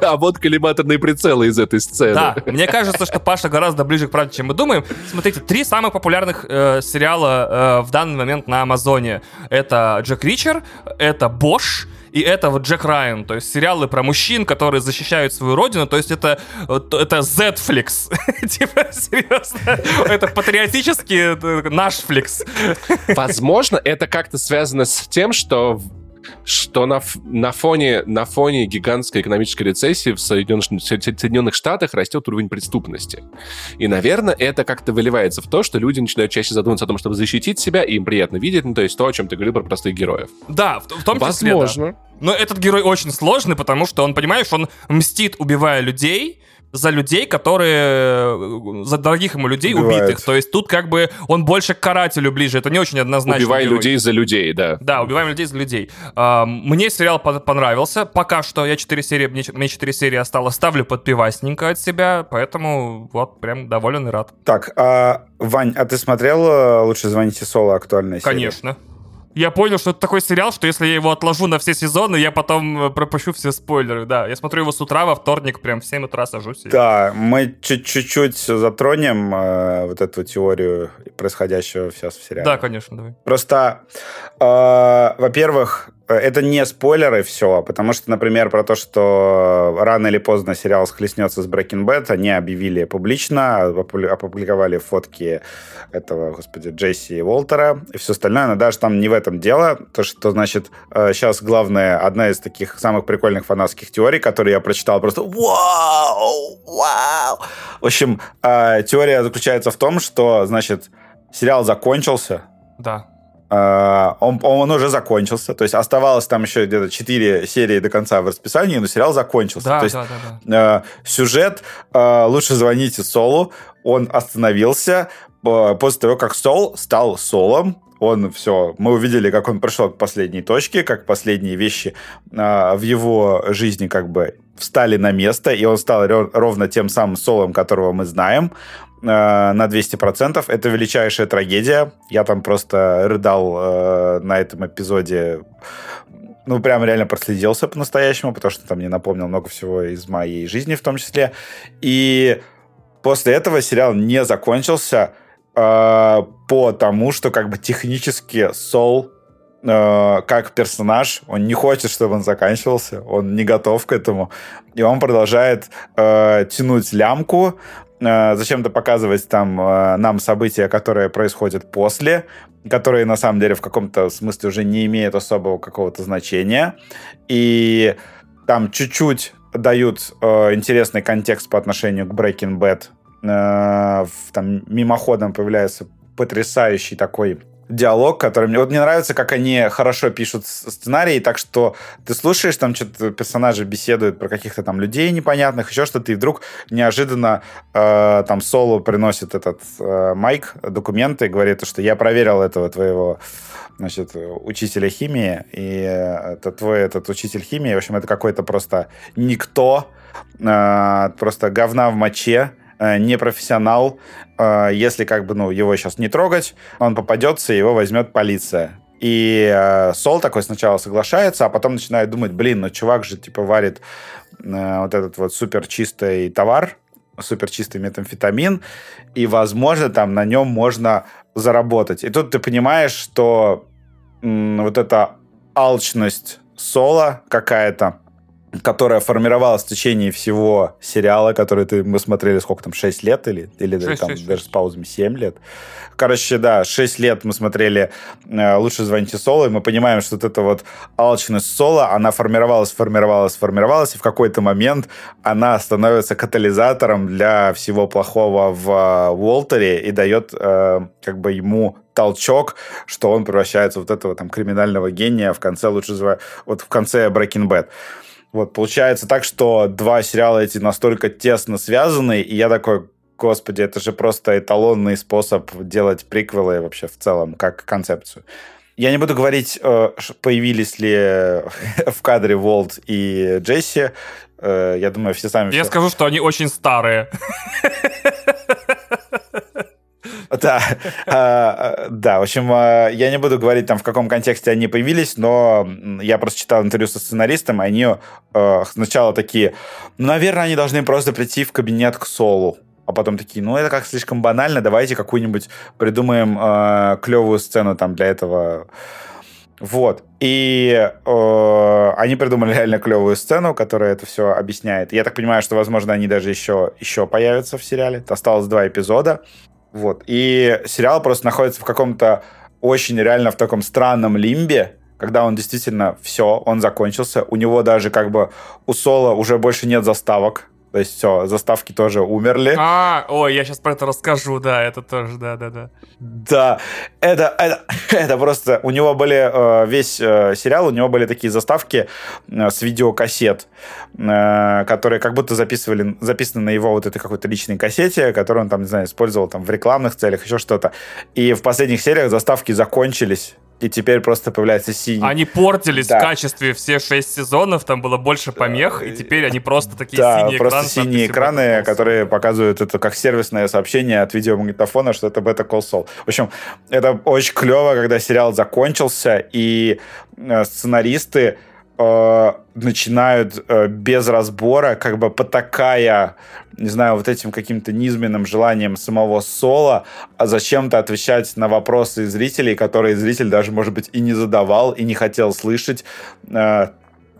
А вот коллиматорные прицелы из этой сцены. Да, мне кажется, что Паша гораздо ближе к правде, чем мы думаем. Смотрите, три самых популярных э, сериала э, в данный момент на Амазоне. Это Джек Ричер, это Бош, и это вот Джек Райан, то есть сериалы про мужчин, которые защищают свою родину, то есть это, это Zflix, *laughs* типа, серьезно, это патриотический э, наш фликс. Возможно, это как-то связано с тем, что что на, на, фоне, на фоне гигантской экономической рецессии в Соединенных, Соединенных Штатах растет уровень преступности. И, наверное, это как-то выливается в то, что люди начинают чаще задумываться о том, чтобы защитить себя, и им приятно видеть, ну, то есть то, о чем ты говорил про простых героев. Да, в, в том числе, да. Возможно. Но этот герой очень сложный, потому что он, понимаешь, он мстит, убивая людей, за людей, которые... За дорогих ему людей Убивает. убитых. То есть тут как бы он больше к карателю ближе. Это не очень однозначно. Убивай людей за людей, да. Да, убиваем людей за людей. А, Мне сериал по- понравился. Пока что я 4 серии, мне ч- мне 4 серии осталось. Ставлю подпивасненько от себя, поэтому вот прям доволен и рад. Так, а, Вань, а ты смотрел э, «Лучше звоните Соло» актуальная серия? Конечно. Я понял, что это такой сериал, что если я его отложу на все сезоны, я потом э, пропущу все спойлеры. Да, я смотрю его с утра, во вторник, прям в 7 утра сажусь. и- Да, мы чуть- чуть-чуть затронем э, вот эту теорию происходящего сейчас в сериале. Да, конечно, давай. Просто, э, во-первых, это не спойлеры все, потому что, например, про то, что рано или поздно сериал схлестнется с Breaking Bad, они объявили публично, опу- опубликовали фотки этого, господи, Джесси и Уолтера и все остальное, но даже там не в этом дело, то, что, значит, сейчас главная, одна из таких самых прикольных фанатских теорий, которые я прочитал, просто вау, вау. В общем, э, теория заключается в том, что, значит, сериал закончился, Да. А, он, он уже закончился. То есть оставалось там еще где-то 4 серии до конца в расписании, но сериал закончился. Да, То есть да, да, да. э, сюжет э, «Лучше звоните Солу», он остановился, э, после того, как Сол стал Солом, он все, мы увидели, как он пришел к последней точке, как последние вещи э, в его жизни как бы встали на место, и он стал ровно тем самым Солом, которого мы знаем на 200%. Это величайшая трагедия. Я там просто рыдал э, на этом эпизоде ну, прям реально проследился по-настоящему, потому что там мне напомнил много всего из моей жизни в том числе. И после этого сериал не закончился э, по тому, что как бы технически Сол э, как персонаж, он не хочет, чтобы он заканчивался, он не готов к этому, и он продолжает э, тянуть лямку, э, зачем-то показывать там э, нам события, которые происходят после, которые на самом деле в каком-то смысле уже не имеют особого какого-то значения, и там чуть-чуть дают э, интересный контекст по отношению к Breaking Bad, э, там мимоходом появляется потрясающий такой диалог, который мне... Вот мне нравится, как они хорошо пишут сценарии, так что ты слушаешь, там что-то персонажи беседуют про каких-то там людей непонятных, еще что-то, и вдруг неожиданно э, там Соло приносит этот э, Майк документы и говорит, что я проверил этого твоего значит, учителя химии, и это твой этот учитель химии, в общем, это какой-то просто никто, э, просто говна в моче, Э, непрофессионал. Э, если как бы, ну, его сейчас не трогать, он попадется, его возьмет полиция. И э, Сол такой сначала соглашается, а потом начинает думать, блин, ну чувак же типа варит э, вот этот вот супер чистый товар, супер чистый метамфетамин, и, возможно, там на нем можно заработать. И тут ты понимаешь, что м, вот эта алчность Сола какая-то, которая формировалась в течение всего сериала, который ты, мы смотрели сколько там, 6 лет или, или 6, там 6, даже 6. с паузами 7 лет. Короче, да, 6 лет мы смотрели э, «Лучше звоните Соло», и мы понимаем, что вот эта вот алчность Соло, она формировалась, формировалась, формировалась, и в какой-то момент она становится катализатором для всего плохого в э, Уолтере и дает э, как бы ему толчок, что он превращается в вот этого там криминального гения в конце лучше звать, вот в конце Breaking Bad. Вот, получается так, что два сериала эти настолько тесно связаны, и я такой, господи, это же просто эталонный способ делать приквелы вообще в целом, как концепцию. Я не буду говорить, э, появились ли *laughs* в кадре Волт и Джесси. Э, я думаю, все сами... Я все... скажу, что они очень старые. *laughs* Да, а, да, в общем, а, я не буду говорить там, в каком контексте они появились, но я просто читал интервью со сценаристом, они а, сначала такие, ну, наверное, они должны просто прийти в кабинет к Солу, а потом такие, ну, это как слишком банально, давайте какую-нибудь придумаем э, клевую сцену там для этого. Вот. И э, они придумали реально клевую сцену, которая это все объясняет. Я так понимаю, что, возможно, они даже еще, еще появятся в сериале. Осталось два эпизода. Вот. И сериал просто находится в каком-то очень реально в таком странном лимбе, когда он действительно все, он закончился. У него даже как бы у Соло уже больше нет заставок. То есть все, заставки тоже умерли. А, ой, я сейчас про это расскажу, да, это тоже, да, да, да. Да, это, это, *laughs* это просто, у него были, э, весь э, сериал, у него были такие заставки э, с видеокассет, которые как будто записывали, записаны на его вот этой какой-то личной кассете, которую он там, не знаю, использовал там в рекламных целях, еще что-то. И в последних сериях заставки закончились и теперь просто появляется синий. Они портились да. в качестве все шесть сезонов, там было больше помех, и теперь они просто такие да, синие просто экраны. синие экраны, которые показывают это как сервисное сообщение от видеомагнитофона, что это Call Saul. В общем, это очень клево, когда сериал закончился, и э, сценаристы э, начинают э, без разбора, как бы потакая, не знаю, вот этим каким-то низменным желанием самого Соло, а зачем-то отвечать на вопросы зрителей, которые зритель даже, может быть, и не задавал, и не хотел слышать. Э,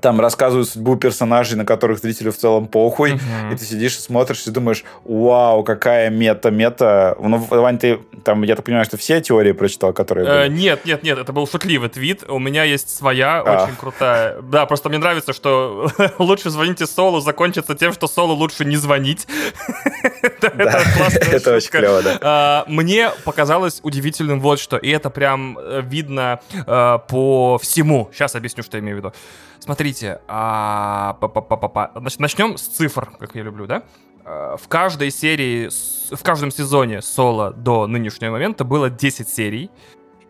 там рассказывают судьбу персонажей, на которых зрителю в целом похуй, uh-huh. и ты сидишь и смотришь и думаешь, вау, какая мета-мета. Ну, Вань, ты там, я так понимаю, что все теории прочитал, которые э, были? Нет, нет, нет, это был шутливый твит. У меня есть своя, а. очень крутая. Да, просто мне нравится, что *laughs* лучше звоните Солу закончится тем, что Солу лучше не звонить. *laughs* *laughs* Это очень клево, да. А, мне показалось удивительным вот что, и это прям э, видно э, по всему. Сейчас объясню, что я имею в виду. Смотрите, а, начнем с цифр, как я люблю, да? э, в каждой серии, в каждом сезоне соло до нынешнего момента было 10 серий.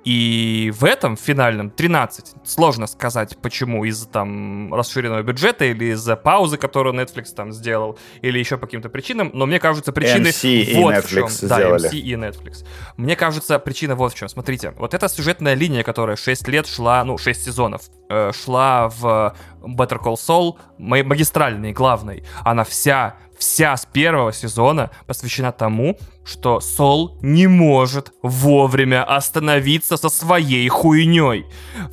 И в этом финальном 13. Сложно сказать, почему. Из-за там расширенного бюджета или из-за паузы, которую Netflix там сделал, или еще по каким-то причинам. Но мне кажется, причины MC вот и Netflix в чем. сделали. Да, MC и Netflix. Мне кажется, причина вот в чем. Смотрите, вот эта сюжетная линия, которая 6 лет шла, ну, 6 сезонов, э, шла в Better Call Saul, магистральной, главной, она вся вся с первого сезона посвящена тому, что Сол не может вовремя остановиться со своей хуйней.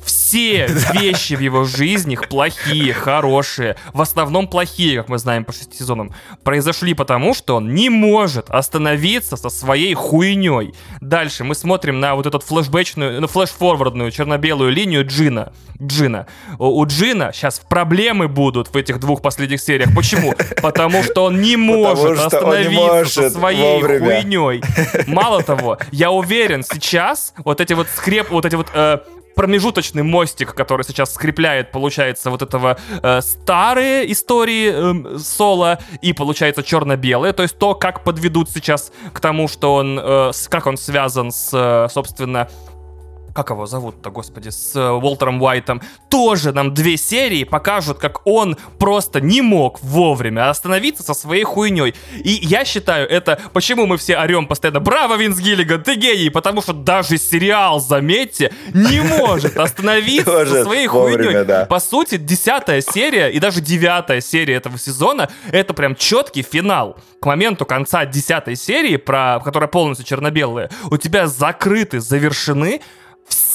Все *laughs* вещи в его жизни, плохие, хорошие, в основном плохие, как мы знаем по шести сезонам, произошли потому, что он не может остановиться со своей хуйней. Дальше мы смотрим на вот эту флешбэчную, ну, флешфорвардную черно-белую линию Джина. Джина. У Джина сейчас проблемы будут в этих двух последних сериях. Почему? *laughs* Потому что он не может остановиться со своей хуйней хуйней. Мало того, я уверен, сейчас вот эти вот скреп, вот эти вот э, промежуточный мостик, который сейчас скрепляет, получается, вот этого э, старые истории э, Соло и, получается, черно-белые, то есть то, как подведут сейчас к тому, что он, э, как он связан с, э, собственно, как его зовут-то, господи, с э, Уолтером Уайтом, тоже нам две серии покажут, как он просто не мог вовремя остановиться со своей хуйней. И я считаю, это почему мы все орем постоянно «Браво, Винс Гиллиган, ты гений!» Потому что даже сериал, заметьте, не может *laughs* остановиться со своей хуйней. По сути, десятая серия и даже девятая серия этого сезона — это прям четкий финал. К моменту конца десятой серии, про, которая полностью черно-белая, у тебя закрыты, завершены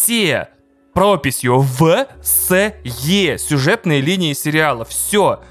все прописью В, С, Е сюжетные линии сериала. Все.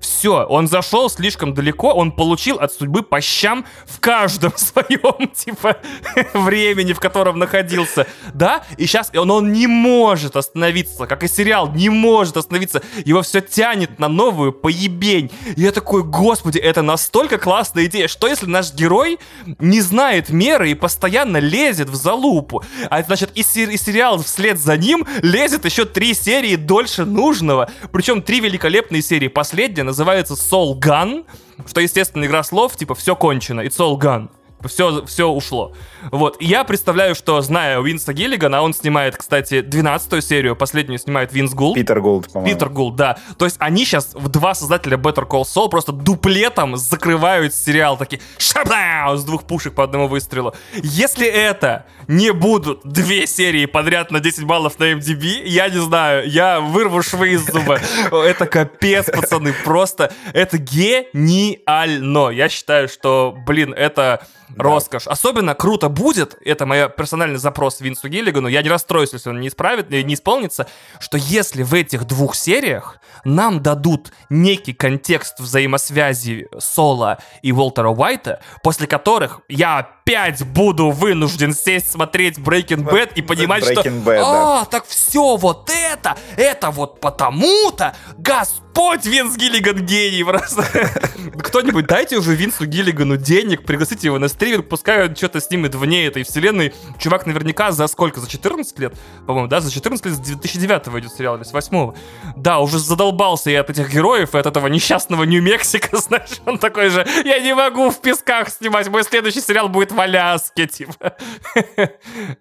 Все, он зашел слишком далеко, он получил от судьбы по щам в каждом *laughs* своем, типа, *laughs* времени, в котором находился. Да, и сейчас он, он не может остановиться, как и сериал, не может остановиться. Его все тянет на новую поебень. И я такой, господи, это настолько классная идея. Что если наш герой не знает меры и постоянно лезет в залупу? А значит, и, сери- и сериал вслед за ним лезет еще три серии дольше нужного. Причем три великолепные серии. Последняя называется Soul Gun, что, естественно, игра слов, типа, все кончено, it's all gone все, все ушло. Вот. И я представляю, что, зная Уинса Гиллигана, он снимает, кстати, 12 серию, последнюю снимает Винс Гулд. Питер Гулд, по-моему. Питер Гулд, да. То есть они сейчас, два создателя Better Call Saul, просто дуплетом закрывают сериал, такие шабау с двух пушек по одному выстрелу. Если это не будут две серии подряд на 10 баллов на MDB, я не знаю, я вырву швы из зуба. *laughs* Это капец, пацаны, просто это гениально. Я считаю, что, блин, это роскошь. Особенно круто будет, это мой персональный запрос Винсу Гиллигану, я не расстроюсь, если он не исправит, не исполнится, что если в этих двух сериях нам дадут некий контекст взаимосвязи Соло и Уолтера Уайта, после которых я опять буду вынужден сесть смотреть Breaking Bad и понимать, Breaking что Bad, а, да. так все вот это, это вот потому-то Господь Винс Гиллиган гений просто. *laughs* Кто-нибудь дайте уже Винсу Гиллигану денег, пригласите его на стриминг, пускай он что-то снимет вне этой вселенной. Чувак наверняка за сколько? За 14 лет? По-моему, да? За 14 лет с 2009 идет сериал или с 8 Да, уже задолбался я от этих героев и от этого несчастного Нью-Мексико, *laughs* знаешь, он такой же, я не могу в песках снимать, мой следующий сериал будет в Аляске, типа.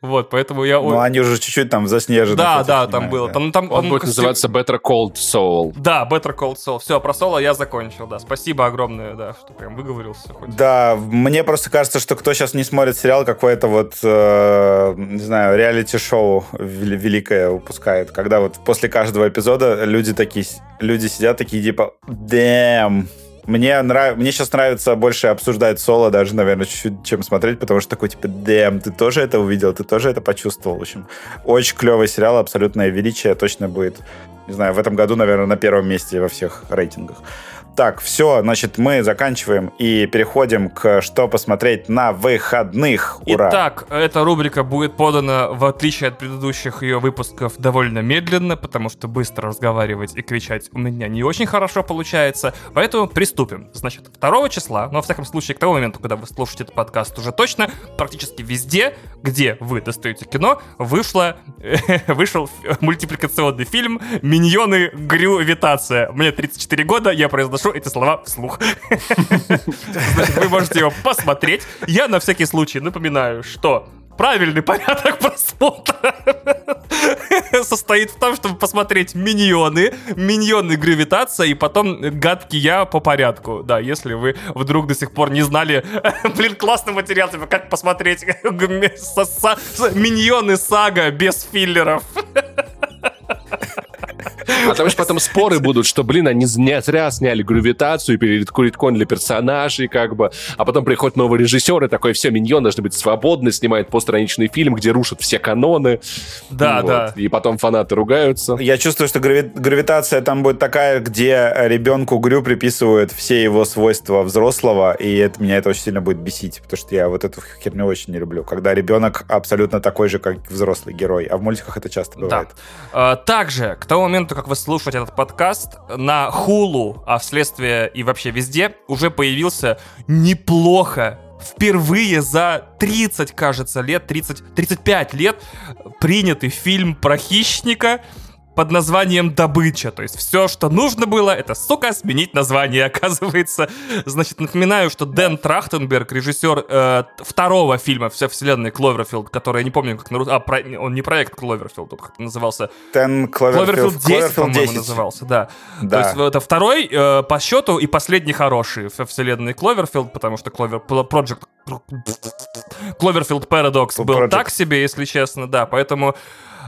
вот, поэтому я... Ну, они уже чуть-чуть там заснежены. Да, да, там было. Там, там, он, будет называться Better Cold Soul. Да, Better Cold Soul. Все, про Соло я закончил, да. Спасибо огромное, да, что прям выговорился. Да, мне просто кажется, что кто сейчас не смотрит сериал, какое-то вот, э, не знаю, реалити-шоу великое выпускает, когда вот после каждого эпизода люди такие, люди сидят такие типа, damn, мне, нрав... Мне сейчас нравится больше обсуждать соло, даже, наверное, чуть-чуть, чем смотреть, потому что такой, типа, дэм, ты тоже это увидел, ты тоже это почувствовал. В общем, очень клевый сериал, абсолютное величие, точно будет, не знаю, в этом году, наверное, на первом месте во всех рейтингах. Так, все, значит, мы заканчиваем и переходим к «Что посмотреть на выходных». Ура! Итак, эта рубрика будет подана, в отличие от предыдущих ее выпусков, довольно медленно, потому что быстро разговаривать и кричать у меня не очень хорошо получается, поэтому приступим. Значит, 2 числа, но, ну, во всяком случае, к тому моменту, когда вы слушаете этот подкаст уже точно, практически везде, где вы достаете кино, вышло, *laughs* вышел мультипликационный фильм «Миньоны Грювитация». Мне 34 года, я произношу произношу эти слова вслух. Значит, вы можете его посмотреть. Я на всякий случай напоминаю, что правильный порядок *laughs* просмотра состоит в том, чтобы посмотреть миньоны, миньоны гравитация и потом гадкий я по порядку. Да, если вы вдруг до сих пор не знали, *laughs* блин, классный материал, типа, как посмотреть *laughs* миньоны сага без филлеров. А там же потом споры будут, что, блин, они не зря сняли гравитацию и передкурит для персонажей, как бы. А потом приходит новый режиссер и такой, все, Миньон должны быть свободны, снимает постраничный фильм, где рушат все каноны. Да, вот. да. И потом фанаты ругаются. Я чувствую, что грави- гравитация там будет такая, где ребенку Грю приписывают все его свойства взрослого, и это, меня это очень сильно будет бесить, потому что я вот эту херню очень не люблю, когда ребенок абсолютно такой же, как взрослый герой, а в мультиках это часто бывает. Да. А, также, к тому моменту, как вы слушаете этот подкаст, на Хулу, а вследствие и вообще везде, уже появился неплохо. Впервые за 30, кажется, лет, 30, 35 лет принятый фильм про хищника, под названием «Добыча». То есть все, что нужно было, это, сука, сменить название, *laughs* оказывается. Значит, напоминаю, что Дэн Трахтенберг, режиссер э, второго фильма «Вся вселенная Кловерфилд», который я не помню, как на русском... А, про... он не проект Кловерфилд, он как назывался. Дэн Кловерфилд, Кловерфилд 10, по-моему, назывался, да. да. То есть это второй э, по счету и последний хороший «Вся вселенная Кловерфилд», потому что Кловер... Project... Кловерфилд Paradox был Project. так себе, если честно, да. Поэтому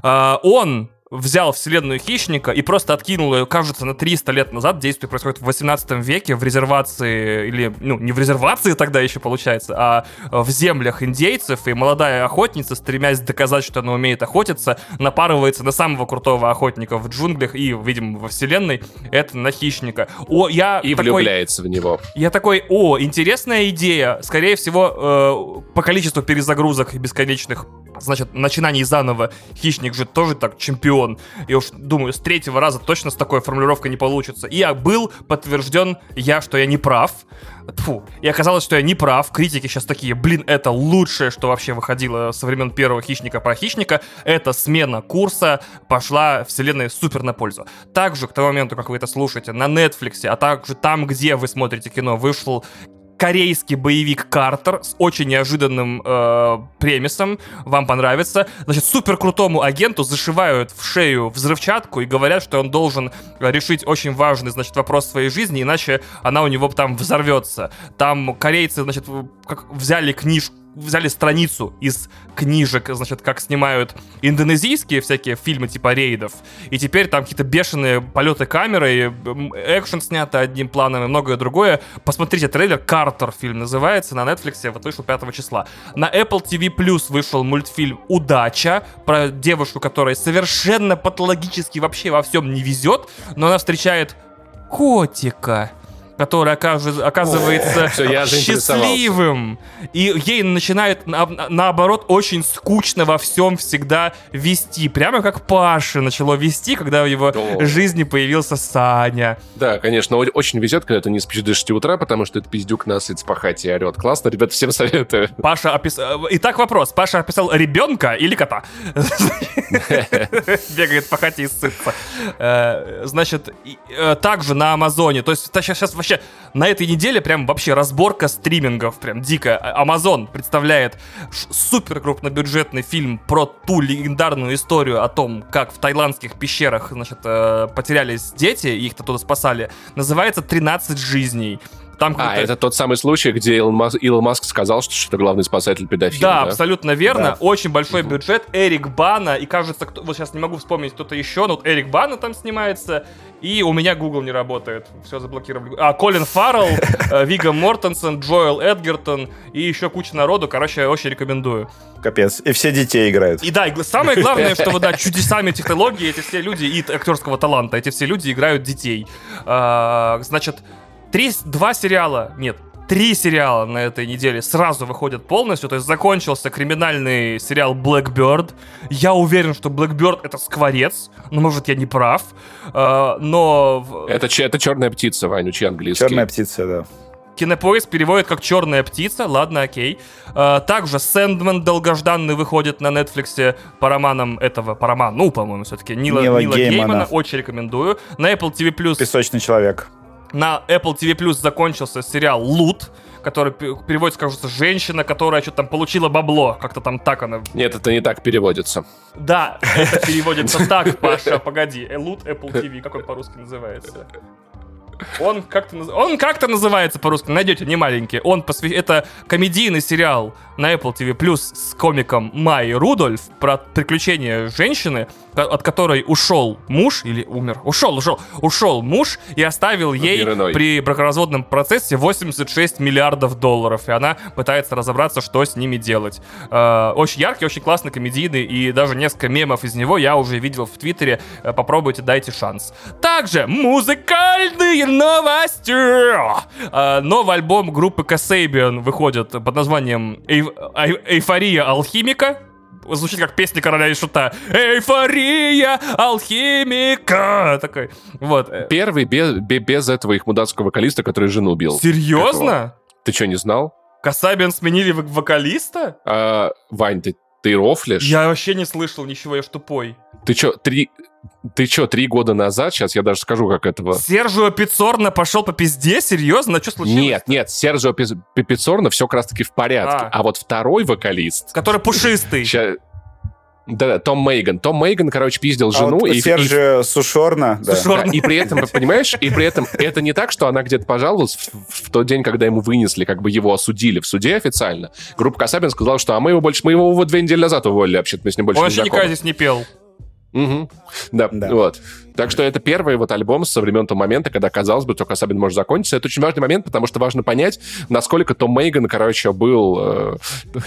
э, он взял вселенную Хищника и просто откинул ее, кажется, на 300 лет назад. Действие происходит в 18 веке в резервации, или, ну, не в резервации тогда еще получается, а в землях индейцев. И молодая охотница, стремясь доказать, что она умеет охотиться, напарывается на самого крутого охотника в джунглях и, видимо, во вселенной. Это на Хищника. О, я и такой, влюбляется в него. Я такой, о, интересная идея. Скорее всего, э, по количеству перезагрузок бесконечных значит, начинаний заново Хищник же тоже так чемпион. И уж думаю, с третьего раза точно с такой формулировкой не получится. И я был подтвержден я, что я не прав. Фу. И оказалось, что я не прав. Критики сейчас такие, блин, это лучшее, что вообще выходило со времен первого Хищника про Хищника. Это смена курса пошла вселенной супер на пользу. Также к тому моменту, как вы это слушаете, на Netflix, а также там, где вы смотрите кино, вышел корейский боевик Картер с очень неожиданным э, премисом. Вам понравится. Значит, супер крутому агенту зашивают в шею взрывчатку и говорят, что он должен решить очень важный, значит, вопрос своей жизни, иначе она у него там взорвется. Там корейцы, значит, как взяли книжку взяли страницу из книжек, значит, как снимают индонезийские всякие фильмы типа рейдов, и теперь там какие-то бешеные полеты камеры, экшен снято одним планом и многое другое. Посмотрите трейлер, Картер фильм называется, на Netflix, вот вышел 5 числа. На Apple TV Plus вышел мультфильм «Удача», про девушку, которая совершенно патологически вообще во всем не везет, но она встречает котика который оказывается Все, счастливым. И ей начинает, наоборот, очень скучно во всем всегда вести. Прямо как Паша начало вести, когда в его О. жизни появился Саня. Да, конечно, очень везет, когда ты не спишь до 6 утра, потому что это пиздюк насыт спахать и орет. Классно, ребята, всем советую. Паша описал... Итак, вопрос. Паша описал ребенка или кота? *laughs* Бегает пахать и сытся. Э, значит, э, также на Амазоне, то есть сейчас вообще вообще на этой неделе прям вообще разборка стримингов, прям дико. А, Amazon представляет супер крупнобюджетный фильм про ту легендарную историю о том, как в таиландских пещерах, значит, э, потерялись дети, и их оттуда спасали. Называется «13 жизней». Там а, это тот самый случай, где Илон Маск, Илон Маск сказал, что, что главный спасатель педофил. Да, да? абсолютно верно. Да. Очень большой угу. бюджет. Эрик Бана, и кажется, кто, вот сейчас не могу вспомнить кто-то еще, но вот Эрик Бана там снимается. И у меня Google не работает. Все заблокировали. А, Колин Фаррелл, *laughs* э, Вига Мортенсен, Джоэл Эдгертон и еще куча народу. Короче, очень рекомендую. Капец. И все детей играют. И да, и самое главное, что вот, да, *laughs* чудесами технологии эти все люди и актерского таланта, эти все люди играют детей. А, значит, Три, два сериала, нет, три сериала на этой неделе сразу выходят полностью. То есть закончился криминальный сериал Blackbird. Я уверен, что Blackbird это скворец. Но, может, я не прав. Uh, но... Это, это черная птица, Вань, учи английский. Черная птица, да. Кинопоиск переводит как «Черная птица». Ладно, окей. А, также «Сэндман» долгожданный выходит на Netflix по романам этого, по роману, ну, по-моему, все-таки, Нила, Нила, Нила Геймана. Геймана. Очень рекомендую. На Apple TV+. «Песочный человек». На Apple TV Plus закончился сериал «Лут», который переводится, кажется, «Женщина, которая что-то там получила бабло». Как-то там так она... Нет, это не так переводится. Да, это переводится так, Паша, погоди. «Лут Apple TV», как он по-русски называется? Он как-то, он как-то называется по-русски, найдете, не маленький. Он посвя... Это комедийный сериал на Apple TV Plus с комиком Май Рудольф про приключения женщины, от которой ушел муж, или умер, ушел, ушел, ушел муж и оставил ей при бракоразводном процессе 86 миллиардов долларов, и она пытается разобраться, что с ними делать. Э, очень яркий, очень классный, комедийный, и даже несколько мемов из него я уже видел в Твиттере, э, попробуйте, дайте шанс. Также музыкальные новости! Э, новый альбом группы Kasabian выходит под названием «Эйфория алхимика», звучит как песня короля и шута. Эйфория алхимика! Такой, вот. Первый без, без этого их мудацкого вокалиста, который жену убил. Серьезно? Какого? Ты что, не знал? Касабиан сменили вокалиста? А, Вань, ты, ты рофлишь? Я вообще не слышал ничего, я ж тупой. Ты что, три... Ты что, три года назад, сейчас я даже скажу, как этого... Сержио Пиццорно пошел по пизде? Серьезно? Что случилось? Нет, нет, Сержио Пиццорно все как раз-таки в порядке. А. а вот второй вокалист... *laughs* Который пушистый. Сейчас... Да, Том Мейган. Том Мейган, короче, пиздил жену. А вот и, Сержио и, Сушорна. Да. Сушорна. Да, и при этом, *laughs* понимаешь, и при этом это не так, что она где-то пожаловалась в, в тот день, когда ему вынесли, как бы его осудили в суде официально. Группа Касабин сказала, что а мы его больше, мы его вот две недели назад уволили, вообще-то мы с ним больше Он не вообще никогда здесь не пел. Угу. Да, да, вот. Так что это первый вот альбом со времен того момента, когда, казалось бы, только особенно может закончиться. Это очень важный момент, потому что важно понять, насколько Том Мейган, короче, был... Э,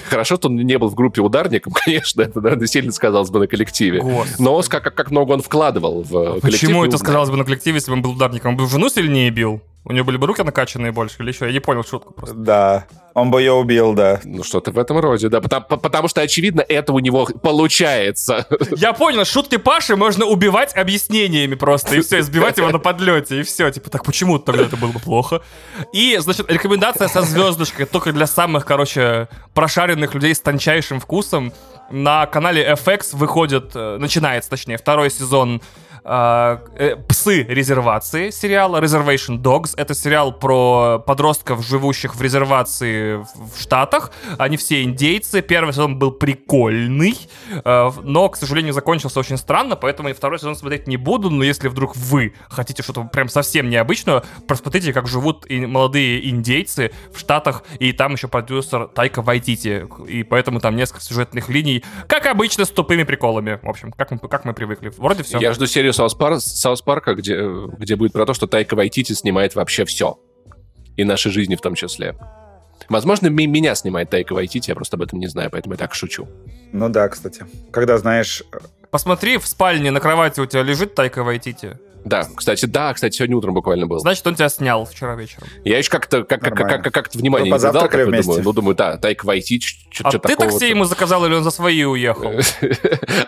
хорошо, что он не был в группе ударником, *laughs* конечно, это, наверное, сильно сказалось бы на коллективе. Господи. Но как, как, как много он вкладывал в коллектив. Почему это сказалось бы на коллективе, если бы он был ударником? Он бы жену сильнее бил? У него были бы руки накачанные больше или еще? Я не понял шутку просто. Да, он бы ее убил, да. Ну, что-то в этом роде, да. Потому, потому что, очевидно, это у него получается. *laughs* Я понял, шутки Паши можно убивать объяснениями просто, и все, избивать его на подлете, и все. Типа, так почему тогда это было бы плохо? И, значит, рекомендация со звездочкой только для самых, короче, прошаренных людей с тончайшим вкусом. На канале FX выходит, э, начинается, точнее, второй сезон э, «Псы резервации» сериала, Reservation Dogs. Это сериал про подростков, живущих в резервации в Штатах. Они все индейцы. Первый сезон был прикольный, э, но, к сожалению, закончился очень странно, поэтому и второй сезон смотреть не буду, но если вдруг вы хотите что-то прям совсем необычное, просмотрите, как живут и молодые индейцы в Штатах, и там еще продюсер Тайка Вайтити, и поэтому там несколько сюжетных линий, как обычно, с тупыми приколами. В общем, как мы, как мы привыкли. Вроде все. Я жду серию серию Саус, Пар... Саус Парка, где, где будет про то, что Тайка Вайтити снимает вообще все. И наши жизни в том числе. Возможно, меня снимает Тайка Вайтити, я просто об этом не знаю, поэтому я так шучу. Ну да, кстати. Когда знаешь... Посмотри, в спальне на кровати у тебя лежит Тайка Вайтити. Да, кстати, да, кстати, сегодня утром буквально был. Значит, он тебя снял вчера вечером. Я еще как-то как, как, как, как, как внимание ну, не задал, как вместе. думаю. Ну, думаю, да, Тайка Вайтити, что А ты такси ему заказал или он за свои уехал? *laughs*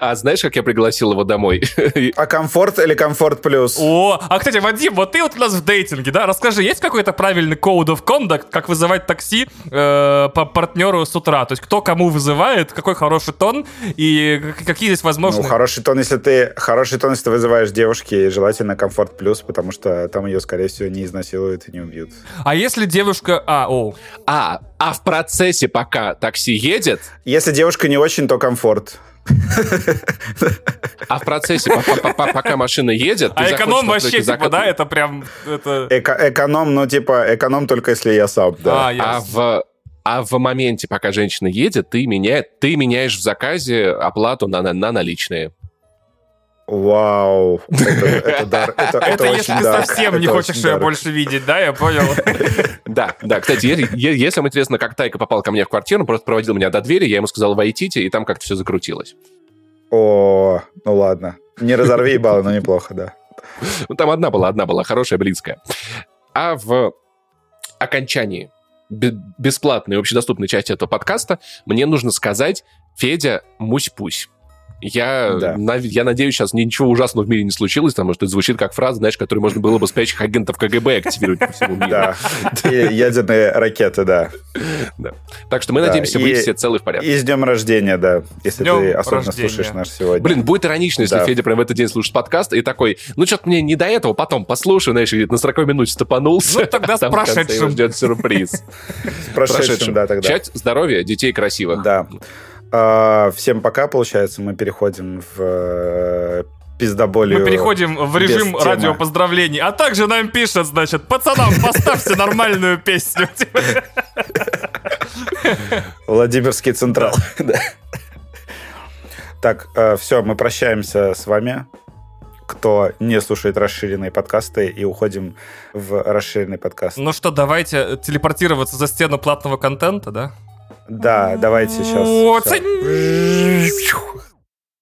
А знаешь, как я пригласил его домой? *laughs* А комфорт или комфорт плюс? О, а, кстати, Вадим, вот ты вот у нас в дейтинге, да? Расскажи, есть какой-то правильный code of conduct, как вызывать такси э, по партнеру с утра? То есть кто кому вызывает, какой хороший тон и какие здесь возможности? Ну, хороший тон, если ты хороший тон, если ты вызываешь девушки, желательно комфорт плюс, потому что там ее, скорее всего, не изнасилуют и не убьют. А если девушка... А, о. А, а в процессе, пока такси едет... Если девушка не очень, то комфорт. А в процессе, пока машина едет... А эконом вообще, типа, да, это прям... Это... Эконом, ну, типа, эконом только если я сам, да. А, а в а в моменте, пока женщина едет, ты, меня, ты меняешь в заказе оплату на, на, на наличные. Вау, *laughs* это, это дар. Это, это, это если ты совсем не хочешь ее больше видеть, да, я понял. *laughs* Да, да. Кстати, если вам интересно, как Тайка попал ко мне в квартиру, он просто проводил меня до двери, я ему сказал, войдите, и там как-то все закрутилось. О, ну ладно. Не разорви ебало, но неплохо, да. *laughs* Ну, там одна была, одна была, хорошая, близкая. А в окончании бесплатной, общедоступной части этого подкаста мне нужно сказать, Федя, мусь-пусь. Я, Да. нав- я надеюсь, сейчас ничего ужасного в мире не случилось, потому что это звучит как фраза, знаешь, которую можно было бы спящих агентов КГБ активировать по всему миру. Да. *laughs* Ядерные ракеты, да. Так что мы надеемся, вы все целы в порядке. И с днем рождения, да. Если ты особенно слушаешь наш сегодня. Блин, будет иронично, если. Федя прям в этот день слушает подкаст и такой, ну, что-то мне не до этого, потом послушаю, знаешь, на 40 минуте стопанулся. Ну, тогда с прошедшим. ждет сюрприз. *laughs* с прошедшим, да, тогда. Чать, здоровья, детей красивых. Да. А, Всем пока, получается, мы переходим в э, пиздоболию. Мы переходим в режим радио поздравлений. А также нам пишет, значит, пацанам, поставьте нормальную песню. *laughs* Владимирский Централ. *laughs* Так, все, мы прощаемся с вами. Кто не слушает расширенные подкасты, и уходим в расширенный подкаст. Ну что, давайте телепортироваться за стену платного контента, да? Да, давайте сейчас.